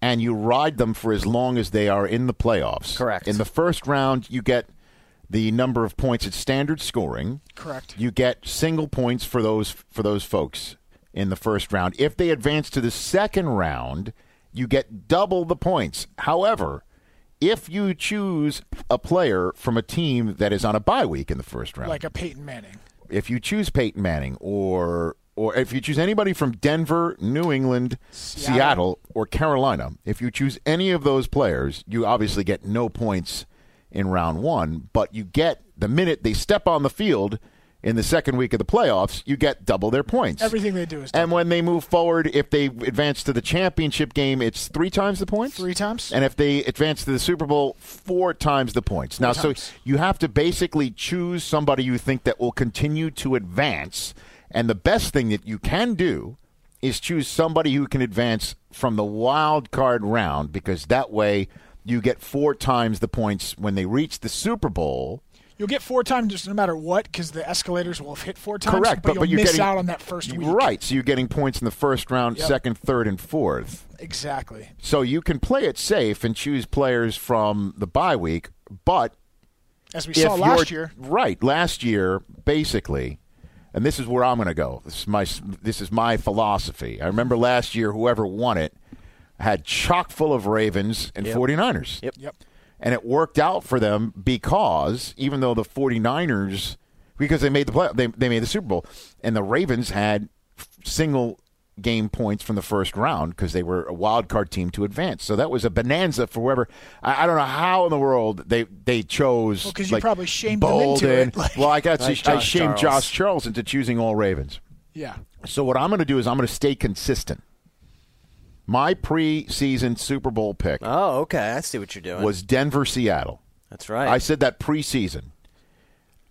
and you ride them for as long as they are in the playoffs. Correct. In the first round, you get the number of points at standard scoring. Correct. You get single points for those for those folks in the first round. If they advance to the second round, you get double the points. However, if you choose a player from a team that is on a bye week in the first round, like a Peyton Manning. if you choose Peyton Manning or or if you choose anybody from Denver, New England, Seattle. Seattle. or Carolina, if you choose any of those players, you obviously get no points in round one, but you get the minute they step on the field in the second week of the playoffs, you get double their points. Everything they do is and when they move forward, if they advance to the championship game, it's three times the points. three times. And if they advance to the Super Bowl, four times the points. now, times. so you have to basically choose somebody you think that will continue to advance. And the best thing that you can do is choose somebody who can advance from the wild card round because that way you get four times the points when they reach the Super Bowl. You'll get four times just no matter what because the escalators will have hit four times. Correct, but, but, you'll you're miss getting out on that first week. Right, so you're getting points in the first round, Yep. second, third, and fourth. Exactly. So you can play it safe and choose players from the bye week, but As we saw last year. right? Last year, basically, and this is where I'm going to go. This is my this is my philosophy. I remember last year, whoever won it had chock full of Ravens and 49ers. Yep. Yep. And it worked out for them because even though the 49ers because they made the play, they they made the Super Bowl and the Ravens had single game points from the first round because they were a wild card team to advance. So that was a bonanza for whoever. I, I don't know how in the world they they chose. Well, 'cause you like, probably shamed them into it, *laughs* like- well, I got Like I shamed Charles. Josh Charles into choosing all Ravens. Yeah. So what I'm going to do is I'm going to stay consistent. My preseason Super Bowl pick Oh, okay. I see what you're doing. was Denver Seattle. That's right. I said that preseason.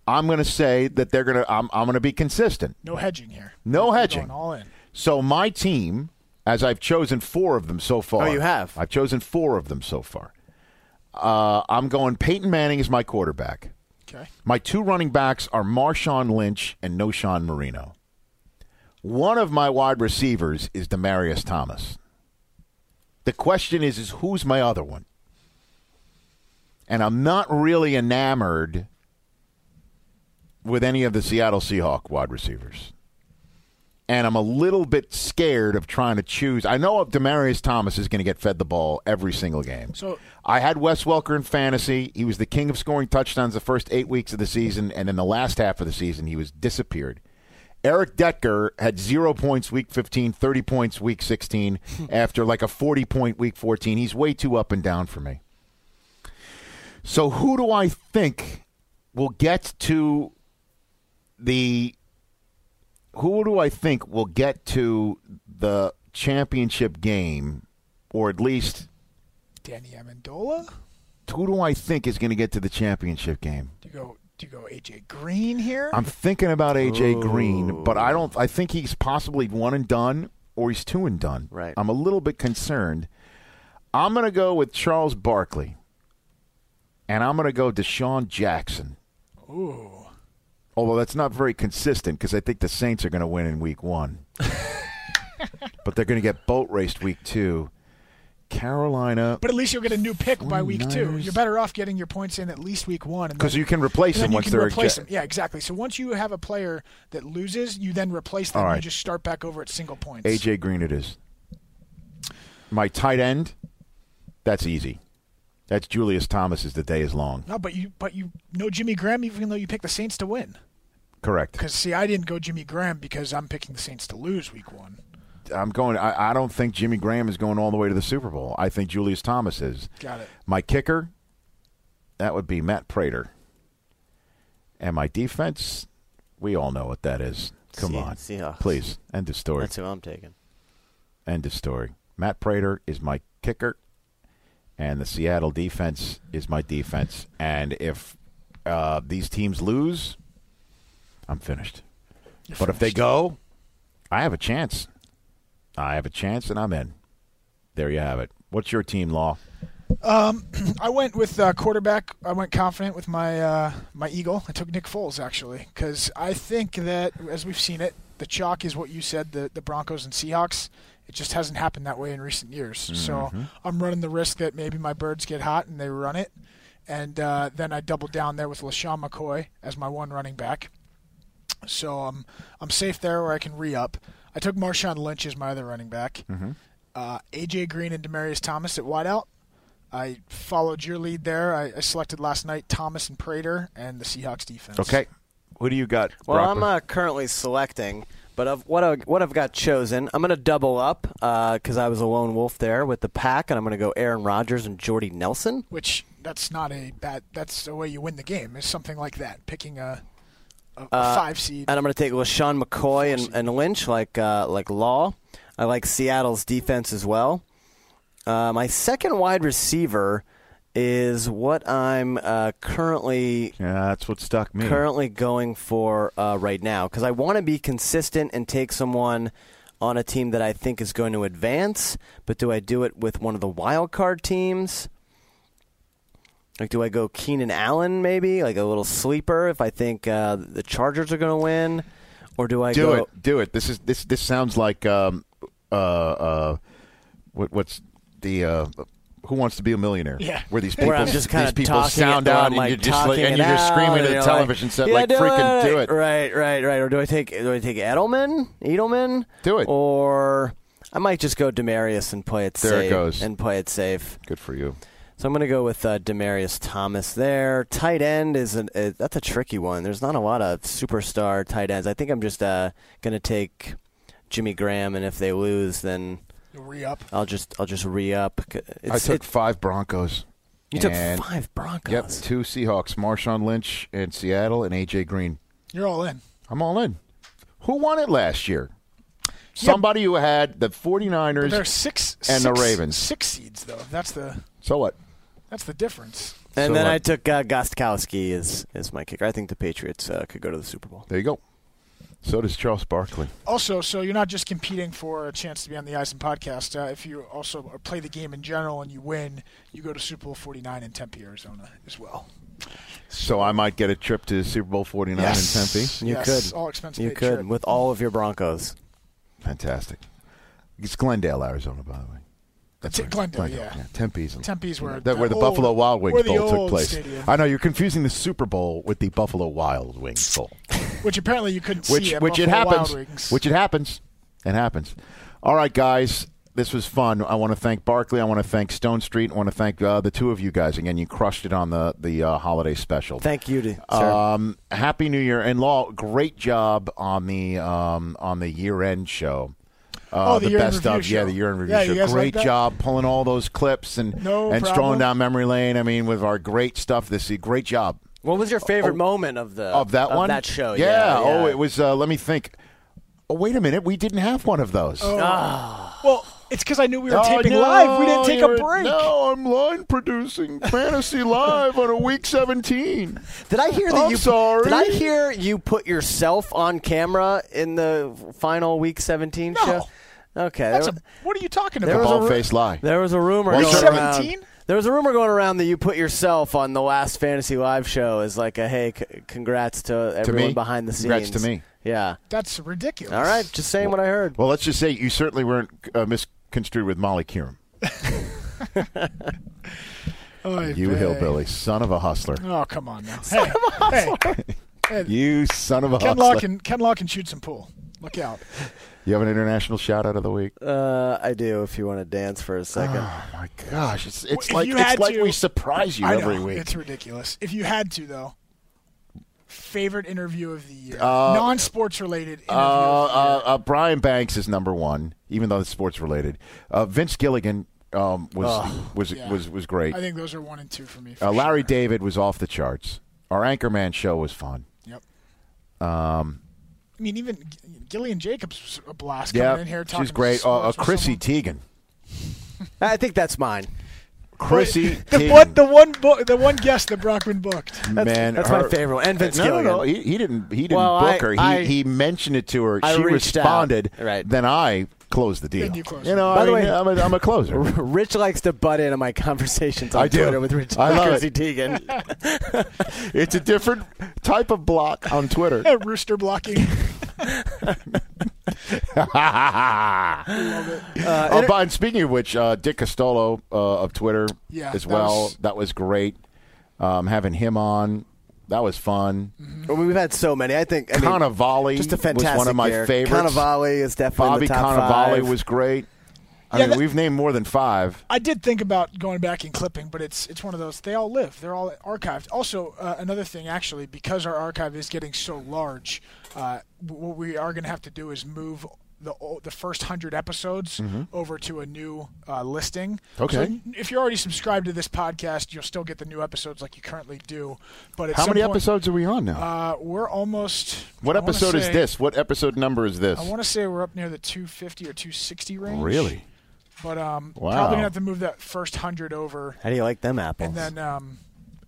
I'm going to say that they're going to. I'm, I'm going to be consistent. No hedging here. No We're hedging. Going all in. So my team, as I've chosen four of them so far. Oh, you have? I've chosen four of them so far. Uh, I'm going Peyton Manning is my quarterback. Okay. My two running backs are Marshawn Lynch and Knowshon Moreno. One of my wide receivers is Demaryius Thomas. The question is, is who's my other one? And I'm not really enamored with any of the Seattle Seahawk wide receivers. And I'm a little bit scared of trying to choose. I know Demaryius Thomas is going to get fed the ball every single game. So- I had Wes Welker in fantasy. He was the king of scoring touchdowns the first eight weeks of the season, and in the last half of the season, he was disappeared. Eric Decker had zero points week 15, 30 points week 16 *laughs* after like a 40 point week 14. He's way too up and down for me. So, who do I think will get to the. Who do I think will get to the championship game, or at least Danny Amendola. who do I think is going to get to the championship game? You go? Do you go AJ Green here? I'm thinking about AJ Green, but I don't. I think he's possibly one and done, or he's two and done. Right. I'm a little bit concerned. I'm going to go with Charles Barkley, and I'm going to go DeSean Jackson. Ooh. Although that's not very consistent because I think the Saints are going to win in Week One, *laughs* but they're going to get boat raced Week Two. Carolina, But at least you'll get a new pick by week two. You're better off getting your points in at least week one. because you can replace them once they're replace them. Yeah, exactly. So once you have a player that loses, you then replace them. All right. You just start back over at single points. AJ Green it is. My tight end, that's easy. That's Julius Thomas as the day is long. No, but you but you know Jimmy Graham even though you picked the Saints to win. Correct. Because see, I didn't go Jimmy Graham because I'm picking the Saints to lose week one. I'm going I, I don't think Jimmy Graham is going all the way to the Super Bowl. I think Julius Thomas is. Got it. My kicker, that would be Matt Prater. And my defense, we all know what that is. Come Se- on. Seahawks. Please. End the story. That's who I'm taking. End the story. Matt Prater is my kicker, and the Seattle defense is my defense. And if uh, these teams lose, I'm finished. You're but if they go, I have a chance. I have a chance, and I'm in. There you have it. What's your team, Law? *clears throat* I went with uh, quarterback. I went confident with my uh, my Eagle. I took Nick Foles actually because I think that as we've seen it, the chalk is what you said. The the Broncos and Seahawks. It just hasn't happened that way in recent years. So I'm running the risk that maybe my birds get hot and they run it, and uh, then I double down there with LeSean McCoy as my one running back. So I'm I'm safe there where I can re up. I took Marshawn Lynch as my other running back. Uh, AJ Green and Demaryius Thomas at wideout. I followed your lead there. I, I selected last night Thomas and Prater and the Seahawks defense. Okay. Who do you got? Well, Brock? I'm uh, currently selecting But of what I, what I've got chosen, I'm going to double up because I was a lone wolf there with the pack, and I'm going to go Aaron Rodgers and Jordy Nelson. Which that's not a bad. That's the way you win the game. Is something like that. Picking a, a, a Uh, five seed. And I'm going to take LeSean McCoy and, and Lynch, like uh, like Law. I like Seattle's defense as well. Uh, my second wide receiver is what I'm uh, currently Yeah, that's what stuck me. currently going for uh, right now because I want to be consistent and take someone on a team that I think is going to advance. But do I do it with one of the wild card teams? Like, do I go Keenan Allen maybe, like a little sleeper if I think uh, the Chargers are going to win, or do I do go? it. Do it. This is this this sounds like um uh uh what what's the uh who wants to be a millionaire? Yeah. Where these people I'm just these kinda people sound out and like, you're just like, and you're just screaming at the television like, set "Yeah, like do freaking it." do it. Right, right, right. Or do I take do I take Edelman, Edelman? Do it. Or I might just go Demaryius and play it There it goes. And play it safe. Good for you. So I'm going to go with uh, Demaryius Thomas there. Tight end is an, uh, that's a tricky one. There's not a lot of superstar tight ends. I think I'm just uh, going to take Jimmy Graham, and if they lose, then re up. I'll just I'll just re up. I took five Broncos. You took five Broncos. Yep, two Seahawks, Marshawn Lynch in Seattle and AJ Green. You're all in. I'm all in. Who won it last year? Somebody who had the 49ers But there's six and the Ravens. Six seeds though. That's the So what? That's the difference. And So then what? I took uh, Gostkowski as as my kicker. I think the Patriots uh, could go to the Super Bowl. There you go. So does Charles Barkley. Also, so you're not just competing for a chance to be on the Eisen podcast. Uh, if you also play the game in general and you win, you go to Super Bowl 49 in Tempe, Arizona, as well. So I might get a trip to Super Bowl 49 Yes. in Tempe. You Yes, could. all expense You could trip. with all of your Broncos. Fantastic. It's Glendale, Arizona, by the way. That's it, Glendale, yeah. Tempe's. Tempe's where that, where the old- Buffalo Wild Wings where the Bowl took place. stadium. I know you're confusing the Super Bowl with the Buffalo Wild Wings Bowl, *laughs* which apparently you couldn't which see at which it happens. Wild Wings. Which it happens. It happens. All right, guys. This was fun. I want to thank Barkley. I want to thank Stonestreet. I want to thank uh, the two of you guys again. You crushed it on the the uh, holiday special. Thank you, to, sir. Um, Happy New Year and Law. Great job on the um, on the year end show. Uh, Oh, the year-end best review of yeah, the year end review Yeah, show. guys like Great job pulling all those clips and No and problem. strolling down memory lane. I mean, with our great stuff this year. Great job what was your favorite oh, moment of the of that one. that show? Yeah. Yeah. Oh, it was. Uh, let me think. Oh, wait a minute. We didn't have one of those. Oh well, it's because I knew we were Oh, taping no, live. We didn't take a break. No, I'm line producing Fantasy *laughs* Live on a week 17. Did I hear that I'm you? sorry. Did I hear you put yourself on camera in the final week 17 No. show? Okay. That's there, a, what are you talking There about? was a bald-faced lie. there was a rumor Week going 17? around. There was a rumor going around that you put yourself on the last fantasy live show as like a hey, c- congrats to everyone me? behind the scenes. Congrats to me. Yeah. That's ridiculous. All right. Just saying what I heard. Well, let's just say you certainly weren't uh, misconstrued with Molly Kieran. *laughs* Oy You vey. hillbilly, son of a hustler. Oh, come on now. Son Hey, hey, hey. You son of a Ken hustler. Law can Ken Law can shoot some pool. Look out. You have an international shout out of the week. Uh, I do. If you want to dance for a second. Oh my gosh, it's it's If like it's like to- we surprise you I every know, week. It's ridiculous. If you had to, though, favorite interview of the year, Uh, non-sports related interview. Uh, of the year. uh, uh, Brian Banks is number one, even though it's sports related. Uh, Vince Gilligan um, was was yeah. was was great. I think those are one and two for me. for Uh, Larry sure. David was off the charts. Our Anchorman show was fun. Yep. Um, I mean, even Gillian Jacobs was a blast yeah, coming in here talking. she's great. Uh, uh, Chrissy someone. Teigen. I think that's mine. Chrissy The Teigen. one, the one, bo- the one guest that Brockman booked. That's, Man, that's her- my favorite one. And Vince no, Gilligan. no, no, he, he didn't. He didn't Well, book I- her. He, I- he mentioned it to her. I she reached out. responded. Right. Then I closed the deal. Then you closed You know, By I the mean, way- I'm a, I'm a closer. *laughs* Rich likes to butt in on my conversations on I do. Twitter with Rich I love Chrissy it. Teigen. *laughs* it's a different type of block on Twitter. *laughs* Rooster blocking. *laughs* Uh, oh, but and speaking of which, uh, Dick Costolo uh, of Twitter Yeah, as that well. was- that was great. Um, having him on, that was fun. Well, we've had so many. I think I mean, Cannavale just a fantastic was one of my year. favorites. Cannavale is definitely Bobby in the top Cannavale was great. I Yeah, mean, that- we've named more than five. I did think about going back and clipping, but it's it's one of those. They all live. They're all archived. Also, uh, another thing, actually, because our archive is getting so large, uh, what we are going to have to do is move the the first hundred episodes Mhm. over to a new uh, listing. Okay. So if you're already subscribed to this podcast, you'll still get the new episodes like you currently do. But How many point- episodes are we on now? Uh, we're almost. what I wanna episode is this? What episode number is this? I want to say we're up near the 250 or 260 range. Really? But um, Wow. probably gonna have to move that first hundred over, How do you like them apples? and then um,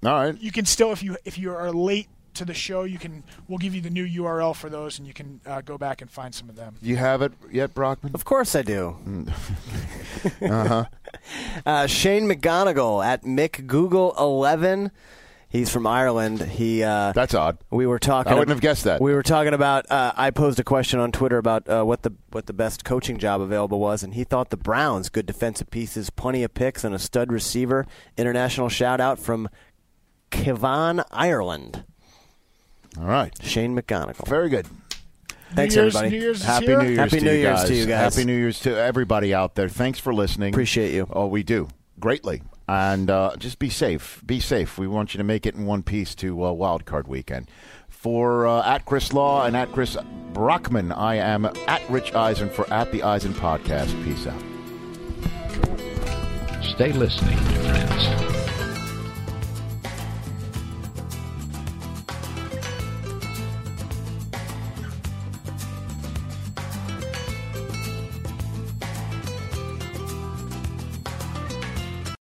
All right. you can still, if you if you are late to the show, you can. We'll give you the new URL for those, and you can uh, go back and find some of them. You have it yet, Brockman? Of course I do. *laughs* uh-huh. *laughs* Uh, Shane McGonigal at McGoogle11. He's from Ireland. He uh, That's odd. We were talking. I wouldn't have guessed that. We were talking about. Uh, I posed a question on Twitter about uh, what the what the best coaching job available was, and he thought the Browns good defensive pieces, plenty of picks, and a stud receiver. International shout out from Cavan, Ireland. All right. Shane McGonigal. Very good. Thanks, New Year's- everybody. New Year's Happy? New Year's Happy to New you Year's guys. to you guys. Happy New Year's to everybody out there. Thanks for listening. Appreciate you. Oh, we do greatly. And uh, just be safe. Be safe. We want you to make it in one piece to uh, Wild Card Weekend. For uh, at Chris Law and at Chris Brockman, I am at Rich Eisen for at the Eisen Podcast. Peace out. Stay listening to